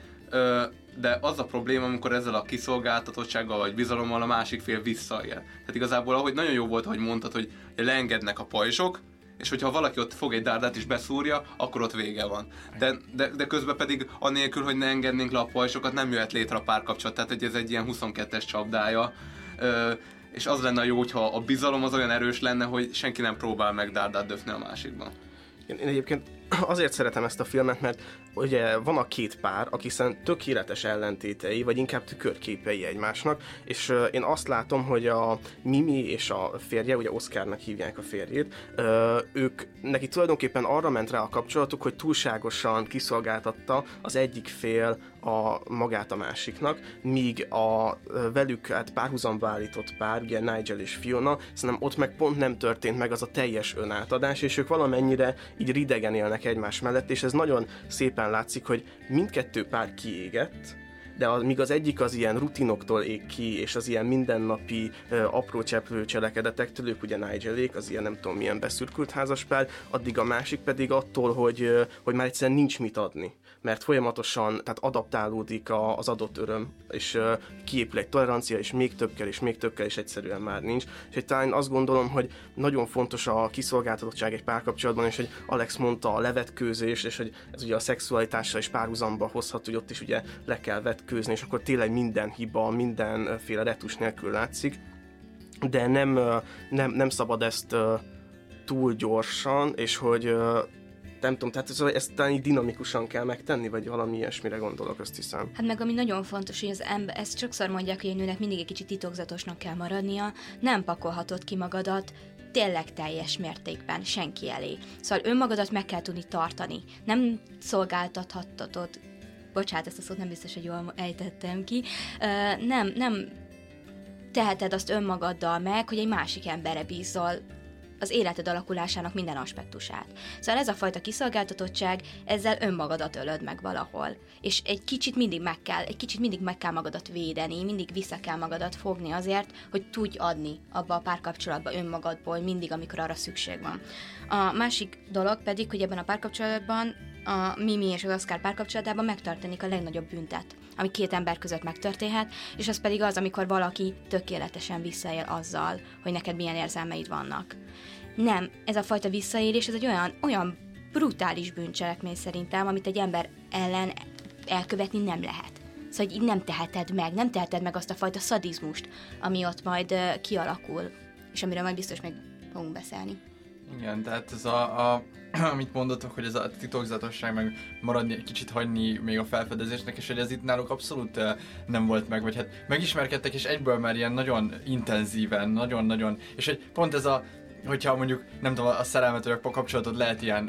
S4: de az a probléma, amikor ezzel a kiszolgáltatottsággal vagy bizalommal a másik fél visszaél. Tehát igazából, ahogy nagyon jó volt, hogy mondtad, hogy leengednek a pajzsok, és hogyha valaki ott fog egy dárdát és beszúrja, akkor ott vége van. De, de, de közben pedig anélkül, hogy ne engednénk le a pajzsokat, nem jöhet létre a párkapcsolat, tehát hogy ez egy ilyen 22-es csapdája. Ö, és az lenne jó, hogyha a bizalom az olyan erős lenne, hogy senki nem próbál meg dárdát döfni a másikban.
S6: Én, én egyébként azért szeretem ezt a filmet, mert ugye van a két pár, akik szerintem tökéletes ellentétei, vagy inkább tükörképei egymásnak, és én azt látom, hogy a Mimi és a férje, ugye Oscarnak hívják a férjét, ők, neki tulajdonképpen arra ment rá a kapcsolatuk, hogy túlságosan kiszolgáltatta az egyik fél a magát a másiknak, míg a velük hát párhuzamba állított pár, ugye Nigel és Fiona, szerintem ott meg pont nem történt meg az a teljes önátadás, és ők valamennyire így ridegen élnek egymás mellett, és ez nagyon szépen látszik, hogy mindkettő pár kiégett, de az, míg az egyik az ilyen rutinoktól ég ki, és az ilyen mindennapi ö, apró cseplő cselekedetektől, ők ugye Nigelék, az ilyen nem tudom milyen beszürkült házaspár, addig a másik pedig attól, hogy, ö, hogy már egyszerűen nincs mit adni mert folyamatosan tehát adaptálódik a, az adott öröm, és uh, kiépül egy tolerancia, és még többkel, és még többkel, és egyszerűen már nincs. És hogy talán azt gondolom, hogy nagyon fontos a kiszolgáltatottság egy párkapcsolatban, és hogy Alex mondta a levetkőzés, és hogy ez ugye a szexualitással is párhuzamba hozhat, hogy ott is ugye le kell vetkőzni, és akkor tényleg minden hiba, mindenféle retus nélkül látszik. De nem, nem, nem szabad ezt túl gyorsan, és hogy nem tudom, tehát ez, ezt talán így dinamikusan kell megtenni, vagy valami ilyesmire gondolok, azt hiszem.
S5: Hát meg ami nagyon fontos, hogy az ember, ezt sokszor mondják, hogy egy nőnek mindig egy kicsit titokzatosnak kell maradnia, nem pakolhatod ki magadat, tényleg teljes mértékben senki elé. Szóval önmagadat meg kell tudni tartani. Nem szolgáltathatod, bocsánat, ezt a szót nem biztos, hogy jól ejtettem ki, Ö, nem, nem teheted azt önmagaddal meg, hogy egy másik emberre bízzal az életed alakulásának minden aspektusát. Szóval ez a fajta kiszolgáltatottság, ezzel önmagadat ölöd meg valahol. És egy kicsit mindig meg kell, egy kicsit mindig meg kell magadat védeni, mindig vissza kell magadat fogni azért, hogy tudj adni abba a párkapcsolatba önmagadból mindig, amikor arra szükség van. A másik dolog pedig, hogy ebben a párkapcsolatban a Mimi és az Oscar párkapcsolatában megtörténik a legnagyobb büntet, ami két ember között megtörténhet, és az pedig az, amikor valaki tökéletesen visszaél azzal, hogy neked milyen érzelmeid vannak. Nem, ez a fajta visszaélés, ez egy olyan, olyan brutális bűncselekmény szerintem, amit egy ember ellen elkövetni nem lehet. Szóval így nem teheted meg, nem teheted meg azt a fajta szadizmust, ami ott majd kialakul, és amiről majd biztos meg fogunk beszélni.
S3: Igen, tehát ez a, a amit mondotok, hogy ez a titokzatosság, meg maradni, egy kicsit hagyni még a felfedezésnek, és hogy ez itt náluk abszolút eh, nem volt meg, vagy hát megismerkedtek, és egyből már ilyen nagyon intenzíven, nagyon-nagyon, és hogy pont ez a hogyha mondjuk, nem tudom, a szerelmet vagy a kapcsolatot lehet ilyen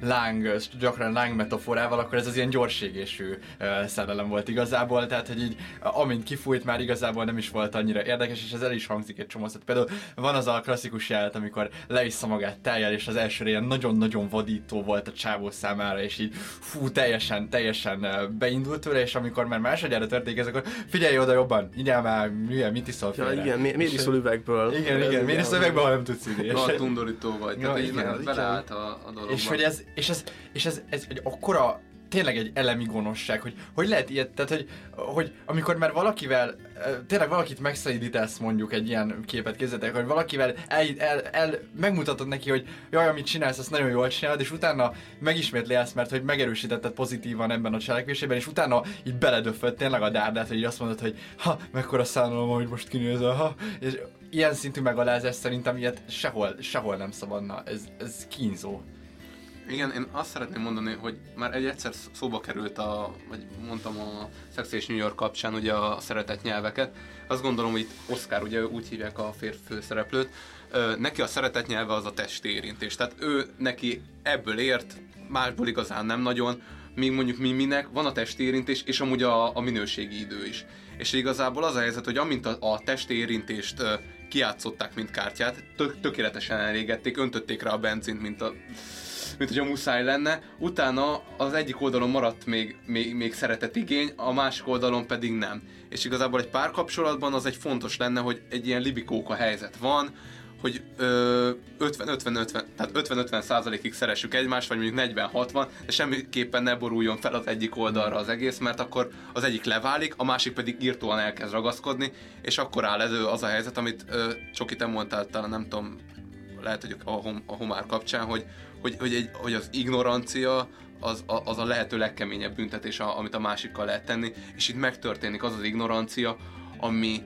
S3: uh, láng, gyakran láng metaforával, akkor ez az ilyen gyorségésű uh, szerelem volt igazából, tehát hogy így uh, amint kifújt már igazából nem is volt annyira érdekes, és ez el is hangzik egy csomó. Tehát például van az a klasszikus jelet, amikor leissza magát teljel, és az első ilyen nagyon-nagyon vadító volt a csávó számára, és így fú, teljesen, teljesen uh, beindult tőle, és amikor már másodjára történik ez, akkor figyelj oda jobban, igyál már, milyen, mit iszol
S6: Ja,
S3: félre.
S6: igen, mi- miért iszol üvegből?
S3: Igen, igen, miért iszol üvegből, ha nem tudsz inni.
S4: Rohadt undorító vagy, tehát így
S3: igen,
S4: beleállt a, a dologba.
S3: és hogy ez, és ez, és ez, ez egy akkora tényleg egy elemi gonoszság, hogy hogy lehet ilyet, tehát hogy, hogy amikor már valakivel, tényleg valakit megszelidítesz mondjuk egy ilyen képet kézzetek, hogy valakivel el, el, el, megmutatod neki, hogy jaj, amit csinálsz, azt nagyon jól csinálod, és utána megismétli ezt, mert hogy megerősítetted pozitívan ebben a cselekvésében, és utána így beledöföd tényleg a dárdát, hogy így azt mondod, hogy ha, mekkora szánalom, hogy most kinézel, ha, és ilyen szintű megalázás szerintem ilyet sehol, sehol nem szabadna, ez, ez kínzó.
S4: Igen, én azt szeretném mondani, hogy már egy egyszer szóba került a, vagy mondtam a Sex és New York kapcsán ugye a szeretett nyelveket. Azt gondolom, hogy itt Oscar, ugye úgy hívják a férfi főszereplőt, neki a szeretett nyelve az a testi érintés. Tehát ő neki ebből ért, másból igazán nem nagyon, míg mondjuk mi minek van a testi érintés, és amúgy a, a minőségi idő is. És igazából az a helyzet, hogy amint a, a testi érintést kiátszották, mint kártyát, tök, tökéletesen elégették, öntötték rá a benzint, mint a mint hogy a muszáj lenne. Utána az egyik oldalon maradt még, még, még szeretett igény, a másik oldalon pedig nem. És igazából egy párkapcsolatban az egy fontos lenne, hogy egy ilyen libikóka helyzet van, hogy 50-50-50, tehát 50-50 százalékig szeressük egymást, vagy mondjuk 40-60, de semmiképpen ne boruljon fel az egyik oldalra az egész, mert akkor az egyik leválik, a másik pedig írtóan elkezd ragaszkodni, és akkor áll elő az a helyzet, amit ö, Csoki, te mondtál, talán nem tudom, lehet, hogy a, hom, a homár kapcsán, hogy, hogy, hogy, egy, hogy az ignorancia az, az a lehető legkeményebb büntetés, amit a másikkal lehet tenni, és itt megtörténik az az ignorancia, ami,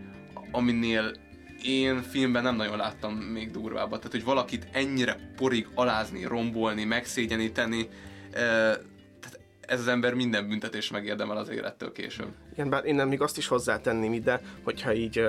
S4: aminél én filmben nem nagyon láttam még durvábbat. Tehát, hogy valakit ennyire porig alázni, rombolni, megszégyeníteni, tehát ez az ember minden büntetés megérdemel az élettől később.
S6: Igen, bár én nem még azt is hozzátenném ide, hogyha így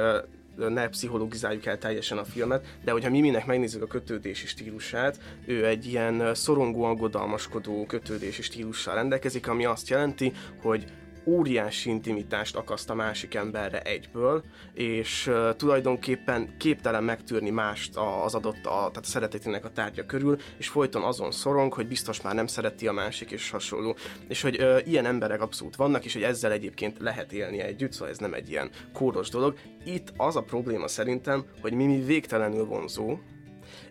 S6: ne pszichologizáljuk el teljesen a filmet, de hogyha Miminek megnézzük a kötődési stílusát, ő egy ilyen szorongó, aggodalmaskodó kötődési stílussal rendelkezik, ami azt jelenti, hogy óriási intimitást akaszt a másik emberre egyből, és uh, tulajdonképpen képtelen megtűrni mást az adott, a, tehát a szeretetének a tárgya körül, és folyton azon szorong, hogy biztos már nem szereti a másik, és hasonló. És hogy uh, ilyen emberek abszolút vannak, és hogy ezzel egyébként lehet élni együtt, szóval ez nem egy ilyen kóros dolog. Itt az a probléma szerintem, hogy Mimi végtelenül vonzó,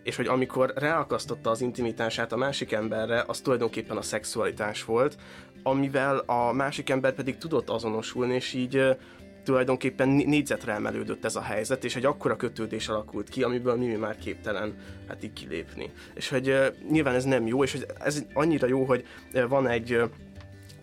S6: és hogy amikor ráakasztotta az intimitását a másik emberre, az tulajdonképpen a szexualitás volt, amivel a másik ember pedig tudott azonosulni, és így tulajdonképpen négyzetre emelődött ez a helyzet, és egy akkora kötődés alakult ki, amiből Mimi már képtelen hát így kilépni. És hogy nyilván ez nem jó, és hogy ez annyira jó, hogy van egy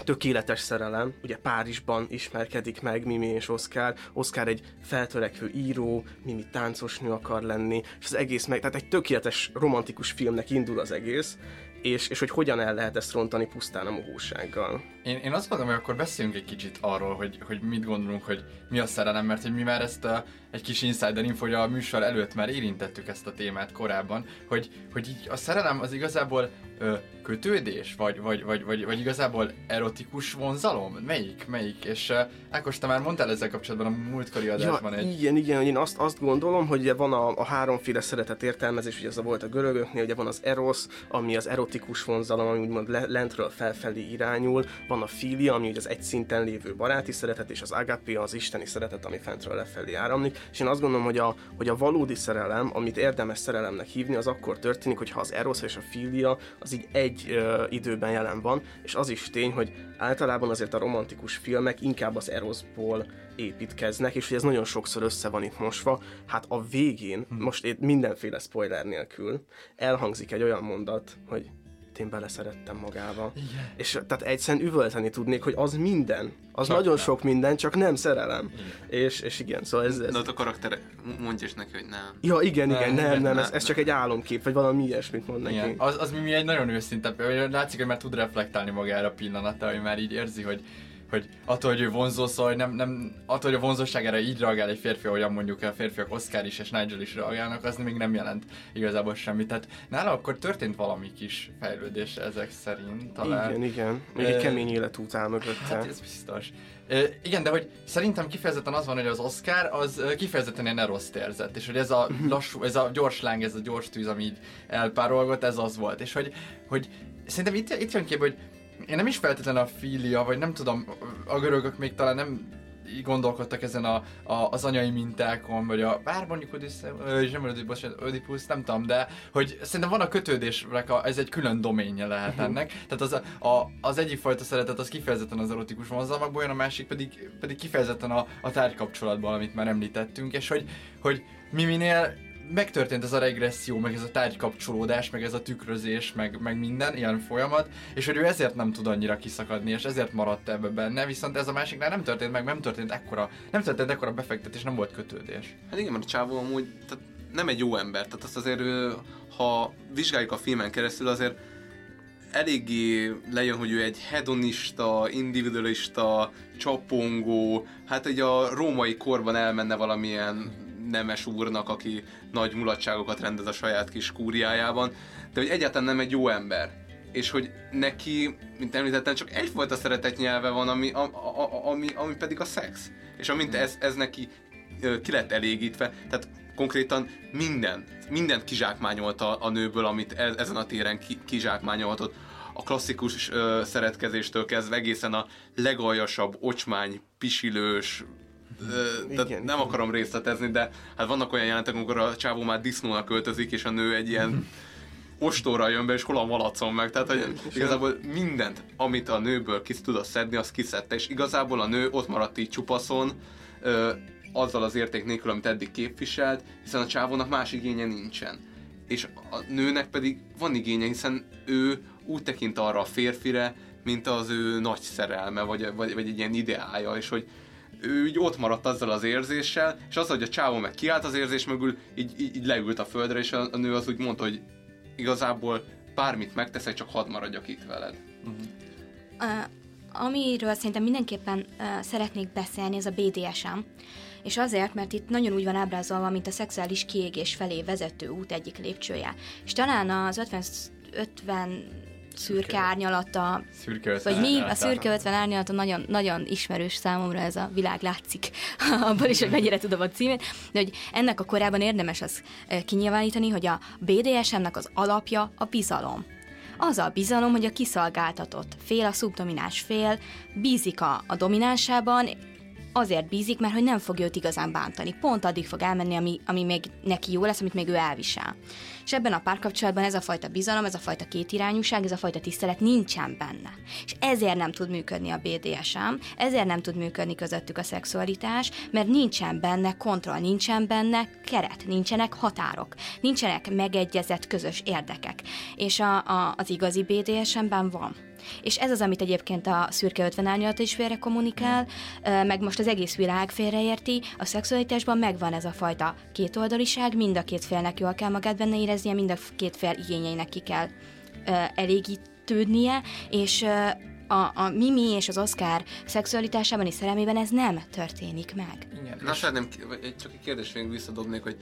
S6: tökéletes szerelem, ugye Párizsban ismerkedik meg Mimi és Oscar, Oscar egy feltörekvő író, Mimi táncosnő akar lenni, és az egész meg, tehát egy tökéletes romantikus filmnek indul az egész, és, és hogy hogyan el lehet ezt rontani pusztán a mohósággal.
S3: Én, én azt mondom, hogy akkor beszéljünk egy kicsit arról, hogy, hogy mit gondolunk, hogy mi a szerelem, mert hogy mi már ezt a, egy kis insider info, hogy a műsor előtt már érintettük ezt a témát korábban, hogy, hogy így a szerelem az igazából ö, kötődés, vagy, vagy, vagy, vagy, vagy igazából erotikus vonzalom? Melyik? Melyik? És uh, Ákos, te már mondtál ezzel kapcsolatban a múltkori adásban
S6: ja,
S3: egy...
S6: Igen, igen, én azt, azt gondolom, hogy ugye van a, a háromféle szeretet értelmezés, ugye ez a volt a görögöknél, ugye van az eros, ami az erotikus vonzalom, ami úgymond lentről felfelé irányul, van a filia, ami ugye az egy szinten lévő baráti szeretet, és az agape az isteni szeretet, ami fentről lefelé áramlik, és én azt gondolom, hogy a, hogy a valódi szerelem, amit érdemes szerelemnek hívni, az akkor történik, hogyha az eros és a filia az így egy ö, időben jelen van, és az is tény, hogy általában azért a romantikus filmek inkább az eroszból építkeznek, és hogy ez nagyon sokszor össze van itt mosva. Hát a végén, hm. most én mindenféle spoiler nélkül, elhangzik egy olyan mondat, hogy én beleszerettem magába. Igen. És tehát egyszerűen üvölteni tudnék, hogy az minden. Az csak nagyon nem. sok minden, csak nem szerelem. Igen. És, és igen, szóval ez... ez...
S4: De ott a karakter mondja is neki, hogy nem.
S6: Ja, igen, igen, nem, nem, nem, ez, ez csak egy álomkép, vagy valami ilyesmit mond neki. Igen.
S3: Az, az mi egy nagyon őszinte, látszik, hogy már tud reflektálni magára a pillanata, hogy már így érzi, hogy hogy attól, hogy ő vonzó, szóval nem, nem, attól, hogy a vonzóságára így reagál egy férfi, ahogyan mondjuk a férfiak Oscar is és Nigel is reagálnak, az még nem jelent igazából semmit. Tehát nála akkor történt valami kis fejlődés ezek szerint talán.
S6: Igen, igen. Még egy kemény életút áll mögötte.
S3: Hát ez biztos. E, igen, de hogy szerintem kifejezetten az van, hogy az Oscar az kifejezetten ilyen eroszt érzett, és hogy ez a mhm. lassú, ez a gyors láng, ez a gyors tűz, ami így elpárolgott, ez az volt. És hogy, hogy szerintem itt, itt jön ki, hogy én nem is feltétlenül a filia, vagy nem tudom, a görögök még talán nem gondolkodtak ezen a, a, az anyai mintákon, vagy a, bár mondjuk Odysseus, nem Oedipus, Oedipus, nem tudom, de hogy szerintem van a kötődésnek, a, ez egy külön doménje lehet ennek. Tehát az, a, a, az egyik fajta szeretet az kifejezetten az erotikus vonzalmakból jön, a másik pedig, pedig kifejezetten a, a tárgykapcsolatból, amit már említettünk, és hogy, hogy mi minél megtörtént ez a regresszió, meg ez a tárgykapcsolódás, meg ez a tükrözés, meg, meg minden ilyen folyamat, és hogy ő ezért nem tud annyira kiszakadni, és ezért maradt ebbe benne, viszont ez a másiknál nem történt meg, nem történt ekkora, nem történt ekkora befektetés, nem volt kötődés.
S4: Hát igen, mert a csávó amúgy tehát nem egy jó ember, tehát azt azért, ha vizsgáljuk a filmen keresztül, azért eléggé lejön, hogy ő egy hedonista, individualista, csapongó, hát egy a római korban elmenne valamilyen nemes úrnak, aki nagy mulatságokat rendez a saját kis kúriájában, de hogy egyáltalán nem egy jó ember. És hogy neki, mint említettem, csak egyfajta szeretetnyelve van, ami, a, a, a, ami, ami pedig a szex. És amint ez, ez neki ki lett elégítve, tehát konkrétan minden, mindent kizsákmányolta a nőből, amit e, ezen a téren ki, kizsákmányolhatott. A klasszikus ö, szeretkezéstől kezdve egészen a legaljasabb, ocsmány, pisilős, tehát nem akarom részletezni, de hát vannak olyan jelentek, amikor a csávó már disznónak költözik, és a nő egy ilyen ostorra jön be, és hol a malacon meg. Tehát, hogy igazából mindent, amit a nőből ki tudott szedni, azt kiszedte, és igazából a nő ott maradt így csupaszon, ö, azzal az érték nélkül, amit eddig képviselt, hiszen a csávónak más igénye nincsen. És a nőnek pedig van igénye, hiszen ő úgy tekint arra a férfire, mint az ő nagy szerelme, vagy, vagy, vagy egy ilyen ideája, és hogy ő így ott maradt azzal az érzéssel, és az, hogy a csávó meg kiállt az érzés mögül, így, így, így leült a földre, és a, a nő az úgy mondta, hogy igazából bármit megteszek, csak hadd maradjak itt veled.
S5: Uh, amiről szerintem mindenképpen uh, szeretnék beszélni, ez a BDSM. És azért, mert itt nagyon úgy van ábrázolva, mint a szexuális kiégés felé vezető út egyik lépcsője. És talán az 50, 50 szürke árnyalata,
S3: Szürke 50
S5: vagy mi, a
S3: árnyalata.
S5: szürke 50 árnyalata nagyon, nagyon ismerős számomra ez a világ látszik, abból is, hogy mennyire tudom a címét, de hogy ennek a korában érdemes az kinyilvánítani, hogy a BDSM-nek az alapja a bizalom. Az a bizalom, hogy a kiszolgáltatott fél, a szubdomináns fél bízik a, a dominánsában, azért bízik, mert hogy nem fog őt igazán bántani. Pont addig fog elmenni, ami, ami még neki jó lesz, amit még ő elvisel. És ebben a párkapcsolatban ez a fajta bizalom, ez a fajta kétirányúság, ez a fajta tisztelet nincsen benne. És ezért nem tud működni a BDSM, ezért nem tud működni közöttük a szexualitás, mert nincsen benne kontroll, nincsen benne keret, nincsenek határok, nincsenek megegyezett közös érdekek. És a, a, az igazi BDSM-ben van. És ez az, amit egyébként a szürke 50 árnyalata is félre kommunikál, meg most az egész világ félreérti, a szexualitásban megvan ez a fajta kétoldaliság, mind a két félnek jól kell magát benne éreznie, mind a két fél igényeinek ki kell elégítődnie, és a, a Mimi és az Oscar szexualitásában és szerelmében ez nem történik meg.
S3: Igen.
S4: Na, vagy egy- csak egy kérdést még visszadobnék, hogy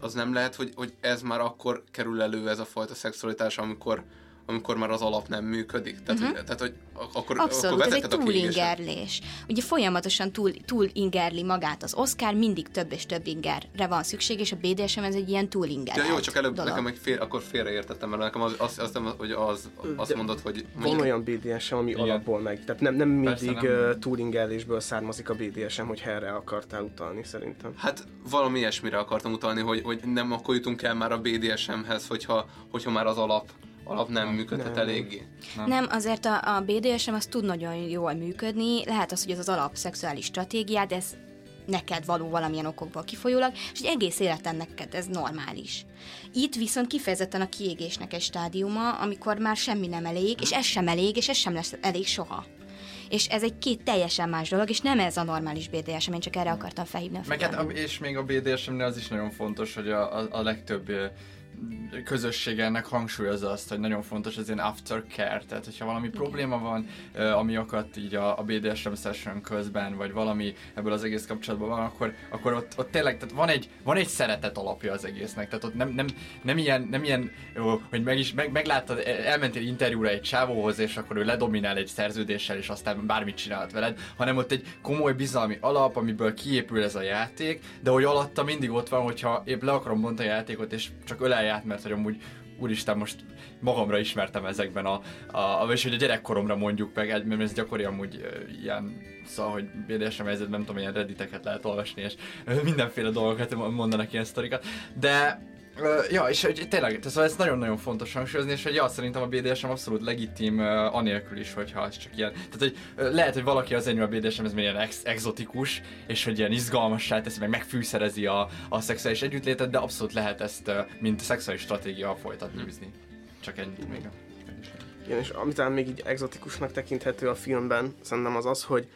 S4: az nem lehet, hogy, hogy ez már akkor kerül elő ez a fajta szexualitás, amikor amikor már az alap nem működik. Tehát,
S5: Mhm.
S4: hogy, tehát hogy ak- akkor,
S5: Abszolút,
S4: akkor
S5: ez egy túlingerlés. Ugye folyamatosan túl, túl ingerli magát az Oscar, mindig több és több ingerre van szükség, és a BDSM ez egy ilyen túlinger.
S4: Ja, jó, csak előbb
S5: dolog.
S4: nekem egy fél, akkor félreértettem, mert nekem az, az, az, az, hogy az, azt
S6: De
S4: mondod, hogy...
S6: Van olyan BDSM, ami
S4: Igen.
S6: alapból meg. Tehát nem, nem mindig
S4: nem.
S6: túlingellésből származik a BDSM, hogy erre akartál utalni szerintem.
S4: Hát valami ilyesmire akartam utalni, hogy, hogy nem akkor jutunk el már a BDSM-hez, hogyha, hogyha már az alap, alap nem működhet
S5: Nem.
S4: eléggé.
S5: Nem, azért a, a BDSM az tud nagyon jól működni, lehet az, hogy ez az alap szexuális stratégiád, de ez neked való valamilyen okokból kifolyólag, és egy egész életen neked ez normális. Itt viszont kifejezetten a kiégésnek egy stádiuma, amikor már semmi nem elég, és ez sem elég, és ez sem lesz elég soha. És ez egy két teljesen más dolog, és nem ez a normális BDSM, én csak erre akartam felhívni a
S3: hát,
S5: figyelmet.
S3: a- és még a BDSM-nél az is nagyon fontos, hogy a, a, a legtöbb közösség ennek hangsúlyozza azt, hogy nagyon fontos az ilyen aftercare, tehát hogyha valami probléma van, ami akadt így a, a BDSM session közben, vagy valami ebből az egész kapcsolatban van, akkor, akkor ott, ott tényleg, tehát van egy, van egy szeretet alapja az egésznek, tehát ott nem, nem, nem ilyen, nem ilyen jó, hogy meg is, meg, megláttad, el- elmentél interjúra egy csávóhoz, és akkor ő ledominál egy szerződéssel, és aztán bármit csinálhat veled, hanem ott egy komoly bizalmi alap, amiből kiépül ez a játék, de hogy alatta mindig ott van, hogyha épp le akarom bontani a játékot, és csak ölelj át, mert hogy amúgy úristen, most magamra ismertem ezekben a, a, és hogy a gyerekkoromra mondjuk meg, mert ez gyakori amúgy ilyen, szóval, hogy BDSM helyzetben nem tudom, ilyen redditeket lehet olvasni, és mindenféle dolgokat mondanak ilyen sztorikat, de ja, és hogy tényleg, szóval ez nagyon-nagyon fontos hangsúlyozni, és hogy ja, szerintem a BDSM abszolút legitim uh, anélkül is, hogyha ez csak ilyen, tehát hogy uh, lehet, hogy valaki az hogy a BDSM ez ilyen ex- exotikus, és hogy ilyen izgalmassá teszi, meg megfűszerezi a, a szexuális együttlétet, de abszolút lehet ezt, uh, mint szexuális stratégia folytatni, űzni. Csak ennyit még.
S6: Igen, és amit talán még így exotikusnak tekinthető a filmben, szerintem az az, hogy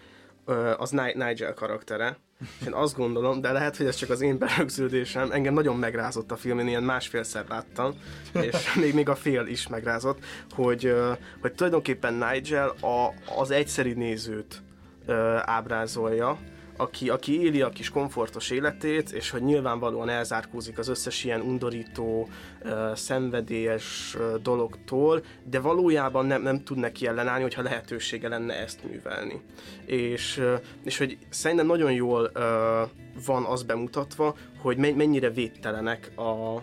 S6: ö, az Ni- Nigel karaktere, és én azt gondolom, de lehet, hogy ez csak az én berögződésem, engem nagyon megrázott a film, én ilyen másfélszer láttam, és még, még a fél is megrázott, hogy, hogy tulajdonképpen Nigel a, az egyszeri nézőt ábrázolja, aki, aki éli a kis komfortos életét, és hogy nyilvánvalóan elzárkózik az összes ilyen undorító, uh, szenvedélyes dologtól, de valójában nem, nem tud neki ellenállni, hogyha lehetősége lenne ezt művelni. És, és hogy szerintem nagyon jól van az bemutatva, hogy me- mennyire védtelenek a,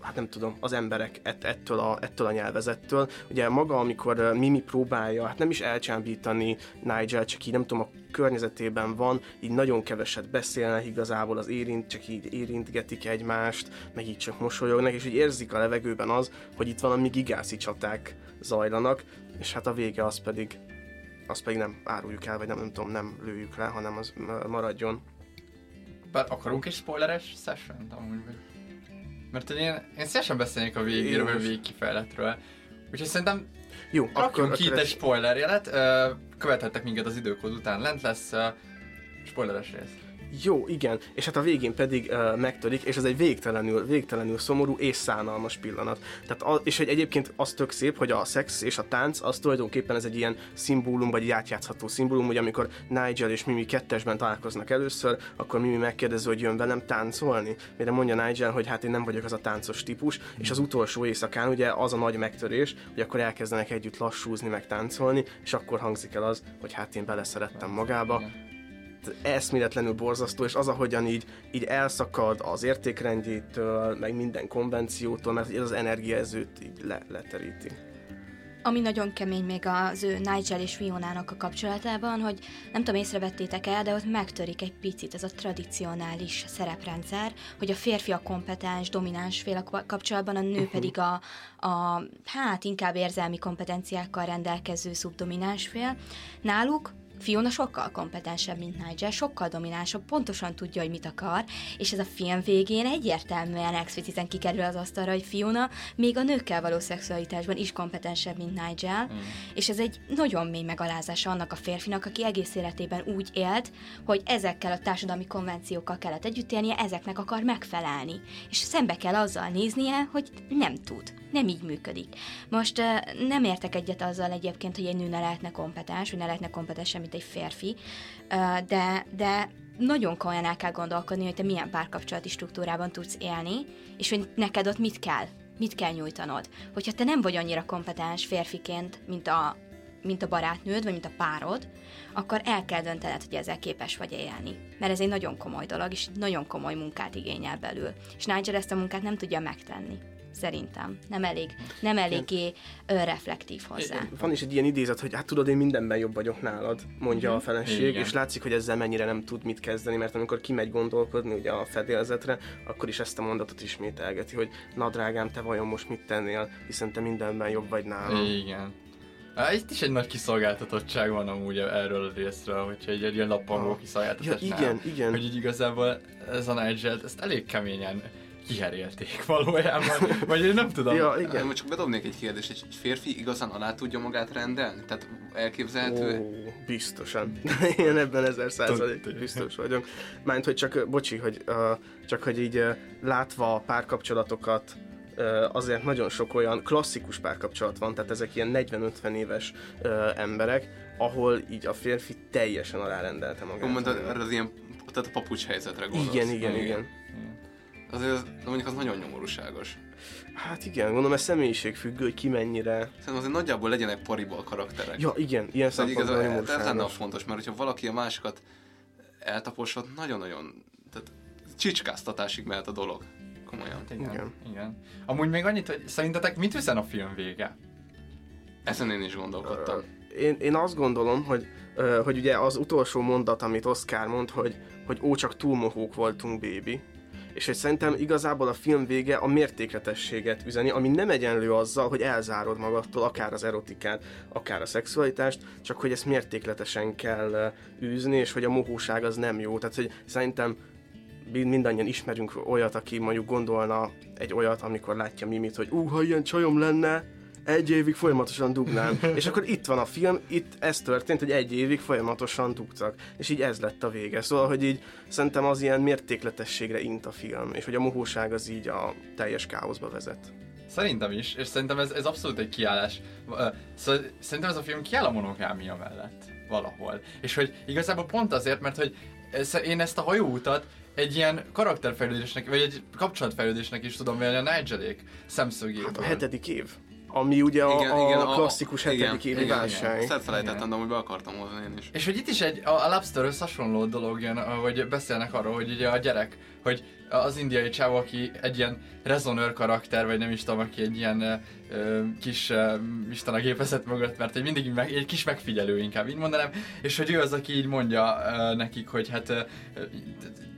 S6: hát nem tudom, az emberek ett, ettől, a, ettől a nyelvezettől. Ugye maga, amikor Mimi próbálja, hát nem is elcsábítani Nigel, csak így nem tudom, a környezetében van, így nagyon keveset beszélnek, igazából az érint, csak így érintgetik egymást, meg így csak mosolyognak, és így érzik a levegőben az, hogy itt valami gigászi csaták zajlanak, és hát a vége az pedig, az pedig nem áruljuk el, vagy nem, nem tudom, nem lőjük le, hanem az maradjon.
S3: Bár akarunk egy spoileres session amúgy, vagy? Mert hogy én, én szívesen beszélnék a végéről, vagy végkifejletről. Úgyhogy szerintem
S6: jó, akkor,
S3: ki itt egy spoiler jelet. Követhettek minket az időkód után, lent lesz ö, spoileres rész.
S6: Jó, igen, és hát a végén pedig uh, megtörik, és ez egy végtelenül, végtelenül szomorú és szánalmas pillanat. Tehát a, és hogy egyébként az tök szép, hogy a szex és a tánc, az tulajdonképpen ez egy ilyen szimbólum, vagy egy átjátszható szimbólum, hogy amikor Nigel és Mimi kettesben találkoznak először, akkor Mimi megkérdezi, hogy jön velem táncolni. Mire mondja Nigel, hogy hát én nem vagyok az a táncos típus, és az utolsó éjszakán ugye az a nagy megtörés, hogy akkor elkezdenek együtt lassúzni, meg táncolni, és akkor hangzik el az, hogy hát én beleszerettem magába, eszméletlenül borzasztó, és az, ahogyan így, így elszakad az értékrendjétől, meg minden konvenciótól, mert ez az energia ez őt így le, leteríti.
S5: Ami nagyon kemény még az ő Nigel és Fionának a kapcsolatában, hogy nem tudom, észrevettétek el, de ott megtörik egy picit ez a tradicionális szereprendszer, hogy a férfi a kompetens, domináns fél a kapcsolatban, a nő pedig a, a hát inkább érzelmi kompetenciákkal rendelkező szubdomináns fél. Náluk Fiona sokkal kompetensebb, mint Nigel, sokkal dominánsabb, pontosan tudja, hogy mit akar, és ez a film végén egyértelműen expliciten kikerül az asztalra, hogy Fiona még a nőkkel való szexualitásban is kompetensebb, mint Nigel, mm. és ez egy nagyon mély megalázása annak a férfinak, aki egész életében úgy élt, hogy ezekkel a társadalmi konvenciókkal kellett együtt élnie, ezeknek akar megfelelni. És szembe kell azzal néznie, hogy nem tud nem így működik. Most nem értek egyet azzal egyébként, hogy egy nő ne lehetne kompetens, hogy ne lehetne kompetens mint egy férfi, de, de nagyon komolyan el kell gondolkodni, hogy te milyen párkapcsolati struktúrában tudsz élni, és hogy neked ott mit kell, mit kell nyújtanod. Hogyha te nem vagy annyira kompetens férfiként, mint a, mint a barátnőd, vagy mint a párod, akkor el kell döntened, hogy ezzel képes vagy élni. Mert ez egy nagyon komoly dolog, és nagyon komoly munkát igényel belül. És Nigel ezt a munkát nem tudja megtenni szerintem. Nem elég, nem eléggé ö, reflektív hozzá.
S6: Van is egy ilyen idézet, hogy hát tudod, én mindenben jobb vagyok nálad, mondja uh-huh. a feleség, Igen. és látszik, hogy ezzel mennyire nem tud mit kezdeni, mert amikor kimegy gondolkodni ugye a fedélzetre, akkor is ezt a mondatot ismételgeti, hogy na drágám, te vajon most mit tennél, hiszen te mindenben jobb vagy nálam.
S3: Igen. Há, itt is egy nagy kiszolgáltatottság van amúgy erről a részről, hogyha egy, egy ilyen lappangó kiszolgáltatás.
S6: Ja, igen, igen.
S3: Hogy így igazából ez a Nigel, ezt elég keményen kiherélték valójában, vagy én nem tudom.
S4: Ja, igen. Most csak bedobnék egy kérdést, egy férfi igazán alá tudja magát rendelni? Tehát elképzelhető?
S6: Ó, biztosan. én ebben ezer százalék biztos vagyok. Mánt, hogy csak, bocsi, hogy uh, csak hogy így uh, látva a párkapcsolatokat, azért nagyon sok olyan klasszikus párkapcsolat van, tehát ezek ilyen 40-50 éves uh, emberek, ahol így a férfi teljesen alárendelte magát.
S4: Mondtad, erre az ilyen, tehát a papucs helyzetre gondolsz.
S6: Igen, igen, igen. igen.
S4: Azért az, mondjuk az nagyon nyomorúságos.
S6: Hát igen, gondolom ez személyiségfüggő, hogy ki mennyire.
S4: Szerintem azért nagyjából legyenek pariból karakterek.
S6: Ja, igen, ilyen szempontból
S4: ez, ez, ez lenne a fontos, mert hogyha valaki a másikat eltaposod, nagyon-nagyon, tehát csicskáztatásig mehet a dolog komolyan.
S3: Igen.
S6: Igen.
S3: Igen. Amúgy még annyit, hogy szerintetek mit üzen a film vége?
S4: Ezen én is gondolkodtam.
S6: Én, én azt gondolom, hogy, ö, hogy ugye az utolsó mondat, amit Oscar mond, hogy, hogy ó, csak túlmohók voltunk, baby. És hogy szerintem igazából a film vége a mértékletességet üzeni, ami nem egyenlő azzal, hogy elzárod magadtól akár az erotikát, akár a szexualitást, csak hogy ezt mértékletesen kell űzni, és hogy a mohóság az nem jó. Tehát, hogy szerintem mi- mindannyian ismerünk olyat, aki mondjuk gondolna egy olyat, amikor látja Mimit, hogy ú, ha ilyen csajom lenne, egy évig folyamatosan dugnám. és akkor itt van a film, itt ez történt, hogy egy évig folyamatosan dugtak. És így ez lett a vége. Szóval, hogy így szerintem az ilyen mértékletességre int a film, és hogy a mohóság az így a teljes káoszba vezet.
S3: Szerintem is, és szerintem ez, ez abszolút egy kiállás. Szóval szerintem ez a film kiáll a monogámia mellett valahol. És hogy igazából pont azért, mert hogy ez, én ezt a hajóutat egy ilyen karakterfejlődésnek, vagy egy kapcsolatfejlődésnek is tudom vélni a Nigelék szemszögéből.
S6: Hát a hetedik év. Ami ugye a, a, klasszikus hetedik évi válság.
S4: Ezt elfelejtettem, de amúgy be akartam hozni én is.
S3: És hogy itt is egy, a, a Lobsterhöz hasonló dolog jön, hogy beszélnek arról, hogy ugye a gyerek, hogy az indiai csávó, aki egy ilyen rezonőr karakter, vagy nem is tudom, aki egy ilyen ö, kis ö, isten a gépezet mögött, mert egy mindig meg, egy kis megfigyelő inkább így mondanám, és hogy ő az, aki így mondja ö, nekik, hogy hát ö,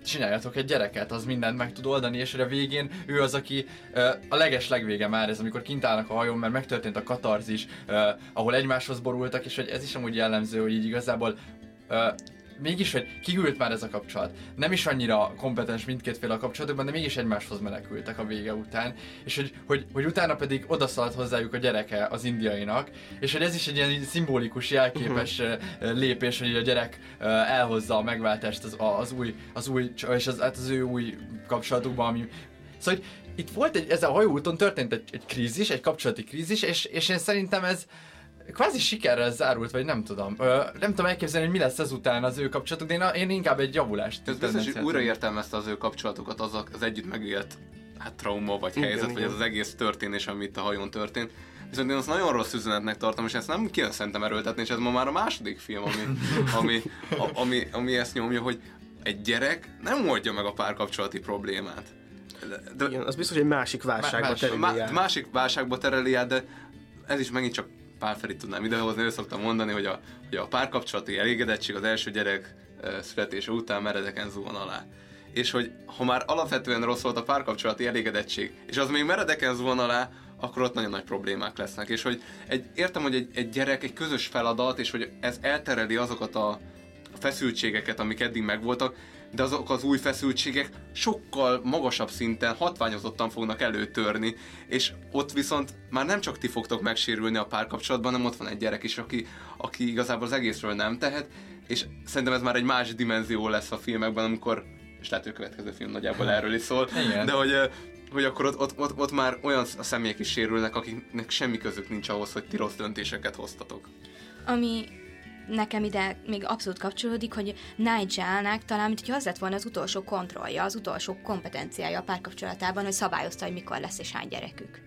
S3: csináljatok egy gyereket, az mindent meg tud oldani, és a végén ő az, aki ö, a leges legvége már ez, amikor kint állnak a hajón, mert megtörtént a katarzis, ö, ahol egymáshoz borultak, és hogy ez is amúgy jellemző, hogy így igazából mégis, hogy kihűlt már ez a kapcsolat. Nem is annyira kompetens mindkét fél a kapcsolatokban, de mégis egymáshoz menekültek a vége után. És hogy, hogy, hogy utána pedig odaszaladt hozzájuk a gyereke az indiainak, és hogy ez is egy ilyen szimbolikus, jelképes uh lépés, hogy a gyerek elhozza a megváltást az, az új, az új, és az, hát az ő új kapcsolatukban, ami Szóval hogy itt volt egy, ez a hajóúton történt egy, egy krízis, egy kapcsolati krízis, és, és én szerintem ez kvázi sikerrel zárult, vagy nem tudom. Ö, nem tudom elképzelni, hogy mi lesz ezután az ő kapcsolatuk, de én, én inkább egy javulást
S4: Ez biztos, hogy újra értelmezte az ő kapcsolatukat az, a- az együtt megélt hát trauma vagy
S6: Igen,
S4: helyzet, vagy
S6: igen.
S4: ez az egész történés, ami itt a hajón történt. Viszont én azt nagyon rossz üzenetnek tartom, és ezt nem kéne szerintem erőltetni, és ez ma már a második film, ami, ami, a, ami, ami ezt nyomja, hogy egy gyerek nem oldja meg a párkapcsolati problémát. De, de,
S6: Igen, az biztos, hogy egy másik válságba
S4: más,
S6: tereli
S4: má, másik válságba tereli át, de ez is megint csak Pál Ferit tudnám idehozni, ő szoktam mondani, hogy a, hogy a párkapcsolati elégedettség az első gyerek születése után meredeken zuhan alá. És hogy ha már alapvetően rossz volt a párkapcsolati elégedettség, és az még meredeken zuhan alá, akkor ott nagyon nagy problémák lesznek. És hogy egy, értem, hogy egy, egy gyerek egy közös feladat, és hogy ez eltereli azokat a feszültségeket, amik eddig megvoltak, de azok az új feszültségek sokkal magasabb szinten, hatványozottan fognak előtörni, és ott viszont már nem csak ti fogtok megsérülni a párkapcsolatban, hanem ott van egy gyerek is, aki, aki igazából az egészről nem tehet, és szerintem ez már egy más dimenzió lesz a filmekben, amikor, és lehet, hogy a következő film nagyjából erről is szól,
S3: Igen.
S4: de hogy, hogy akkor ott, ott, ott, ott már olyan személyek is sérülnek, akiknek semmi közük nincs ahhoz, hogy ti rossz döntéseket hoztatok.
S5: Ami nekem ide még abszolút kapcsolódik, hogy Nigelnek talán, mint hogy az lett volna az utolsó kontrollja, az utolsó kompetenciája a párkapcsolatában, hogy szabályozta, hogy mikor lesz és hány gyerekük.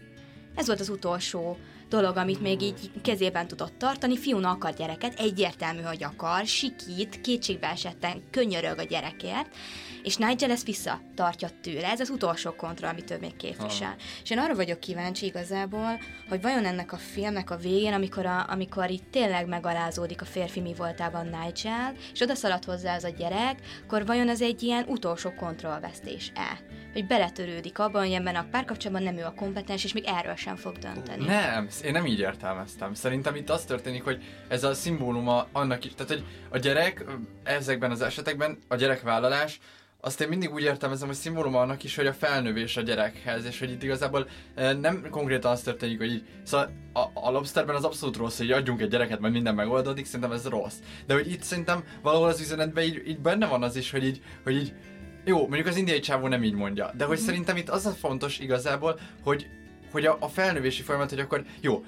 S5: Ez volt az utolsó dolog, amit még így kezében tudott tartani. Fiúna akar gyereket, egyértelmű, hogy akar, sikít, kétségbe esetten könyörög a gyerekért, és Nigel ezt visszatartja tőle. Ez az utolsó kontroll, amit ő még képvisel. És én arra vagyok kíváncsi igazából, hogy vajon ennek a filmnek a végén, amikor, a, amikor itt tényleg megalázódik a férfi mi voltában Nigel, és oda szalad hozzá az a gyerek, akkor vajon ez egy ilyen utolsó kontrollvesztés-e? Hogy beletörődik abban, hogy ebben a párkapcsolatban nem ő a kompetens, és még erről sem fog dönteni.
S3: Nem, én nem így értelmeztem. Szerintem itt az történik, hogy ez a szimbóluma annak is, tehát hogy a gyerek ezekben az esetekben, a gyerekvállalás, azt én mindig úgy értelmezem, hogy szimbóluma annak is, hogy a felnövés a gyerekhez, és hogy itt igazából eh, nem konkrétan az történik, hogy így, szóval a, a Lobsterben az abszolút rossz, hogy adjunk egy gyereket, majd minden megoldódik, szerintem ez rossz. De hogy itt szerintem valahol az üzenetben így, így benne van az is, hogy így, hogy így jó, mondjuk az indiai csávó nem így mondja, de hogy szerintem itt az a fontos igazából, hogy, hogy a, a felnövési folyamat, hogy akkor jó,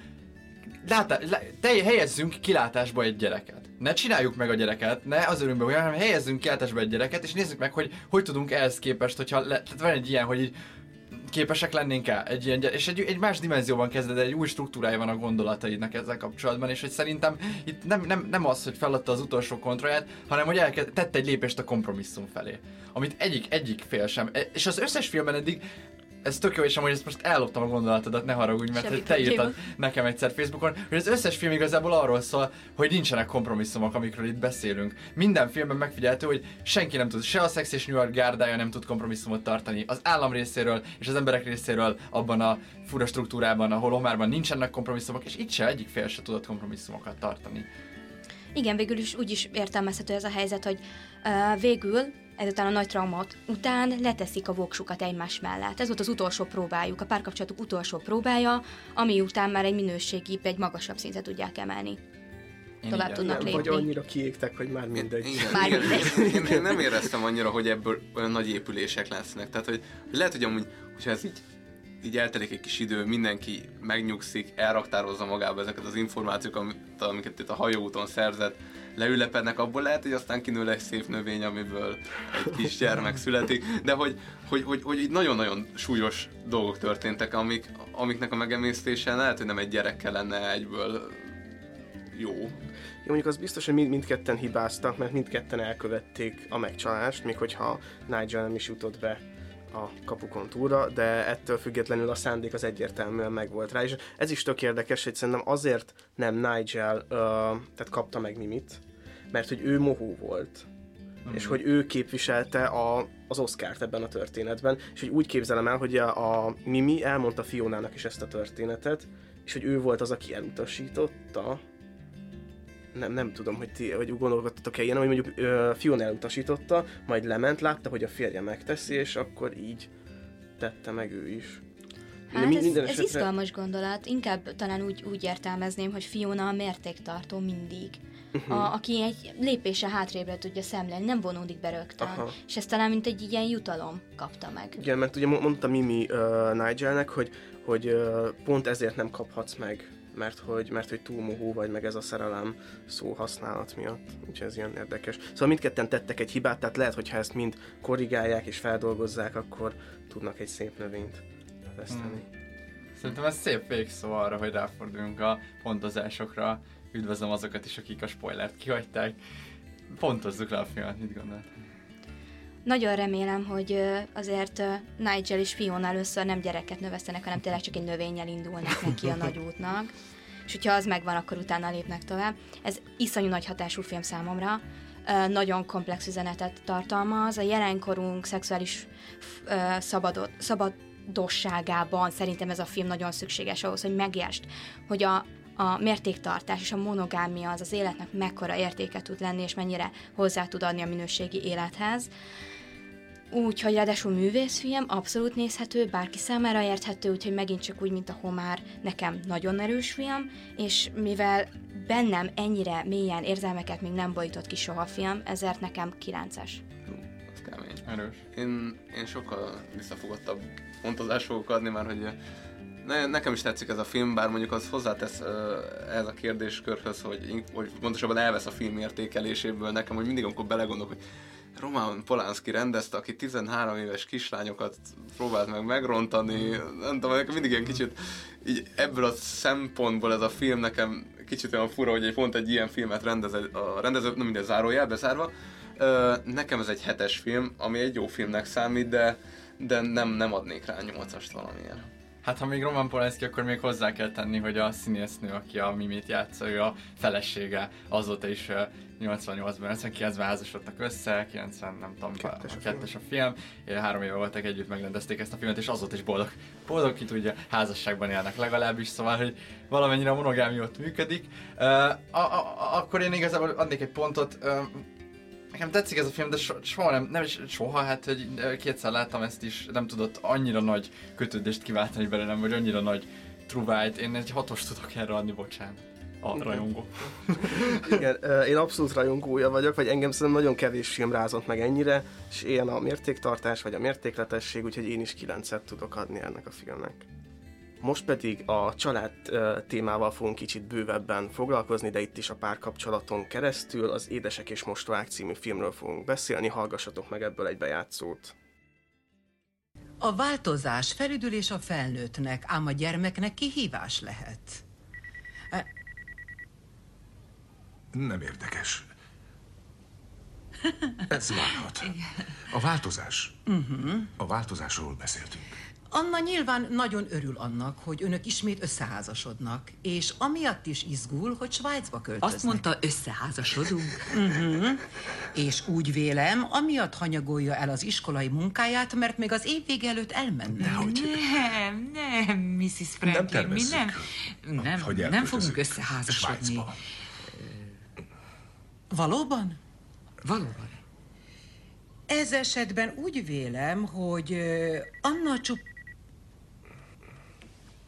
S3: látá, le, te, helyezzünk kilátásba egy gyereket. Ne csináljuk meg a gyereket, ne az örömbe olyan, hanem helyezzünk kilátásba egy gyereket, és nézzük meg, hogy hogy tudunk ehhez képest, hogyha le, tehát van egy ilyen, hogy így képesek lennénk el egy ilyen és egy, egy más dimenzióban kezded, egy új struktúrája van a gondolataidnak ezzel kapcsolatban, és hogy szerintem itt nem, nem, nem az, hogy feladta az utolsó kontrollját, hanem hogy elkezd, tett egy lépést a kompromisszum felé, amit egyik, egyik fél sem, e- és az összes filmben eddig ez tök jó, és amúgy ezt most elloptam a gondolatodat, ne haragudj, mert
S5: Semmi
S3: te írtad nekem egyszer Facebookon, hogy az összes film igazából arról szól, hogy nincsenek kompromisszumok, amikről itt beszélünk. Minden filmben megfigyelhető, hogy senki nem tud, se a Sex és New York gárdája nem tud kompromisszumot tartani. Az állam részéről és az emberek részéről abban a fura struktúrában, ahol Omárban nincsenek kompromisszumok, és itt se egyik fél se tudott kompromisszumokat tartani.
S5: Igen, végül is úgy is értelmezhető ez a helyzet, hogy uh, végül ezután a nagy traumát után leteszik a voksukat egymás mellett. Ez volt az utolsó próbájuk, a párkapcsolatuk utolsó próbája, ami után már egy minőségi, egy magasabb szintre tudják emelni. Tovább tudnak
S6: Nem, vagy
S5: lépni.
S6: annyira kiégtek, hogy már mindegy.
S4: Igen,
S5: Már
S4: igen.
S5: mindegy.
S4: Én, én nem éreztem annyira, hogy ebből olyan nagy épülések lesznek. Tehát, hogy, hogy lehet, hogy amúgy, hogyha ez így, így eltelik egy kis idő, mindenki megnyugszik, elraktározza magába ezeket az információkat, amiket itt a hajóúton szerzett, leülepednek, abból lehet, hogy aztán kinő egy szép növény, amiből egy kis gyermek születik, de hogy, hogy, hogy, hogy így nagyon-nagyon súlyos dolgok történtek, amik, amiknek a megemésztése lehet, hogy nem egy gyerekkel lenne egyből jó.
S6: Jó, mondjuk az biztos, hogy mind, mindketten hibáztak, mert mindketten elkövették a megcsalást, még hogyha Nigel nem is jutott be a kapukon túlra, de ettől függetlenül a szándék az egyértelműen megvolt rá, és ez is tök érdekes, hogy szerintem azért nem Nigel uh, tehát kapta meg Mimit, mert hogy ő mohó volt,
S3: Mhm.
S6: és hogy ő képviselte a, az Oscárt ebben a történetben, és hogy úgy képzelem el, hogy a, a Mimi elmondta Fionának is ezt a történetet, és hogy ő volt az, aki elutasította, nem, nem tudom, hogy ti hogy gondolkodtatok-e ilyen, hogy mondjuk ö, Fiona elutasította, majd lement, látta, hogy a férje megteszi, és akkor így tette meg ő is.
S5: Hát ez,
S6: minden
S5: ez
S6: esetre-
S5: izgalmas gondolat. Inkább talán úgy, úgy értelmezném, hogy Fiona a mértéktartó mindig.
S6: Mhm.
S5: A, aki egy lépése hátrébre tudja szemlélni, nem vonódik be rögtön.
S6: Aha.
S5: És ezt talán mint egy ilyen jutalom kapta meg.
S6: Igen, mert ugye mo- mondta Mimi uh, Nigelnek, hogy, hogy uh, pont ezért nem kaphatsz meg, mert hogy, mert hogy túl mohó vagy, meg ez a szerelem szó használat miatt. Úgyhogy ez ilyen érdekes. Szóval mindketten tettek egy hibát, tehát lehet, hogy ha ezt mind korrigálják és feldolgozzák, akkor tudnak egy szép növényt veszteni.
S3: Szerintem ez szép végszó arra, hogy ráforduljunk a pontozásokra. Üdvözlöm azokat is, akik a spoilert kihagyták. Pontozzuk le a filmet, mit gondolt?
S5: Nagyon remélem, hogy azért Nigel és Fiona először nem gyereket növesztenek, hanem tényleg csak egy növényel indulnak neki a nagy útnak. És hogyha az megvan, akkor utána lépnek tovább. Ez iszonyú nagy hatású film számomra. Nagyon komplex üzenetet tartalmaz. A jelenkorunk szexuális ö, szabadot, szabadosságában szerintem ez a film nagyon szükséges ahhoz, hogy megértsd, hogy a, a mértéktartás és a monogámia az az életnek mekkora értéke tud lenni, és mennyire hozzá tud adni a minőségi élethez. Úgyhogy ráadásul művészfilm, abszolút nézhető, bárki számára érthető, úgyhogy megint csak úgy, mint a Homár, nekem nagyon erős film, és mivel bennem ennyire mélyen érzelmeket még nem bolyított ki soha a film, ezért nekem 9-es.
S4: Az kemény.
S3: Erős.
S4: Én, én sokkal visszafogottabb pontozást fogok adni, mert hogy ne, nekem is tetszik ez a film, bár mondjuk az hozzátesz uh, ez a kérdéskörhöz, hogy, hogy pontosabban elvesz a film értékeléséből nekem, hogy mindig amikor belegondolok, hogy Roman Polanski rendezte, aki 13 éves kislányokat próbált meg megrontani, nem tudom, nekem mindig ilyen kicsit így ebből a szempontból ez a film nekem kicsit olyan fura, hogy egy pont egy ilyen filmet rendez a rendező, nem minden zárójel bezárva. Nekem ez egy hetes film, ami egy jó filmnek számít, de, de nem, nem adnék rá nyolcast valamilyen.
S3: Hát ha még Roman Polanski, akkor még hozzá kell tenni, hogy a színésznő, aki a Mimit játsza, ő a felesége, azóta is ö, 88-ban, 99-ben házasodtak össze, 90 nem tudom, kettes a, kettes a film, Ö, három éve voltak együtt, megrendezték ezt a filmet, és azóta is boldog, boldog ki tudja, házasságban élnek legalábbis, szóval, hogy valamennyire a monogámia ott működik. Ö, a, a, a, akkor én igazából adnék egy pontot, ö, Nekem tetszik ez a film, de so, soha nem, nem is soha, hát hogy kétszer láttam ezt is, nem tudott annyira nagy kötődést kiváltani belőlem, vagy annyira nagy truvájt. Én egy hatos tudok erre adni, bocsánat. A rajongó.
S6: Igen, én abszolút rajongója vagyok, vagy engem szerintem nagyon kevés film rázott meg ennyire, és ilyen a mértéktartás, vagy a mértékletesség, úgyhogy én is kilencet tudok adni ennek a filmnek. Most pedig a család témával fogunk kicsit bővebben foglalkozni, de itt is a párkapcsolaton keresztül az Édesek és Mostohák című filmről fogunk beszélni, hallgassatok meg ebből egy bejátszót.
S15: A változás felüdülés a felnőttnek, ám a gyermeknek kihívás lehet.
S16: Nem érdekes. Ez várhat. A változás.
S15: Uh-huh.
S16: A változásról beszéltünk.
S15: Anna nyilván nagyon örül annak, hogy önök ismét összeházasodnak, és amiatt is izgul, hogy Svájcba költöznek.
S17: Azt mondta, összeházasodunk.
S15: Uh-huh. És úgy vélem, amiatt hanyagolja el az iskolai munkáját, mert még az év vége előtt elmenne.
S17: Nem, nem, Mrs. Franklin, mi nem, nem,
S16: hogy
S17: nem fogunk összeházasodni.
S16: Svájcba.
S15: Valóban?
S17: Valóban.
S15: Ez esetben úgy vélem, hogy Anna csup...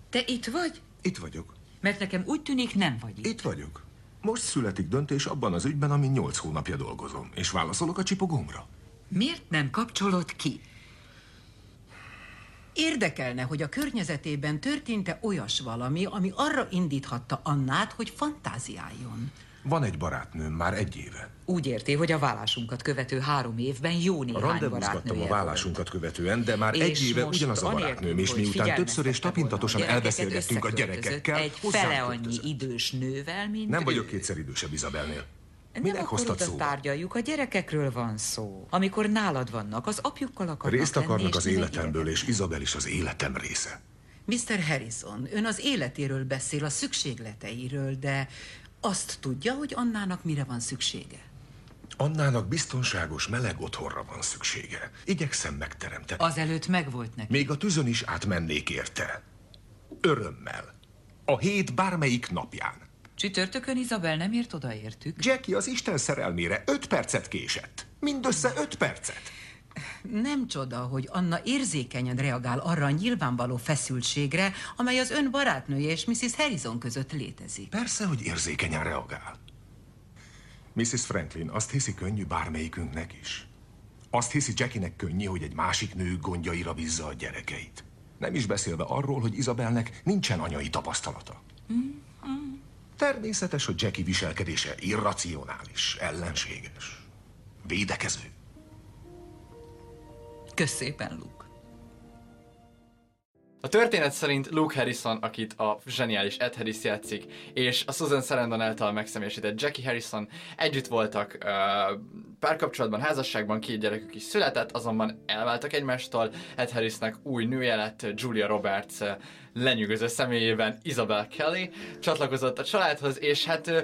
S17: Te itt vagy?
S16: Itt vagyok.
S17: Mert nekem úgy tűnik, nem vagy itt.
S16: Itt vagyok. Most születik döntés abban az ügyben, amin nyolc hónapja dolgozom, és válaszolok a csipogómra.
S17: Miért nem kapcsolod ki?
S15: Érdekelne, hogy a környezetében történt-e olyas valami, ami arra indíthatta Annát, hogy fantáziáljon.
S16: Van egy barátnőm már egy éve.
S17: Úgy érti, hogy a vállásunkat követő három évben jó néhány barátnője
S16: a vállásunkat követően, de már
S17: És
S16: egy éve ugyanaz a barátnőm, és miután többször és tapintatosan elbeszélgettünk a gyerekekkel,
S15: Egy fele annyi idős nővel, mint
S16: Nem
S15: ő.
S16: vagyok kétszer idősebb Izabelnél.
S17: Nem
S16: Minek
S17: akkor
S16: hoztad szóba?
S17: tárgyaljuk, a gyerekekről van szó. Amikor nálad vannak, az apjukkal akarnak
S16: Részt
S17: lenni,
S16: akarnak
S17: és
S16: az életemből, és Izabel is az életem része.
S15: Mr. Harrison, ön az életéről beszél, a szükségleteiről, de azt tudja, hogy Annának mire van szüksége?
S16: Annának biztonságos, meleg otthonra van szüksége. Igyekszem megteremteni.
S17: Azelőtt megvolt neki.
S16: Még a tűzön is átmennék érte. Örömmel. A hét bármelyik napján.
S17: Csütörtökön Izabel nem ért odaértük.
S16: Jackie az Isten szerelmére öt percet késett. Mindössze öt percet.
S15: Nem csoda, hogy Anna érzékenyen reagál arra a nyilvánvaló feszültségre, amely az ön barátnője és Mrs. Harrison között létezik.
S16: Persze, hogy érzékenyen reagál. Mrs. Franklin azt hiszi könnyű bármelyikünknek is. Azt hiszi Jackinek könnyű, hogy egy másik nő gondjaira bízza a gyerekeit. Nem is beszélve arról, hogy Izabelnek nincsen anyai tapasztalata. Természetes, hogy Jackie viselkedése irracionális, ellenséges, védekező.
S17: Kösz szépen, Luke.
S3: A történet szerint Luke Harrison, akit a zseniális Ed Harris játszik, és a Susan Sarandon által megszemélyesített Jackie Harrison együtt voltak uh, párkapcsolatban, házasságban, két gyerekük is született, azonban elváltak egymástól. Ed Harrisnek új nője lett, Julia Roberts lenyűgöző személyében Isabel Kelly, csatlakozott a családhoz, és hát uh,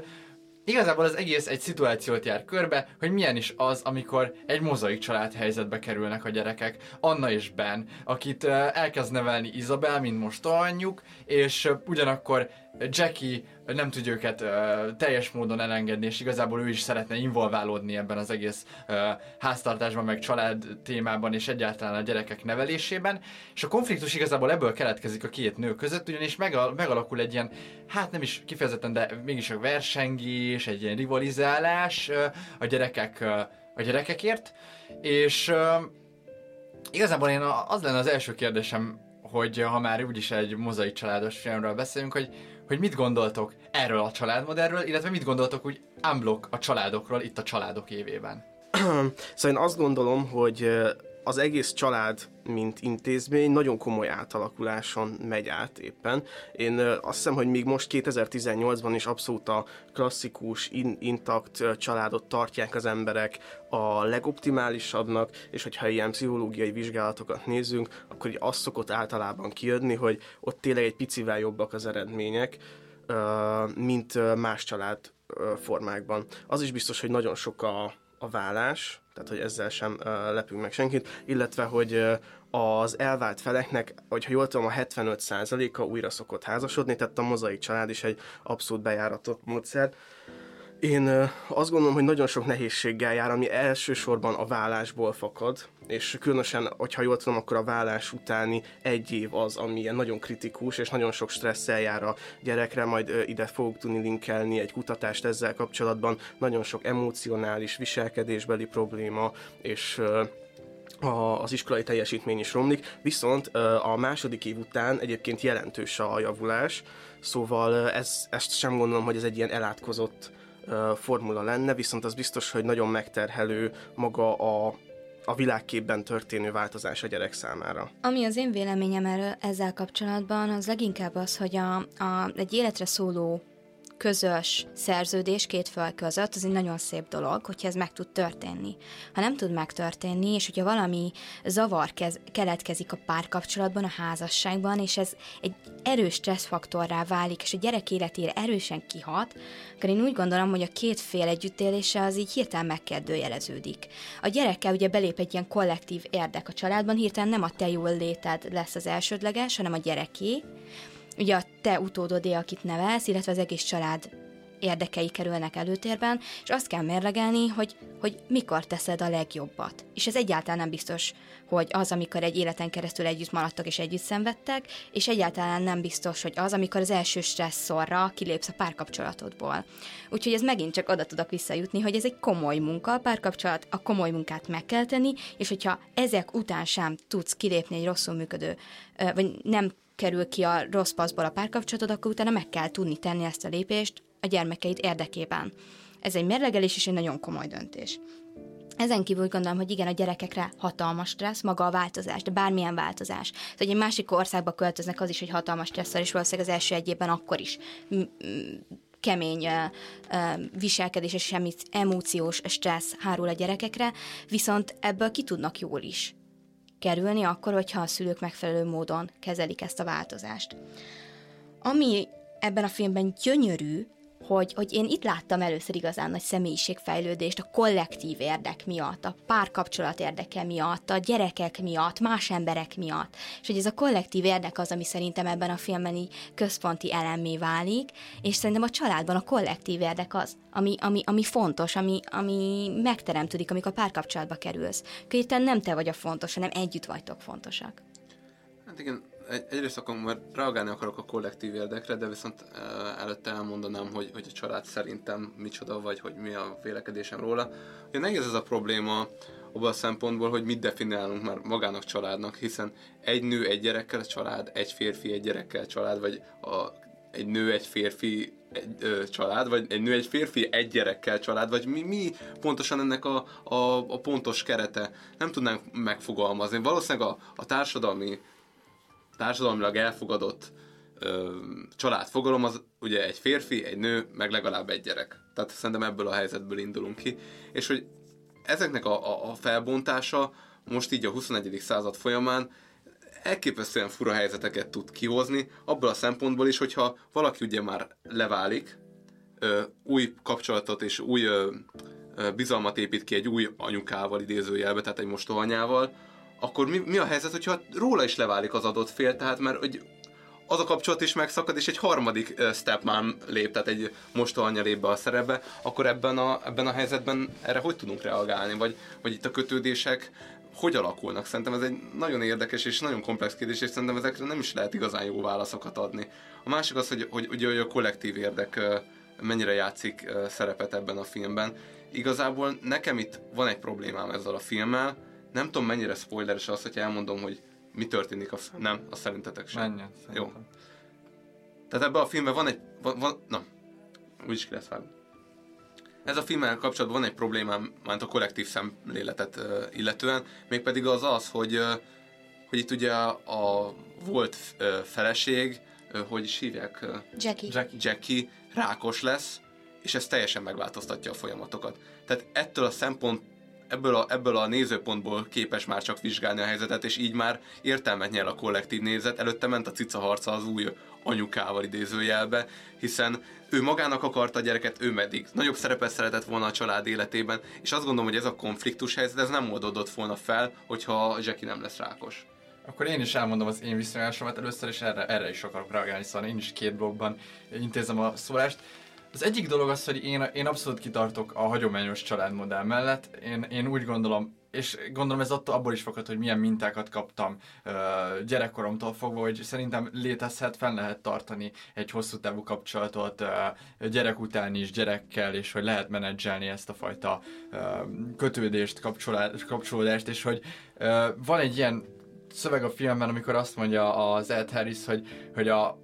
S3: Igazából az egész egy szituációt jár körbe, hogy milyen is az, amikor egy mozaik család helyzetbe kerülnek a gyerekek. Anna és Ben, akit elkezd nevelni Isabel, mint most anyjuk, és ugyanakkor Jackie nem tudja őket uh, teljes módon elengedni, és igazából ő is szeretne involválódni ebben az egész uh, háztartásban, meg család témában, és egyáltalán a gyerekek nevelésében. És a konfliktus igazából ebből keletkezik a két nő között, ugyanis megal- megalakul egy ilyen, hát nem is kifejezetten, de mégis a versengés, egy ilyen rivalizálás uh, a gyerekek uh, a gyerekekért, és uh, igazából én a- az lenne az első kérdésem, hogy ha már úgyis egy mozaik családos filmről beszélünk, hogy, hogy mit gondoltok erről a családmodellről, illetve mit gondoltok úgy unblock a családokról itt a családok évében.
S6: szóval én azt gondolom, hogy az egész család, mint intézmény nagyon komoly átalakuláson megy át éppen. Én azt hiszem, hogy még most 2018-ban is abszolút a klasszikus, in- intakt családot tartják az emberek a legoptimálisabbnak, és hogyha ilyen pszichológiai vizsgálatokat nézzünk, akkor így az szokott általában kijönni, hogy ott tényleg egy picivel jobbak az eredmények, mint más család formákban. Az is biztos, hogy nagyon sok a, a vállás, tehát hogy ezzel sem lepünk meg senkit, illetve hogy az elvált feleknek, hogyha jól tudom, a 75%-a újra szokott házasodni, tehát a mozaik család is egy abszolút bejáratott módszer. Én azt gondolom, hogy nagyon sok nehézséggel jár, ami elsősorban a vállásból fakad, és különösen, hogyha jól tudom, akkor a vállás utáni egy év az, ami ilyen nagyon kritikus, és nagyon sok stresszel jár a gyerekre, majd ide fogok tudni linkelni egy kutatást ezzel kapcsolatban, nagyon sok emocionális, viselkedésbeli probléma, és a, az iskolai teljesítmény is romlik, viszont a második év után egyébként jelentős a javulás, szóval ez, ezt sem gondolom, hogy ez egy ilyen elátkozott formula lenne, viszont az biztos, hogy nagyon megterhelő maga a, a világképben történő változás a gyerek számára.
S5: Ami az én véleményem erről ezzel kapcsolatban, az leginkább az, hogy a, a, egy életre szóló közös szerződés két föl között, az egy nagyon szép dolog, hogyha ez meg tud történni. Ha nem tud megtörténni, és hogyha valami zavar kez, keletkezik a párkapcsolatban, a házasságban, és ez egy erős stresszfaktorrá válik, és a gyerek életére erősen kihat, akkor én úgy gondolom, hogy a két fél együttélése az így hirtelen megkérdőjeleződik. A gyerekkel ugye belép egy ilyen kollektív érdek a családban, hirtelen nem a te jól léted lesz az elsődleges, hanem a gyereké, ugye a te utódodé, akit nevelsz, illetve az egész család érdekei kerülnek előtérben, és azt kell mérlegelni, hogy, hogy mikor teszed a legjobbat. És ez egyáltalán nem biztos, hogy az, amikor egy életen keresztül együtt maradtak és együtt szenvedtek, és egyáltalán nem biztos, hogy az, amikor az első stresszorra kilépsz a párkapcsolatodból. Úgyhogy ez megint csak oda tudok visszajutni, hogy ez egy komoly munka, a párkapcsolat, a komoly munkát meg kell tenni, és hogyha ezek után sem tudsz kilépni egy rosszul működő, vagy nem kerül ki a rossz paszból a párkapcsolatod, akkor utána meg kell tudni tenni ezt a lépést a gyermekeid érdekében. Ez egy mérlegelés és egy nagyon komoly döntés. Ezen kívül gondolom, hogy igen, a gyerekekre hatalmas stressz, maga a változás, de bármilyen változás. Tehát, hogy egy másik országba költöznek, az is egy hatalmas stresszel, és valószínűleg az első egy évben akkor is kemény viselkedés és emóciós stressz hárul a gyerekekre, viszont ebből ki tudnak jól is kerülni, akkor, hogyha a szülők megfelelő módon kezelik ezt a változást. Ami ebben a filmben gyönyörű, hogy, hogy én itt láttam először igazán nagy személyiségfejlődést a kollektív érdek miatt, a párkapcsolat érdeke miatt, a gyerekek miatt, más emberek miatt. És hogy ez a kollektív érdek az, ami szerintem ebben a filmben így központi elemmé válik, és szerintem a családban a kollektív érdek az, ami, ami, ami fontos, ami, ami megteremtődik, amikor párkapcsolatba kerülsz. Kéten nem te vagy a fontos, hanem együtt vagytok fontosak.
S4: Hát igen, egy, egyrészt akkor már reagálni akarok a kollektív érdekre, de viszont előtte elmondanám, hogy, hogy a család szerintem micsoda, vagy hogy mi a vélekedésem róla. Ugye nehéz ez a probléma abban a szempontból, hogy mit definiálunk már magának családnak, hiszen egy nő egy gyerekkel család, egy férfi egy gyerekkel család, vagy a, egy nő egy férfi egy ö, család, vagy egy nő egy férfi egy gyerekkel család, vagy mi, mi pontosan ennek a, a, a pontos kerete, nem tudnánk megfogalmazni. Valószínűleg a, a társadalmi társadalmilag elfogadott ö, családfogalom az ugye egy férfi, egy nő, meg legalább egy gyerek. Tehát szerintem ebből a helyzetből indulunk ki. És hogy ezeknek a, a, a felbontása most így a 21. század folyamán elképesztően fura helyzeteket tud kihozni, abból a szempontból is, hogyha valaki ugye már leválik, ö, új kapcsolatot és új ö, bizalmat épít ki egy új anyukával idézőjelbe, tehát egy mostohanyával, akkor mi, mi a helyzet, hogyha róla is leválik az adott fél, tehát mert hogy az a kapcsolat is megszakad, és egy harmadik uh, stepmom lép, tehát egy mostohanya lép be a szerepbe, akkor ebben a, ebben a helyzetben erre hogy tudunk reagálni, vagy, vagy itt a kötődések hogy alakulnak? Szerintem ez egy nagyon érdekes és nagyon komplex kérdés, és szerintem ezekre nem is lehet igazán jó válaszokat adni. A másik az, hogy, hogy, hogy, a kollektív érdek mennyire játszik szerepet ebben a filmben. Igazából nekem itt van egy problémám ezzel a filmmel, nem tudom mennyire spoileres az, hogy elmondom, hogy mi történik a... F- nem, azt szerintetek sem.
S3: Menjen,
S4: Jó. Tehát ebben a filmben van egy... Van, van, na, úgyis ki lesz vágni. Ez a filmmel kapcsolatban van egy problémám, már a kollektív szemléletet uh, illetően, mégpedig az az, hogy, uh, hogy itt ugye a, a volt uh, feleség, uh, hogy is hívják? Uh,
S5: Jackie.
S4: Jackie. Jackie rákos lesz, és ez teljesen megváltoztatja a folyamatokat. Tehát ettől a szempont ebből a, ebből a nézőpontból képes már csak vizsgálni a helyzetet, és így már értelmet nyer a kollektív nézet. Előtte ment a cica harca az új anyukával idézőjelbe, hiszen ő magának akarta a gyereket, ő meddig nagyobb szerepet szeretett volna a család életében, és azt gondolom, hogy ez a konfliktus helyzet, ez nem oldódott volna fel, hogyha Jackie nem lesz rákos.
S3: Akkor én is elmondom az én viszonyásomat először, és erre, erre is akarok reagálni, szóval én is két blogban intézem a szólást. Az egyik dolog az, hogy én, én abszolút kitartok a hagyományos családmodell mellett. Én, én úgy gondolom, és gondolom ez attól abból is fakad, hogy milyen mintákat kaptam uh, gyerekkoromtól fogva, hogy szerintem létezhet, fenn lehet tartani egy hosszú távú kapcsolatot uh, gyerek után is gyerekkel, és hogy lehet menedzselni ezt a fajta uh, kötődést, kapcsolódást, és hogy uh, van egy ilyen szöveg a filmben, amikor azt mondja az Ed Harris, hogy, hogy a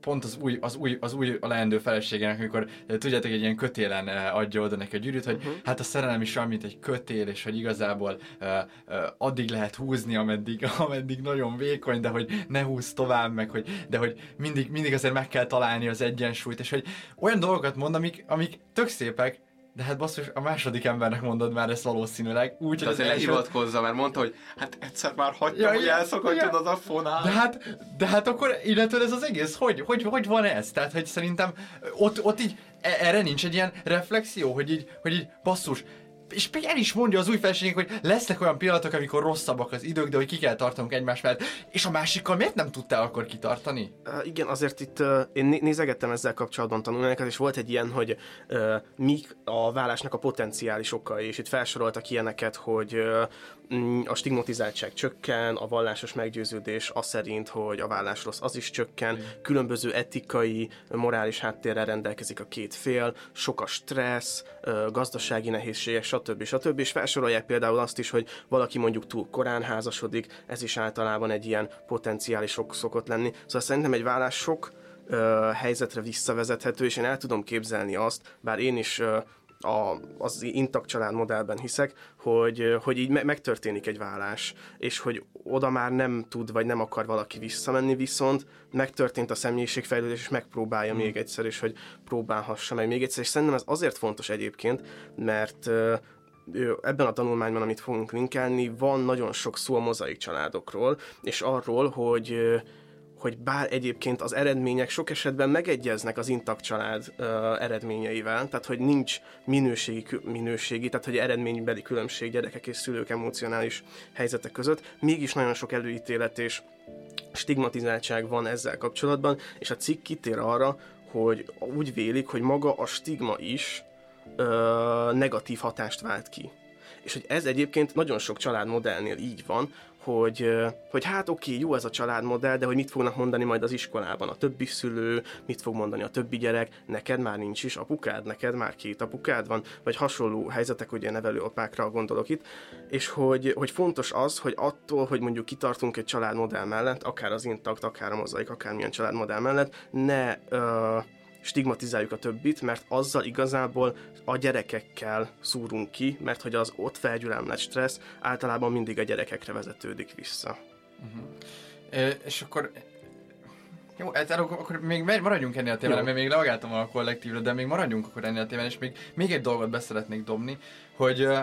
S3: pont az új, az új, az új a leendő feleségének, amikor tudjátok, egy ilyen kötélen adja oda neki a gyűrűt, hogy uh-huh. hát a szerelem is olyan, mint egy kötél, és hogy igazából uh, uh, addig lehet húzni, ameddig, ameddig nagyon vékony, de hogy ne húz tovább, meg hogy, de hogy mindig, mindig azért meg kell találni az egyensúlyt, és hogy olyan dolgokat mond, amik, amik tök szépek, de hát basszus, a második embernek mondod már ezt valószínűleg. Úgy,
S4: az azért hivatkozza, mert mondta, hogy hát egyszer már hagytam, ja, hogy elszakadjon ja. az a fonál.
S3: De hát, de hát akkor illetve ez az egész, hogy, hogy, hogy van ez? Tehát, hogy szerintem ott, ott így e- erre nincs egy ilyen reflexió, hogy így, hogy így basszus, és el is mondja az új feleségnek, hogy lesznek olyan pillanatok, amikor rosszabbak az idők, de hogy ki kell tartanunk egymás mellett. És a másikkal miért nem tudtál akkor kitartani?
S6: Uh, igen, azért itt uh, én nézegettem ezzel kapcsolatban tanulmányokat, és volt egy ilyen, hogy uh, mik a vállásnak a potenciális okai, és itt felsoroltak ilyeneket, hogy uh, a stigmatizáltság csökken, a vallásos meggyőződés az szerint, hogy a vállás rossz, az is csökken, különböző etikai, morális háttérrel rendelkezik a két fél, sok a stressz, gazdasági nehézségek, stb. stb. És felsorolják például azt is, hogy valaki mondjuk túl korán házasodik, ez is általában egy ilyen potenciális ok szokott lenni. Szóval szerintem egy vállás sok helyzetre visszavezethető, és én el tudom képzelni azt, bár én is a, az intakt család modellben hiszek, hogy, hogy így me- megtörténik egy vállás, és hogy oda már nem tud, vagy nem akar valaki visszamenni, viszont megtörtént a személyiségfejlődés, és megpróbálja hmm. még egyszer, és hogy próbálhassa meg még egyszer, és szerintem ez azért fontos egyébként, mert ebben a tanulmányban, amit fogunk linkelni, van nagyon sok szó a mozaik családokról, és arról, hogy hogy bár egyébként az eredmények sok esetben megegyeznek az intakt család uh, eredményeivel, tehát hogy nincs minőségi, minőségi, tehát hogy eredménybeli különbség gyerekek és szülők emocionális helyzetek között, mégis nagyon sok előítélet és stigmatizáltság van ezzel kapcsolatban, és a cikk kitér arra, hogy úgy vélik, hogy maga a stigma is uh, negatív hatást vált ki. És hogy ez egyébként nagyon sok családmodellnél így van, hogy, hogy hát oké, okay, jó ez a családmodell, de hogy mit fognak mondani majd az iskolában a többi szülő, mit fog mondani a többi gyerek, neked már nincs is apukád, neked már két apukád van, vagy hasonló helyzetek, ugye nevelőapákra gondolok itt, és hogy, hogy fontos az, hogy attól, hogy mondjuk kitartunk egy családmodell mellett, akár az intakt, akár a mozaik, akármilyen családmodell mellett, ne uh, stigmatizáljuk a többit, mert azzal igazából a gyerekekkel szúrunk ki, mert hogy az ott felgyülemlett stressz általában mindig a gyerekekre vezetődik vissza.
S3: Uh-huh. És akkor jó, hát akkor még maradjunk ennél a témánál, mert még reagáltam a kollektívre, de még maradjunk akkor ennél a témánál, és még, még egy dolgot beszeretnék dobni, hogy uh,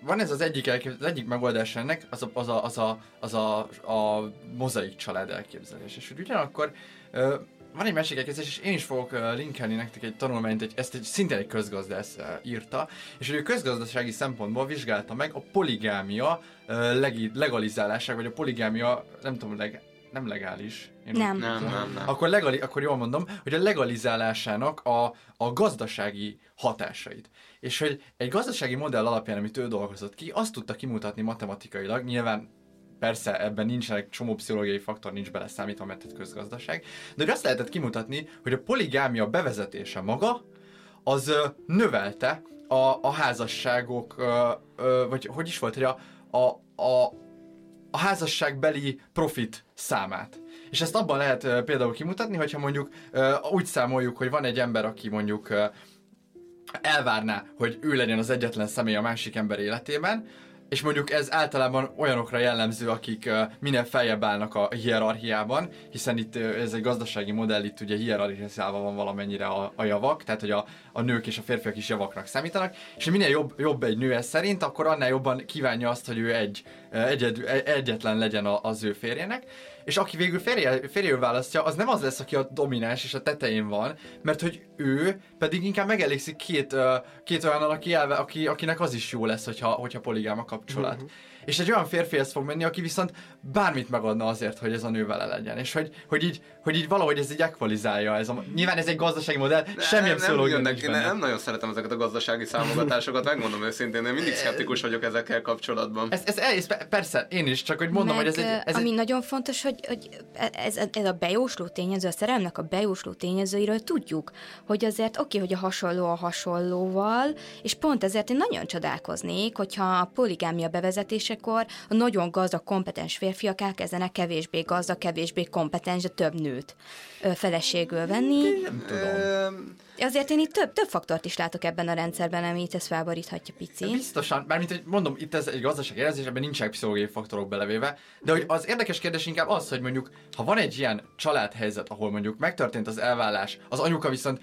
S3: van ez az egyik, elkép, az egyik megoldás ennek, az a, az a, az a, az a, a mozaik család elképzelés. És hogy ugyanakkor uh, van egy másik elkezdés, és én is fogok linkelni nektek egy tanulmányt, egy, ezt egy, szintén egy közgazdász írta, és hogy ő közgazdasági szempontból vizsgálta meg a poligámia legi, legalizálását, vagy a poligámia, nem tudom, leg, nem legális.
S5: Én nem.
S4: Nem, nem, nem.
S3: Akkor, legali, akkor jól mondom, hogy a legalizálásának a, a gazdasági hatásait. És hogy egy gazdasági modell alapján, amit ő dolgozott ki, azt tudta kimutatni matematikailag, nyilván Persze ebben nincsenek csomó pszichológiai faktor, nincs beleszámítva, mert ez közgazdaság. De hogy azt lehetett kimutatni, hogy a poligámia bevezetése maga, az növelte a, a házasságok, vagy hogy is volt, hogy a, a, a, a házasságbeli profit számát. És ezt abban lehet például kimutatni, hogyha mondjuk úgy számoljuk, hogy van egy ember, aki mondjuk elvárná, hogy ő legyen az egyetlen személy a másik ember életében, és mondjuk ez általában olyanokra jellemző, akik minél feljebb állnak a hierarchiában, hiszen itt ez egy gazdasági modell, itt ugye hierarchiában van valamennyire a, a javak, tehát hogy a, a nők és a férfiak is javaknak számítanak, és minél jobb, jobb egy nő ez szerint, akkor annál jobban kívánja azt, hogy ő egy, egyed, egyetlen legyen az ő férjének, és aki végül férje, férjéül választja, az nem az lesz, aki a domináns és a tetején van, mert hogy ő pedig inkább megelégszik két, két olyan, aki, elve, aki, akinek az is jó lesz, hogyha, hogyha poligám a kapcsolat. Mm-hmm és egy olyan férfihez fog menni, aki viszont bármit megadna azért, hogy ez a nő vele legyen. És hogy, hogy, így, hogy így valahogy ez így ekvalizálja. Ez a, nyilván ez egy gazdasági modell, ne, semmilyen pszichológia
S4: nem, nincs benne. Nem nagyon szeretem ezeket a gazdasági számogatásokat, megmondom őszintén, én mindig szkeptikus vagyok ezekkel kapcsolatban.
S3: Ez, ez, ez, persze, én is, csak hogy mondom,
S5: Meg,
S3: hogy ez egy... Ez
S5: ami
S3: egy...
S5: nagyon fontos, hogy hogy, ez, ez a bejósló tényező, a szerelmnek a bejósló tényezőiről tudjuk, hogy azért oké, hogy a hasonló a hasonlóval, és pont ezért én nagyon csodálkoznék, hogyha a poligámia bevezetésekor a nagyon gazdag, kompetens férfiak elkezdenek kevésbé gazdag, kevésbé kompetens, de több nőt feleségül venni.
S3: Nem tudom.
S5: Azért én itt több, több faktort is látok ebben a rendszerben, ami itt ezt felboríthatja pici.
S3: Biztosan, bármint, hogy mondom, itt ez egy gazdasági jelzés, ebben nincsenek pszichológiai faktorok belevéve, de hogy az érdekes kérdés inkább az, hogy mondjuk, ha van egy ilyen családhelyzet, ahol mondjuk megtörtént az elvállás, az anyuka viszont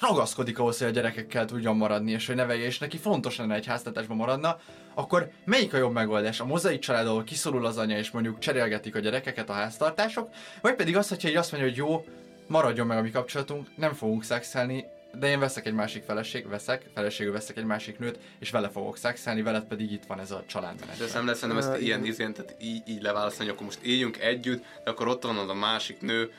S3: ragaszkodik ahhoz, hogy a gyerekekkel tudjon maradni, és hogy nevelje, és neki fontos lenne egy háztartásban maradna, akkor melyik a jobb megoldás? A mozaik család, ahol kiszorul az anya, és mondjuk cserélgetik a gyerekeket a háztartások, vagy pedig az, hogyha így azt mondja, hogy jó, maradjon meg a mi kapcsolatunk, nem fogunk szexelni, de én veszek egy másik feleség, veszek, feleségül veszek egy másik nőt, és vele fogok szexelni, veled pedig itt van ez a családmenet.
S4: De ez nem lesz, hanem ezt ilyen izén, tehát így, így leválasztani, akkor most éljünk együtt, de akkor ott van az a másik nő.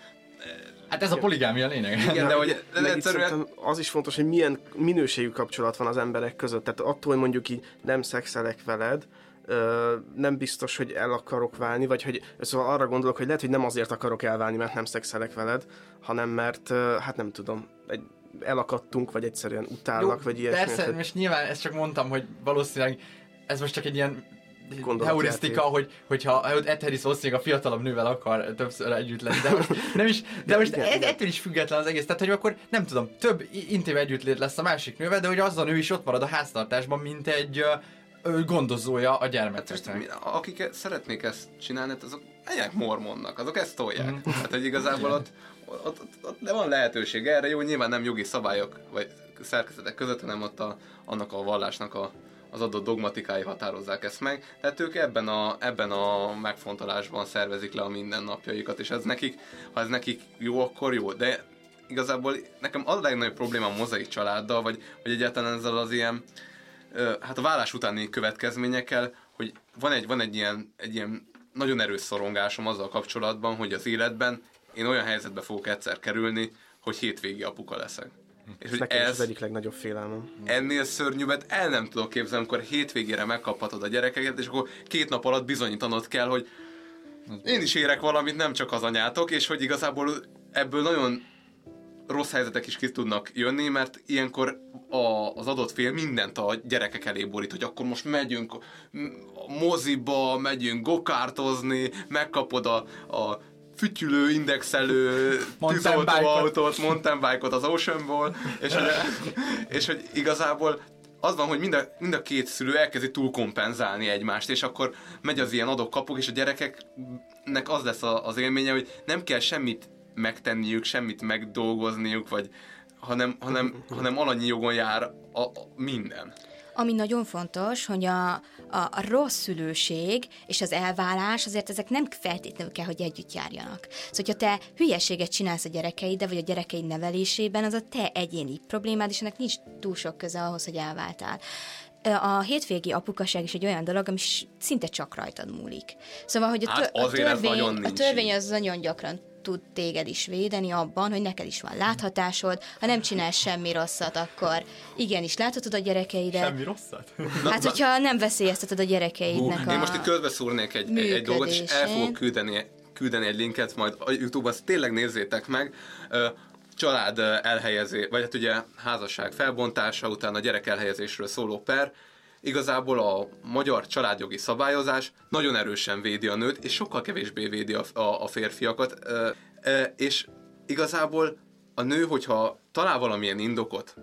S3: Hát ez a poligámia lényeg.
S4: Igen, de hogy
S6: itt
S4: egyszerűen...
S6: az is fontos, hogy milyen minőségű kapcsolat van az emberek között. Tehát attól, hogy mondjuk így nem szexelek veled, ö, nem biztos, hogy el akarok válni, vagy hogy szóval arra gondolok, hogy lehet, hogy nem azért akarok elválni, mert nem szexelek veled, hanem mert, ö, hát nem tudom, egy, elakadtunk, vagy egyszerűen utállak, vagy ilyesmi.
S3: Persze, most nyilván ezt csak mondtam, hogy valószínűleg ez most csak egy ilyen. Heurisztika, hogy, hogyha Ed Harris valószínűleg a fiatalabb nővel akar többször együtt lenni, de most nem is, de most
S6: igen,
S3: ez,
S6: igen.
S3: ettől is független az egész, tehát hogy akkor nem tudom, több intim együttlét lesz a másik nővel, de hogy az a nő is ott marad a háztartásban, mint egy gondozója a gyermekeknek.
S4: akik e- szeretnék ezt csinálni, hát azok menjenek mormonnak, azok ezt tolják. Mm. Hát, hogy igazából ott, ott, ott, ott, de van lehetőség erre, jó, nyilván nem jogi szabályok, vagy szerkezetek között, hanem ott a, annak a vallásnak a, az adott dogmatikái határozzák ezt meg. Tehát ők ebben a, ebben a megfontolásban szervezik le a mindennapjaikat, és ez nekik, ha ez nekik jó, akkor jó, de igazából nekem az a legnagyobb probléma a mozaik családdal, vagy, vagy egyáltalán ezzel az ilyen, hát a vállás utáni következményekkel, hogy van egy, van egy ilyen, egy ilyen nagyon erős szorongásom azzal kapcsolatban, hogy az életben én olyan helyzetbe fogok egyszer kerülni, hogy hétvégi apuka leszek. És hogy
S6: nekem
S4: ez
S6: az egyik legnagyobb félelmem.
S4: ennél szörnyűbbet el nem tudok képzelni, amikor hétvégére megkaphatod a gyerekeket, és akkor két nap alatt bizonyítanod kell, hogy én is érek valamit, nem csak az anyátok, és hogy igazából ebből nagyon rossz helyzetek is ki tudnak jönni, mert ilyenkor a, az adott fél mindent a gyerekek elé borít, hogy akkor most megyünk moziba, megyünk gokártozni, megkapod a, a fütyülő, indexelő tűzoltóautót, mountain bike-ot az Oceanból, és hogy, és hogy igazából az van, hogy mind a, mind a két szülő elkezdi túlkompenzálni egymást, és akkor megy az ilyen adok-kapok, és a gyerekeknek az lesz a, az élménye, hogy nem kell semmit megtenniük, semmit megdolgozniuk, vagy hanem, hanem, hanem alanyi jogon jár a, a minden.
S5: Ami nagyon fontos, hogy a, a, a rossz szülőség és az elválás, azért ezek nem feltétlenül kell, hogy együtt járjanak. Szóval, hogyha te hülyeséget csinálsz a gyerekeiddel, vagy a gyerekeid nevelésében, az a te egyéni problémád, és ennek nincs túl sok köze ahhoz, hogy elváltál. A hétvégi apukaság is egy olyan dolog, ami szinte csak rajtad múlik. Szóval, hogy a,
S4: Hát
S5: tör- a,
S4: azért ez
S5: törvény, a törvény az nagyon gyakran tud téged is védeni abban, hogy neked is van láthatásod, ha nem csinálsz semmi rosszat, akkor igenis láthatod a gyerekeidet.
S3: Semmi rosszat?
S5: Hát, hogyha nem veszélyezteted a gyerekeidnek
S4: Én
S5: a...
S4: most itt közbeszúrnék egy, egy, egy dolgot, és el fogok küldeni, küldeni egy linket, majd a Youtube-on azt tényleg nézzétek meg. Család ö, elhelyezé, vagy hát ugye házasság felbontása után a gyerek elhelyezésről szóló per, igazából a magyar családjogi szabályozás nagyon erősen védi a nőt, és sokkal kevésbé védi a, a, a férfiakat, ö, ö, és igazából a nő, hogyha talál valamilyen indokot,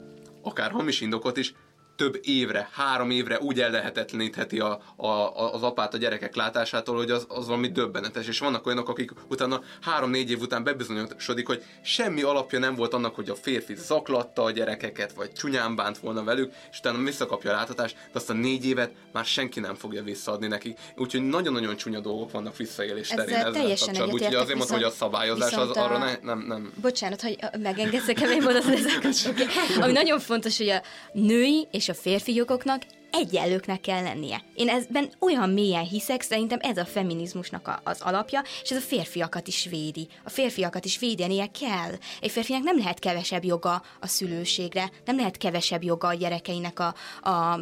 S4: akár hamis indokot is, több évre, három évre úgy ellehetetlenítheti a, a, az apát a gyerekek látásától, hogy az, az valami döbbenetes. És vannak olyanok, akik utána három-négy év után bebizonyosodik, hogy semmi alapja nem volt annak, hogy a férfi zaklatta a gyerekeket, vagy csúnyán bánt volna velük, és utána visszakapja a láthatást, de azt a négy évet már senki nem fogja visszaadni nekik. Úgyhogy nagyon-nagyon csúnya dolgok vannak visszaélés terén ezzel
S5: teljesen
S4: kapcsolatban. Úgyhogy
S5: egyetértek,
S4: azért mondom, hogy a szabályozás az
S5: a-
S4: arra ne, nem, nem,
S5: Bocsánat, hogy megengedsz nekem ezzel kapcsolatban. Ami nagyon fontos, hogy a női és a férfi jogoknak egyenlőknek kell lennie. Én ezben olyan mélyen hiszek, szerintem ez a feminizmusnak a, az alapja, és ez a férfiakat is védi. A férfiakat is védenie kell. Egy férfinak nem lehet kevesebb joga a szülőségre, nem lehet kevesebb joga a gyerekeinek a, a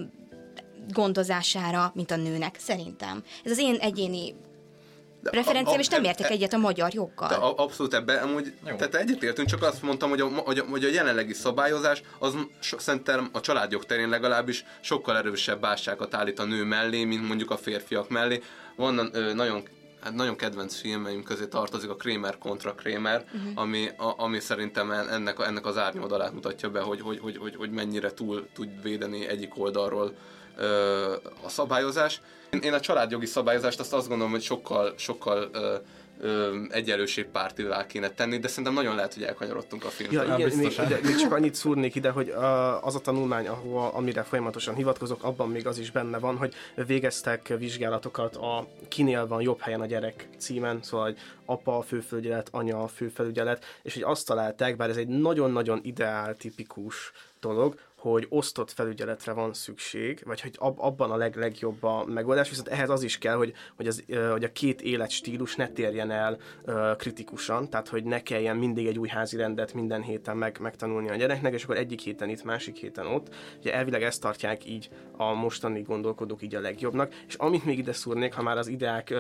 S5: gondozására, mint a nőnek, szerintem. Ez az én egyéni preferenciám, és nem
S4: a-
S5: értek
S4: e-
S5: egyet a magyar
S4: De
S5: joggal.
S4: a- abszolút ebben, amúgy, tehát egyetértünk, csak azt mondtam, hogy a, hogy, a, hogy a jelenlegi szabályozás, az so, szerintem a családjog terén legalábbis sokkal erősebb bássákat állít a nő mellé, mint mondjuk a férfiak mellé. Van ö, nagyon hát nagyon kedvenc filmeim közé tartozik a Kramer kontra Kramer,
S18: Mhm.
S4: ami, a, ami szerintem en- ennek, ennek az árnyoldalát mutatja be, hogy, hogy, hogy, hogy, hogy mennyire túl tud védeni egyik oldalról ö, a szabályozás. Én, én a családjogi szabályozást azt azt gondolom, hogy sokkal, sokkal ö, egyenlőség pártivá kéne tenni, de szerintem nagyon lehet, hogy elkanyarodtunk a filmtől.
S6: Ja, igen, még, ide, még csak annyit szúrnék ide, hogy az a tanulmány, ahol, amire folyamatosan hivatkozok, abban még az is benne van, hogy végeztek vizsgálatokat a Kinél van jobb helyen a gyerek címen, szóval hogy apa a főfelügyelet, anya a főfelügyelet, és hogy azt találták, bár ez egy nagyon-nagyon ideál tipikus dolog, hogy osztott felügyeletre van szükség, vagy hogy ab, abban a leg, legjobb a megoldás, viszont ehhez az is kell, hogy, hogy, az, hogy a két életstílus ne térjen el kritikusan, tehát hogy ne kelljen mindig egy új házi rendet minden héten meg, megtanulni a gyereknek, és akkor egyik héten itt, másik héten ott. Ugye elvileg ezt tartják így a mostani gondolkodók így a legjobbnak, és amit még ide szúrnék, ha már az ideák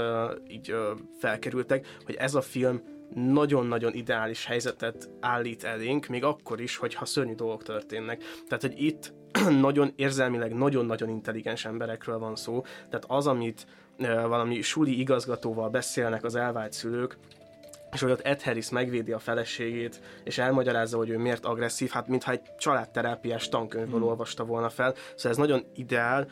S6: így felkerültek, hogy ez a film nagyon-nagyon ideális helyzetet állít elénk, még akkor is, hogyha szörnyű dolgok történnek. Tehát, hogy itt nagyon érzelmileg nagyon-nagyon intelligens emberekről van szó, tehát az, amit valami suli igazgatóval beszélnek az elvált szülők, és hogy ott Ed Harris megvédi a feleségét, és elmagyarázza, hogy ő miért agresszív, hát mintha egy családterápiás tankönyvből
S3: Hmm.
S6: olvasta volna fel. Szóval ez nagyon ideál,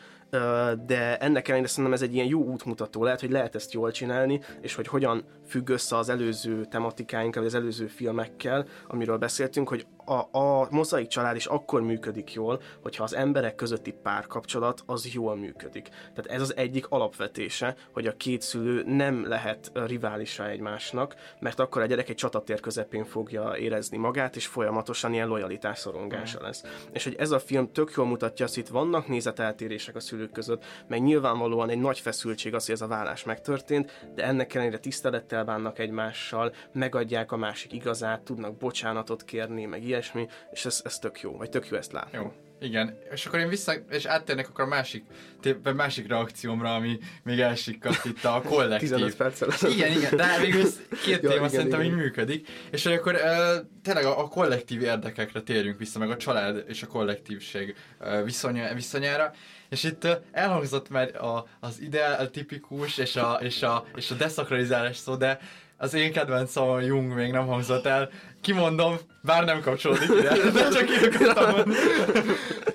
S6: de ennek ellenére szerintem ez egy ilyen jó útmutató lehet, hogy lehet ezt jól csinálni, és hogy hogyan függ össze az előző tematikáinkkal, vagy az előző filmekkel, amiről beszéltünk, hogy a, a mozaik család is akkor működik jól, hogyha az emberek közötti párkapcsolat az jól működik. Tehát ez az egyik alapvetése, hogy a két szülő nem lehet riválisa egymásnak, mert akkor a gyerek egy csatatér közepén fogja érezni magát, és folyamatosan ilyen lojalitás szorongása lesz. És hogy ez a film tök jól mutatja azt, hogy itt vannak nézeteltérések a szülők között, meg nyilvánvalóan egy nagy feszültség az, hogy ez a vállás megtörtént, de ennek ellenére tisztelettel bánnak egymással, megadják a másik igazát, tudnak bocsánatot kérni, meg ilyesmi, és ez, ez tök jó, vagy tök jó ezt látni.
S3: Jó. Igen, és akkor én vissza, és áttérnek akkor a másik, té- másik reakciómra, ami még elsikkadt itt a kollektív.
S6: 15 perccel.
S3: Igen, igen, de végül két
S6: Ja,
S3: téma szerintem így működik. És hogy akkor uh, tényleg a, a kollektív érdekekre térjünk vissza, meg a család és a kollektívség uh, viszonya, viszonyára. És itt elhangzott már a, az ideál, tipikus és a, és a, és a deszakralizálás szó, de az én kedvenc szavam Jung még nem hangzott el. Kimondom, bár nem kapcsolódik ide, de csak ki akartam mondani.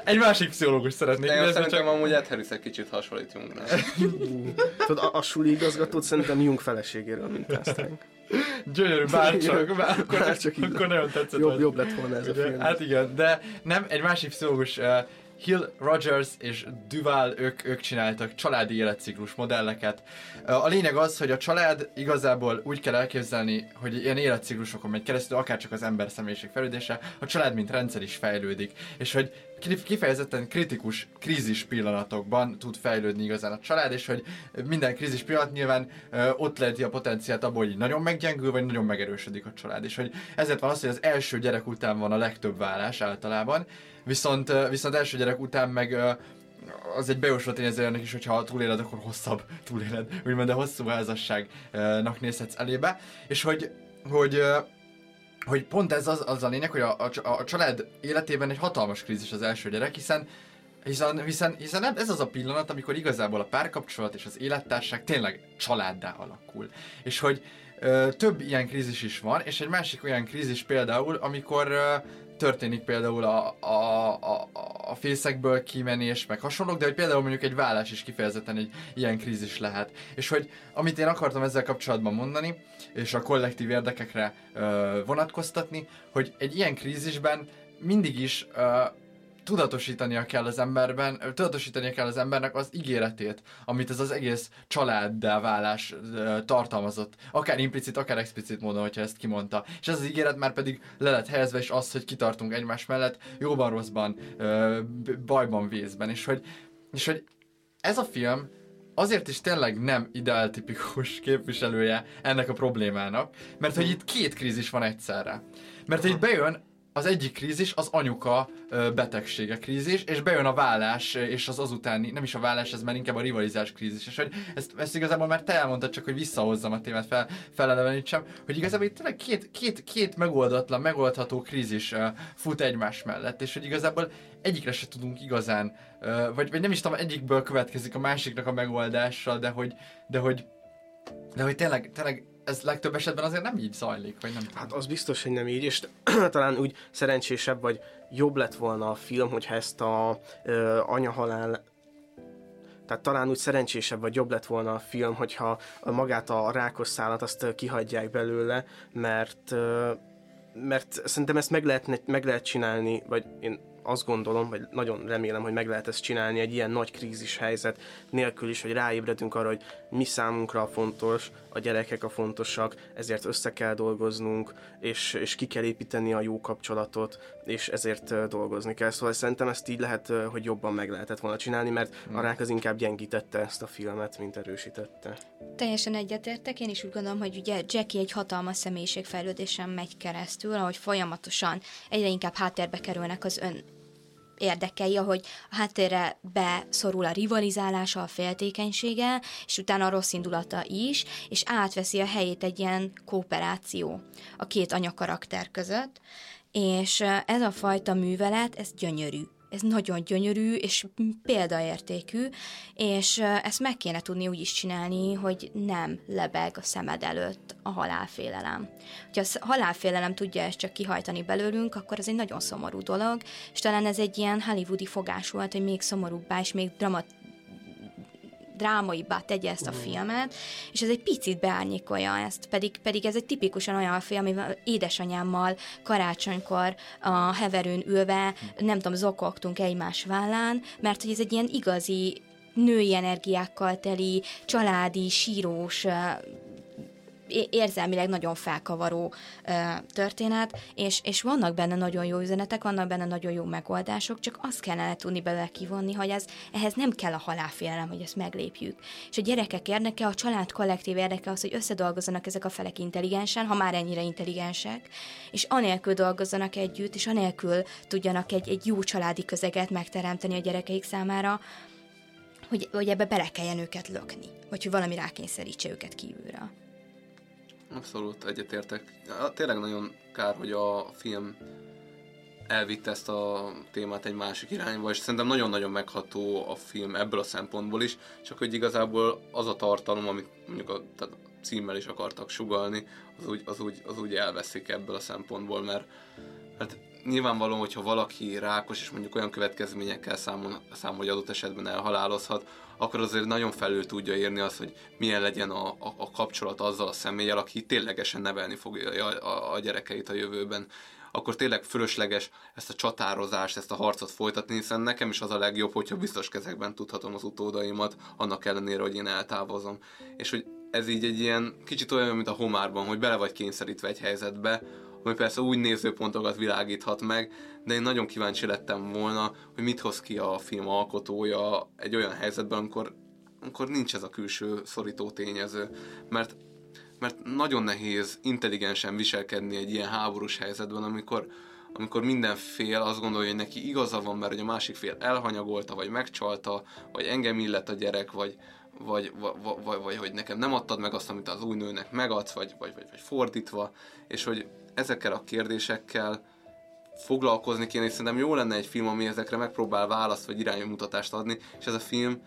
S3: Egy másik pszichológus szeretnék
S4: De én szerintem amúgy Ed Harris egy kicsit hasonlít Jungnál.
S6: Tudod, a, a suli igazgatót szerintem Jung feleségéről mintázták.
S3: Gyönyörű, bárcsak, bár, akkor,
S6: Bárcsak
S3: akkor nagyon tetszett.
S6: Jobb- jobb lett volna ez a film.
S3: Hát igen, de nem, egy másik pszichológus, uh, Hill Rogers és Duval, ők, ők csináltak családi életciklus modelleket. A lényeg az, hogy a család igazából úgy kell elképzelni, hogy ilyen életciklusokon megy keresztül, akár csak az ember személyiség fejlődése, a család mint rendszer is fejlődik, és hogy kifejezetten kritikus krízis pillanatokban tud fejlődni igazán a család, és hogy minden krízis pillanat nyilván ott leheti a potenciált abból, hogy nagyon meggyengül, vagy nagyon megerősödik a család. És hogy ezért van az, hogy az első gyerek után van a legtöbb vállás általában, viszont, viszont első gyerek után meg az egy bejósolt tényező ennek is, hogyha túléled, akkor hosszabb túléled, úgymond, de hosszú házasságnak nézhetsz elébe, és hogy, hogy hogy pont ez az, az a lényeg, hogy a, a, a család életében egy hatalmas krízis az első gyerek, hiszen hiszen, hiszen, hiszen ez az a pillanat, amikor igazából a párkapcsolat és az élettárság tényleg családdá alakul. És hogy ö, több ilyen krízis is van, és egy másik olyan krízis például, amikor ö, történik például a, a, a, a fészekből kimenés, meg hasonlók, de hogy például mondjuk egy vállás is kifejezetten egy ilyen krízis lehet. És hogy amit én akartam ezzel kapcsolatban mondani, és a kollektív érdekekre ö, vonatkoztatni, hogy egy ilyen krízisben mindig is ö, tudatosítania kell az emberben, tudatosítania kell az embernek az ígéretét, amit ez az egész családdá válás tartalmazott, akár implicit, akár explicit módon, hogyha ezt kimondta. És ez az ígéret már pedig le lett helyezve, és az, hogy kitartunk egymás mellett, jóban, rosszban, bajban, vészben, és hogy, és hogy ez a film azért is tényleg nem ideáltipikus képviselője ennek a problémának, mert hogy itt két krízis van egyszerre. Mert hogy itt bejön az egyik krízis az anyuka betegsége krízis, és bejön a vállás, és az azutáni, nem is a vállás, ez már inkább a rivalizás krízis, és hogy ezt, ezt igazából már te elmondtad, csak hogy visszahozzam a témát, fel, felelevenítsem, hogy igazából itt tényleg két, két, két megoldatlan, megoldható krízis fut egymás mellett, és hogy igazából egyikre se tudunk igazán, vagy, vagy nem is tudom, egyikből következik a másiknak a megoldása, de hogy, de hogy, de hogy tényleg, tényleg ez legtöbb esetben azért nem így zajlik, vagy nem
S6: Hát az biztos, hogy nem így, és talán úgy szerencsésebb, vagy jobb lett volna a film, hogyha ezt a ö, anyahalál tehát talán úgy szerencsésebb vagy jobb lett volna a film, hogyha magát a rákos szálat azt kihagyják belőle, mert mert szerintem ezt meg, lehetne, meg lehet csinálni, vagy én azt gondolom, vagy nagyon remélem, hogy meg lehet ezt csinálni egy ilyen nagy krízis helyzet nélkül is, hogy ráébredünk arra, hogy mi számunkra a fontos, a gyerekek a fontosak, ezért össze kell dolgoznunk, és, és ki kell építeni a jó kapcsolatot, és ezért dolgozni kell. Szóval szerintem ezt így lehet, hogy jobban meg lehetett volna csinálni, mert a rák az inkább gyengítette ezt a filmet, mint erősítette.
S5: Teljesen egyetértek, én is úgy gondolom, hogy ugye Jackie egy hatalmas személyiségfejlődésen megy keresztül, ahogy folyamatosan egyre inkább háttérbe kerülnek az ön érdekei, ahogy a háttérre beszorul a rivalizálása, a féltékenysége, és utána a rossz indulata is, és átveszi a helyét egy ilyen kooperáció a két anyakarakter között, és ez a fajta művelet, ez gyönyörű ez nagyon gyönyörű és példaértékű, és ezt meg kéne tudni úgy is csinálni, hogy nem lebeg a szemed előtt a halálfélelem. Ha a halálfélelem tudja ezt csak kihajtani belőlünk, akkor ez egy nagyon szomorú dolog, és talán ez egy ilyen hollywoodi fogás volt, hogy még szomorúbbá és még dramat, drámaibbá tegye ezt a filmet, és ez egy picit beárnyékolja ezt, pedig, pedig ez egy tipikusan olyan film, amivel édesanyámmal karácsonykor a heverőn ülve, nem tudom, zokogtunk egymás vállán, mert hogy ez egy ilyen igazi női energiákkal teli, családi, sírós érzelmileg nagyon felkavaró történet, és, és vannak benne nagyon jó üzenetek, vannak benne nagyon jó megoldások, csak azt kellene tudni belőle kivonni, hogy ez, ehhez nem kell a halálfélelem, hogy ezt meglépjük. És a gyerekek érdeke, a család kollektív érdeke az, hogy összedolgozzanak ezek a felek intelligensen, ha már ennyire intelligensek, és anélkül dolgozzanak együtt, és anélkül tudjanak egy, egy jó családi közeget megteremteni a gyerekeik számára, hogy, hogy ebbe bele kelljen őket lökni, vagy hogy valami rákényszerítse őket kívülre.
S4: Abszolút egyetértek. Tényleg nagyon kár, hogy a film elvitte ezt a témát egy másik irányba, és szerintem nagyon-nagyon megható a film ebből a szempontból is, csak hogy igazából az a tartalom, amit mondjuk a, tehát a címmel is akartak sugalni, az úgy, az, úgy, az úgy elveszik ebből a szempontból, mert, mert nyilvánvaló, hogyha valaki rákos, és mondjuk olyan következményekkel számol, számol hogy adott esetben elhalálozhat, akkor azért nagyon felül tudja érni azt, hogy milyen legyen a, a, a kapcsolat azzal a személlyel, aki ténylegesen nevelni fogja a, a, a gyerekeit a jövőben akkor tényleg fölösleges ezt a csatározást, ezt a harcot folytatni, hiszen nekem is az a legjobb, hogyha biztos kezekben tudhatom az utódaimat, annak ellenére, hogy én eltávozom. És hogy ez így egy ilyen kicsit olyan, mint a homárban, hogy bele vagy kényszerítve egy helyzetbe, ami persze úgy nézőpontokat világíthat meg, de én nagyon kíváncsi lettem volna, hogy mit hoz ki a film alkotója egy olyan helyzetben, amikor, amikor nincs ez a külső szorító tényező. Mert, mert nagyon nehéz intelligensen viselkedni egy ilyen háborús helyzetben, amikor, amikor minden fél azt gondolja, hogy neki igaza van, mert hogy a másik fél elhanyagolta, vagy megcsalta, vagy engem illet a gyerek, vagy, vagy, vagy, vagy, vagy hogy nekem nem adtad meg azt, amit az új nőnek megadsz, vagy, vagy, vagy, vagy fordítva, és hogy ezekkel a kérdésekkel foglalkozni kéne, és szerintem jó lenne egy film, ami ezekre megpróbál választ vagy iránymutatást adni, és ez a film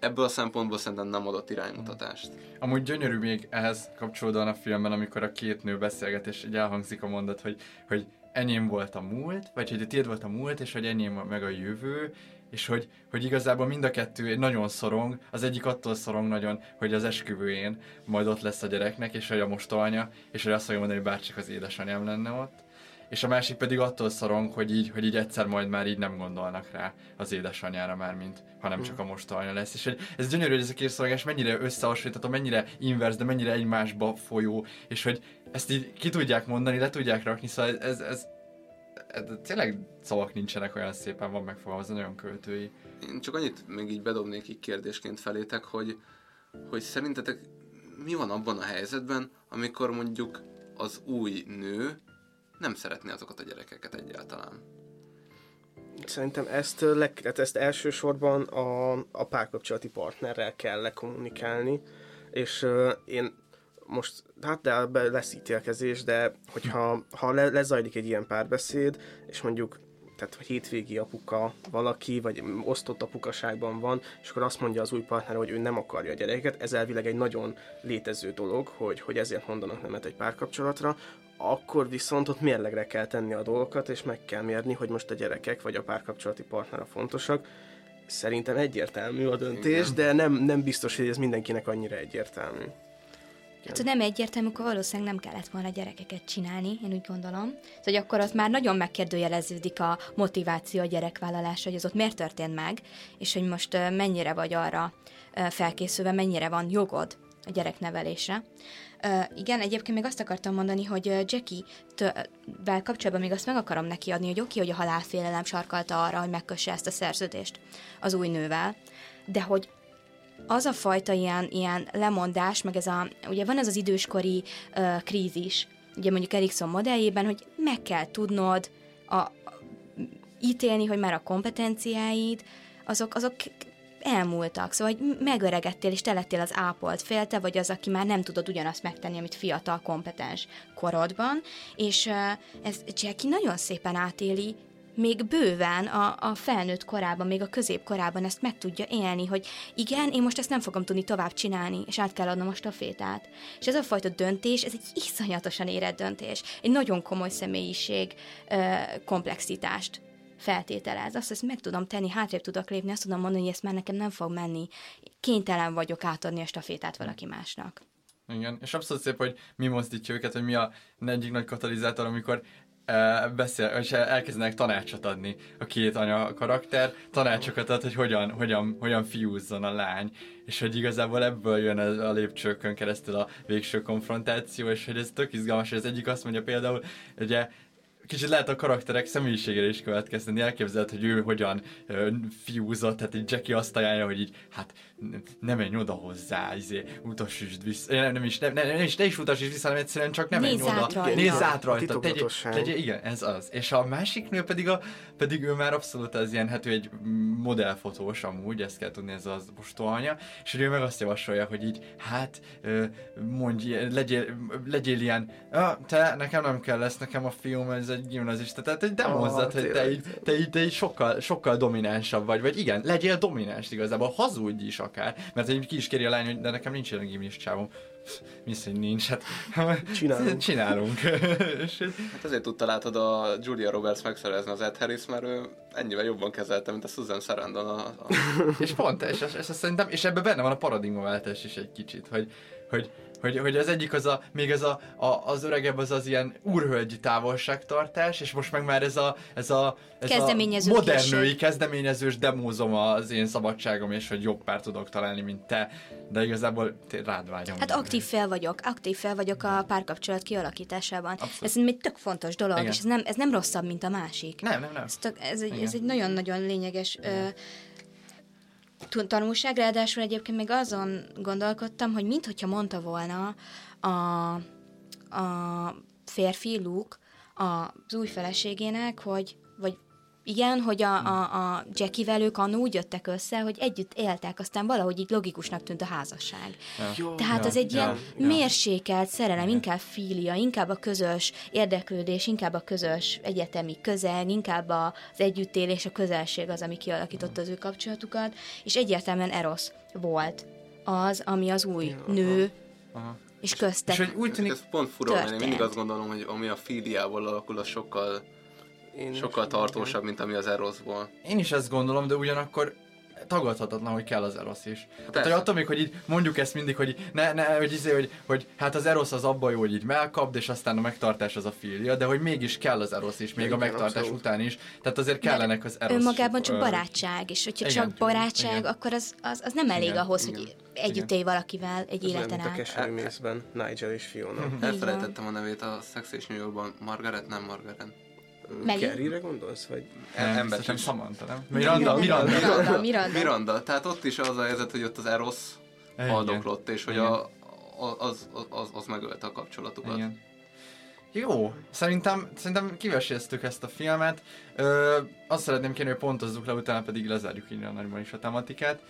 S4: ebből a szempontból szerintem nem adott iránymutatást.
S3: Amúgy gyönyörű még ehhez kapcsolódóan a filmben, amikor a két nő beszélget, és így elhangzik a mondat, hogy, hogy enyém volt a múlt, vagy hogy a tiéd volt a múlt, és hogy enyém meg a jövő, és hogy, hogy igazából mind a kettő nagyon szorong, az egyik attól szorong nagyon, hogy az esküvőjén majd ott lesz a gyereknek, és hogy a mostolnya, és hogy azt fogja mondani, hogy bárcsak az édesanyám lenne ott, és a másik pedig attól szorong, hogy így, hogy így egyszer majd már így nem gondolnak rá az édesanyára már, mint, hanem csak a mostolnya lesz. És hogy ez gyönyörű, hogy ez a két szolgás mennyire összehasonlítható, mennyire inverse, de mennyire egymásba folyó, és hogy ezt így ki tudják mondani, le tudják rakni, szóval ez, ez, ez tényleg szavak nincsenek olyan szépen, van megfogalmazva, nagyon költői.
S4: Én csak annyit még így bedobnék így kérdésként felétek, hogy, hogy szerintetek mi van abban a helyzetben, amikor mondjuk az új nő nem szeretné azokat a gyerekeket egyáltalán.
S6: Szerintem ezt, le, hát ezt elsősorban a, a párkapcsolati partnerrel kell lekommunikálni, és uh, én most, hát de lesz ítélkezés, de hogyha ha le, lezajlik egy ilyen párbeszéd, és mondjuk tehát hogy hétvégi apuka valaki, vagy osztott apukaságban van, és akkor azt mondja az új partner, hogy ő nem akarja a gyereket, ez elvileg egy nagyon létező dolog, hogy, hogy ezért mondanak nemet egy párkapcsolatra, akkor viszont ott mérlegre kell tenni a dolgokat, és meg kell mérni, hogy most a gyerekek vagy a párkapcsolati partner a fontosak. Szerintem egyértelmű a döntés, Igen. de nem, nem biztos, hogy ez mindenkinek annyira egyértelmű.
S5: Hát, ha nem egyértelmű, akkor valószínűleg nem kellett volna gyerekeket csinálni, én úgy gondolom. Szóval, hogy akkor az már nagyon megkérdőjeleződik a motiváció a gyerekvállalása, hogy az ott miért történt meg, és hogy most mennyire vagy arra felkészülve, mennyire van jogod a gyereknevelésre. Uh, igen, egyébként még azt akartam mondani, hogy Jackie-vel kapcsolatban még azt meg akarom neki adni, hogy oké, okay, hogy a halálfélelem sarkalta arra, hogy megkösse ezt a szerződést az új nővel, de hogy az a fajta ilyen, ilyen lemondás, meg ez a, ugye van ez az időskori uh, krízis, ugye mondjuk Erikson modelljében, hogy meg kell tudnod a, a, ítélni, hogy már a kompetenciáid, azok, azok elmúltak, szóval hogy megöregettél, és te az ápolt fél, vagy az, aki már nem tudod ugyanazt megtenni, amit fiatal, kompetens korodban, és ez Jackie nagyon szépen átéli még bőven a, a felnőtt korában, még a középkorában ezt meg tudja élni, hogy igen, én most ezt nem fogom tudni tovább csinálni, és át kell adnom a stafétát. És ez a fajta döntés, ez egy iszonyatosan érett döntés. Egy nagyon komoly személyiség ö, komplexitást feltételez. Azt, ezt meg tudom tenni, hátrébb tudok lépni, azt tudom mondani, hogy ezt már nekem nem fog menni. Kénytelen vagyok átadni a stafétát valaki másnak.
S3: Igen, és abszolút szép, hogy mi mozdítja őket, hogy mi a egyik nagy katalizátor, amikor beszél, és elkezdenek tanácsot adni a két anya karakter, tanácsokat ad, hogy hogyan, hogyan, hogyan fiúzzon a lány, és hogy igazából ebből jön a lépcsőkön keresztül a végső konfrontáció, és hogy ez tök izgalmas, hogy az egyik azt mondja például, ugye kicsit lehet a karakterek személyiségére is következteni. Elképzelhet, hogy ő hogyan ö, fiúzott, tehát egy Jackie azt ajánlja, hogy így, hát nem menj oda hozzá, izé, utasítsd vissza. Nem, nem is, nem, nem, nem is, ne is utasítsd vissza, hanem egyszerűen csak nem menj oda. Rajta. Nézz át rajta. Tegye, tegye, igen, ez az. És a másik nő pedig, a, pedig ő már abszolút az ilyen, hát ő egy modellfotós amúgy, ezt kell tudni, ez az anya, és ő meg azt javasolja, hogy így, hát mondj, legyél, legyél ilyen, ah, te, nekem nem kell lesz, nekem a film, ez egy gimnazista, tehát egy demozzad, oh, hogy te így, te, így, te így sokkal, sokkal dominánsabb vagy, vagy igen, legyél domináns igazából, hazudj is akár, mert egy ki is kéri a lány, hogy de nekem nincs ilyen gimis csávom. Mi hogy nincs? Hát csinálunk. csinálunk.
S4: hát ezért tudta látod a Julia Roberts megszerezni az Ed Harris, mert ő ennyivel jobban kezelte, mint a Susan Sarandon. A, a...
S3: és pont, és, és, és, szerintem, és ebben benne van a paradigmaváltás is egy kicsit, hogy, hogy hogy, hogy az egyik az a, még ez a, a az öregebb az az ilyen úrhölgyi távolságtartás, és most meg már ez a, ez a, ez a modern női kezdeményezős demózom az én szabadságom, és hogy jobb pár tudok találni, mint te, de igazából rád vágyom.
S5: Hát aktív fel vagyok, aktív fel vagyok a párkapcsolat kialakításában. Abszolút. Ez egy tök fontos dolog, Igen. és ez nem, ez nem rosszabb, mint a másik.
S3: Nem, nem, nem.
S5: Ez, tök, ez, egy, ez egy nagyon-nagyon lényeges ö, tanulság, ráadásul egyébként még azon gondolkodtam, hogy minthogyha mondta volna a, a férfi Luke az új feleségének, hogy igen, hogy a, a, a Jackie-vel ők annó úgy jöttek össze, hogy együtt éltek, aztán valahogy így logikusnak tűnt a házasság. Ja. Tehát ja, az egy ja, ilyen ja. mérsékelt szerelem, ja. inkább filia, inkább a közös érdeklődés, inkább a közös egyetemi közeg, inkább az együttélés, a közelség az, ami kialakította az ő kapcsolatukat, és egyértelműen Eros volt az, ami az új ja, nő, aha. és köztek És
S4: hogy úgy tűnik, ez pont fura, mert én mindig azt gondolom, hogy ami a filiából alakul, az sokkal én Sokkal tartósabb, mint ami az Eroszból.
S3: Én is ezt gondolom, de ugyanakkor tagadhatatlan, hogy kell az Erosz is. Hát Tehát, hogy attól még, hogy így mondjuk ezt mindig, hogy ne, ne hogy, izé, hogy, hogy hát az Erosz az abban jó, hogy így megkapd, és aztán a megtartás az a filia, de hogy mégis kell az Erosz is, még igen, a megtartás abszolút. után is. Tehát azért kellenek az Erosz.
S5: Önmagában csak barátság, és hogyha igen, csak barátság, igen. akkor az, az, az nem elég igen, ahhoz, igen. hogy együtt élj valakivel egy Ez életen át. a
S6: keserű mészben, Nigel és Fiona.
S4: Elfelejtettem a nevét a Sex és New Yorkban. Margaret, nem Margaret.
S6: Kerryre gondolsz, vagy?
S3: Nem, ember sem Samantha, nem?
S4: Miranda,
S5: Miranda. Miranda, Miranda.
S4: Miranda. Tehát ott is az a helyzet, hogy ott az Eros haldoklott, és hogy a, az, az, az, az megölte a kapcsolatukat. Igen.
S3: Jó, szerintem, szerintem kiveséztük ezt a filmet. Ö, azt szeretném kérni, hogy pontozzuk le, utána pedig lezárjuk így nagyban is a tematikát.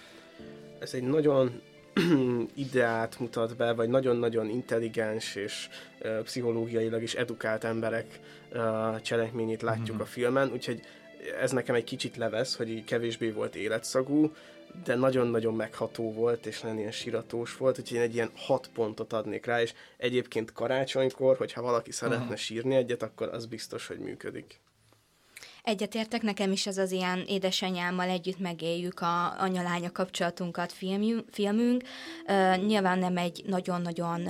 S6: Ez egy nagyon ideát mutat be, vagy nagyon-nagyon intelligens és uh, pszichológiailag is edukált emberek uh, cselekményét látjuk mm. a filmen, úgyhogy ez nekem egy kicsit levesz, hogy így kevésbé volt életszagú, de nagyon-nagyon megható volt, és nagyon ilyen siratós volt, úgyhogy én egy ilyen hat pontot adnék rá, és egyébként karácsonykor, hogyha valaki szeretne uh-huh. sírni egyet, akkor az biztos, hogy működik.
S5: Egyetértek, nekem is ez az ilyen édesanyámmal együtt megéljük a anyalánya kapcsolatunkat filmünk. filmünk. Uh, nyilván nem egy nagyon-nagyon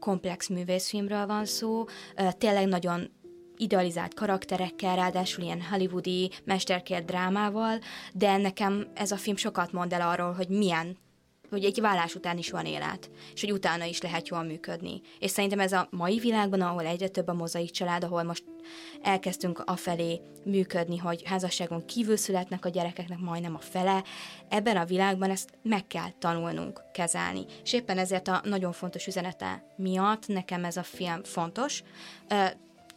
S5: komplex művészfilmről van szó, uh, tényleg nagyon idealizált karakterekkel, ráadásul ilyen hollywoodi mesterkélt drámával, de nekem ez a film sokat mond el arról, hogy milyen hogy egy vállás után is van élet, és hogy utána is lehet jól működni. És szerintem ez a mai világban, ahol egyre több a mozaik család, ahol most elkezdtünk afelé működni, hogy házasságon kívül születnek a gyerekeknek majdnem a fele, ebben a világban ezt meg kell tanulnunk kezelni. És éppen ezért a nagyon fontos üzenete miatt nekem ez a film fontos.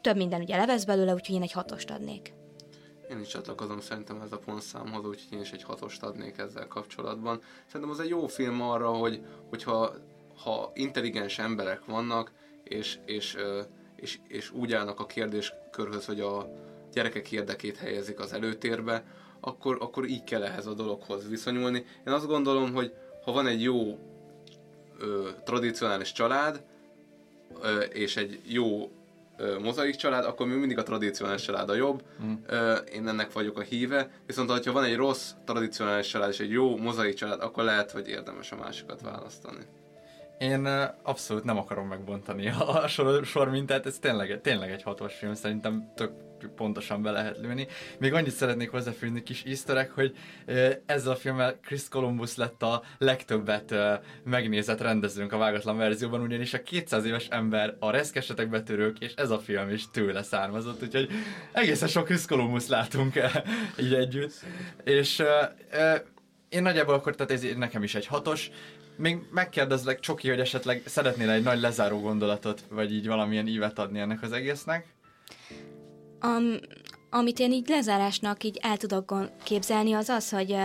S5: Több minden ugye levesz belőle, úgyhogy én egy hatost adnék.
S4: Én is csatlakozom szerintem ez a pontszámhoz, úgyhogy én is egy hatost adnék ezzel kapcsolatban. Szerintem az egy jó film arra, hogy hogyha ha intelligens emberek vannak, és, és, és, és úgy állnak a kérdéskörhöz, hogy a gyerekek érdekét helyezik az előtérbe, akkor, akkor így kell ehhez a dologhoz viszonyulni. Én azt gondolom, hogy ha van egy jó ö, tradicionális család, ö, és egy jó mozaik család, akkor mi mindig a tradicionális család a jobb. Mm. Én ennek vagyok a híve. Viszont ha van egy rossz tradicionális család és egy jó mozaik család, akkor lehet, hogy érdemes a másikat választani.
S3: Én abszolút nem akarom megbontani a sor, sor mintát, ez tényleg, tényleg egy hatos film, szerintem tök pontosan be lehet lőni. Még annyit szeretnék hozzáfűzni kis easter hogy ezzel a filmmel Chris Columbus lett a legtöbbet megnézett rendezőnk a vágatlan verzióban, ugyanis a 200 éves ember, a reszkesetek betörők, és ez a film is tőle származott, úgyhogy egészen sok Chris Columbus látunk így együtt. És én nagyjából akkor, tehát ez nekem is egy hatos, még megkérdezlek, Csoki, hogy esetleg szeretnél egy nagy lezáró gondolatot, vagy így valamilyen ívet adni ennek az egésznek?
S5: Um, amit én így lezárásnak így el tudok képzelni, az az, hogy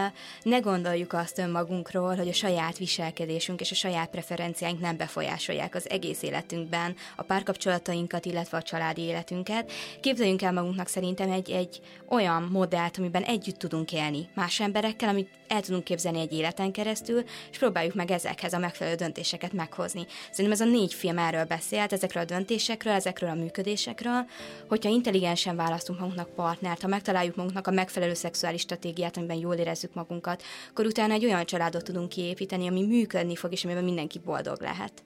S5: ne gondoljuk azt önmagunkról, hogy a saját viselkedésünk és a saját preferenciáink nem befolyásolják az egész életünkben a párkapcsolatainkat, illetve a családi életünket. Képzeljünk el magunknak szerintem egy, egy olyan modellt, amiben együtt tudunk élni más emberekkel, amit el tudunk képzelni egy életen keresztül, és próbáljuk meg ezekhez a megfelelő döntéseket meghozni. Szerintem ez a négy film erről beszélt, ezekről a döntésekről, ezekről a működésekről, hogyha intelligensen választunk magunknak partnert, ha megtaláljuk magunknak a megfelelő szexuális stratégiát, amiben jól érezzük magunkat, akkor utána egy olyan családot tudunk kiépíteni, ami működni fog, és amiben mindenki boldog lehet.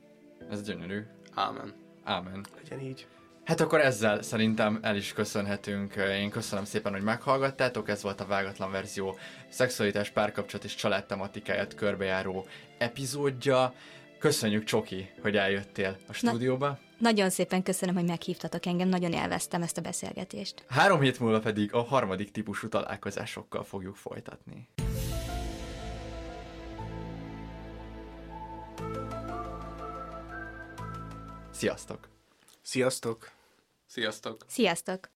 S3: Ez gyönyörű.
S4: Ámen.
S3: Ámen.
S6: Legyen így.
S3: Hát akkor ezzel szerintem el is köszönhetünk. Én köszönöm szépen, hogy meghallgattátok. Ez volt a vágatlan verzió szexualitás, párkapcsolat és család tematikáját körbejáró epizódja. Köszönjük, Csoki, hogy eljöttél a stúdióba. Na,
S5: nagyon szépen köszönöm, hogy meghívtatok engem, nagyon élveztem ezt a beszélgetést.
S3: Három hét múlva pedig a harmadik típusú találkozásokkal fogjuk folytatni. Sziasztok!
S6: Sziasztok!
S4: Sziasztok!
S5: Sziasztok!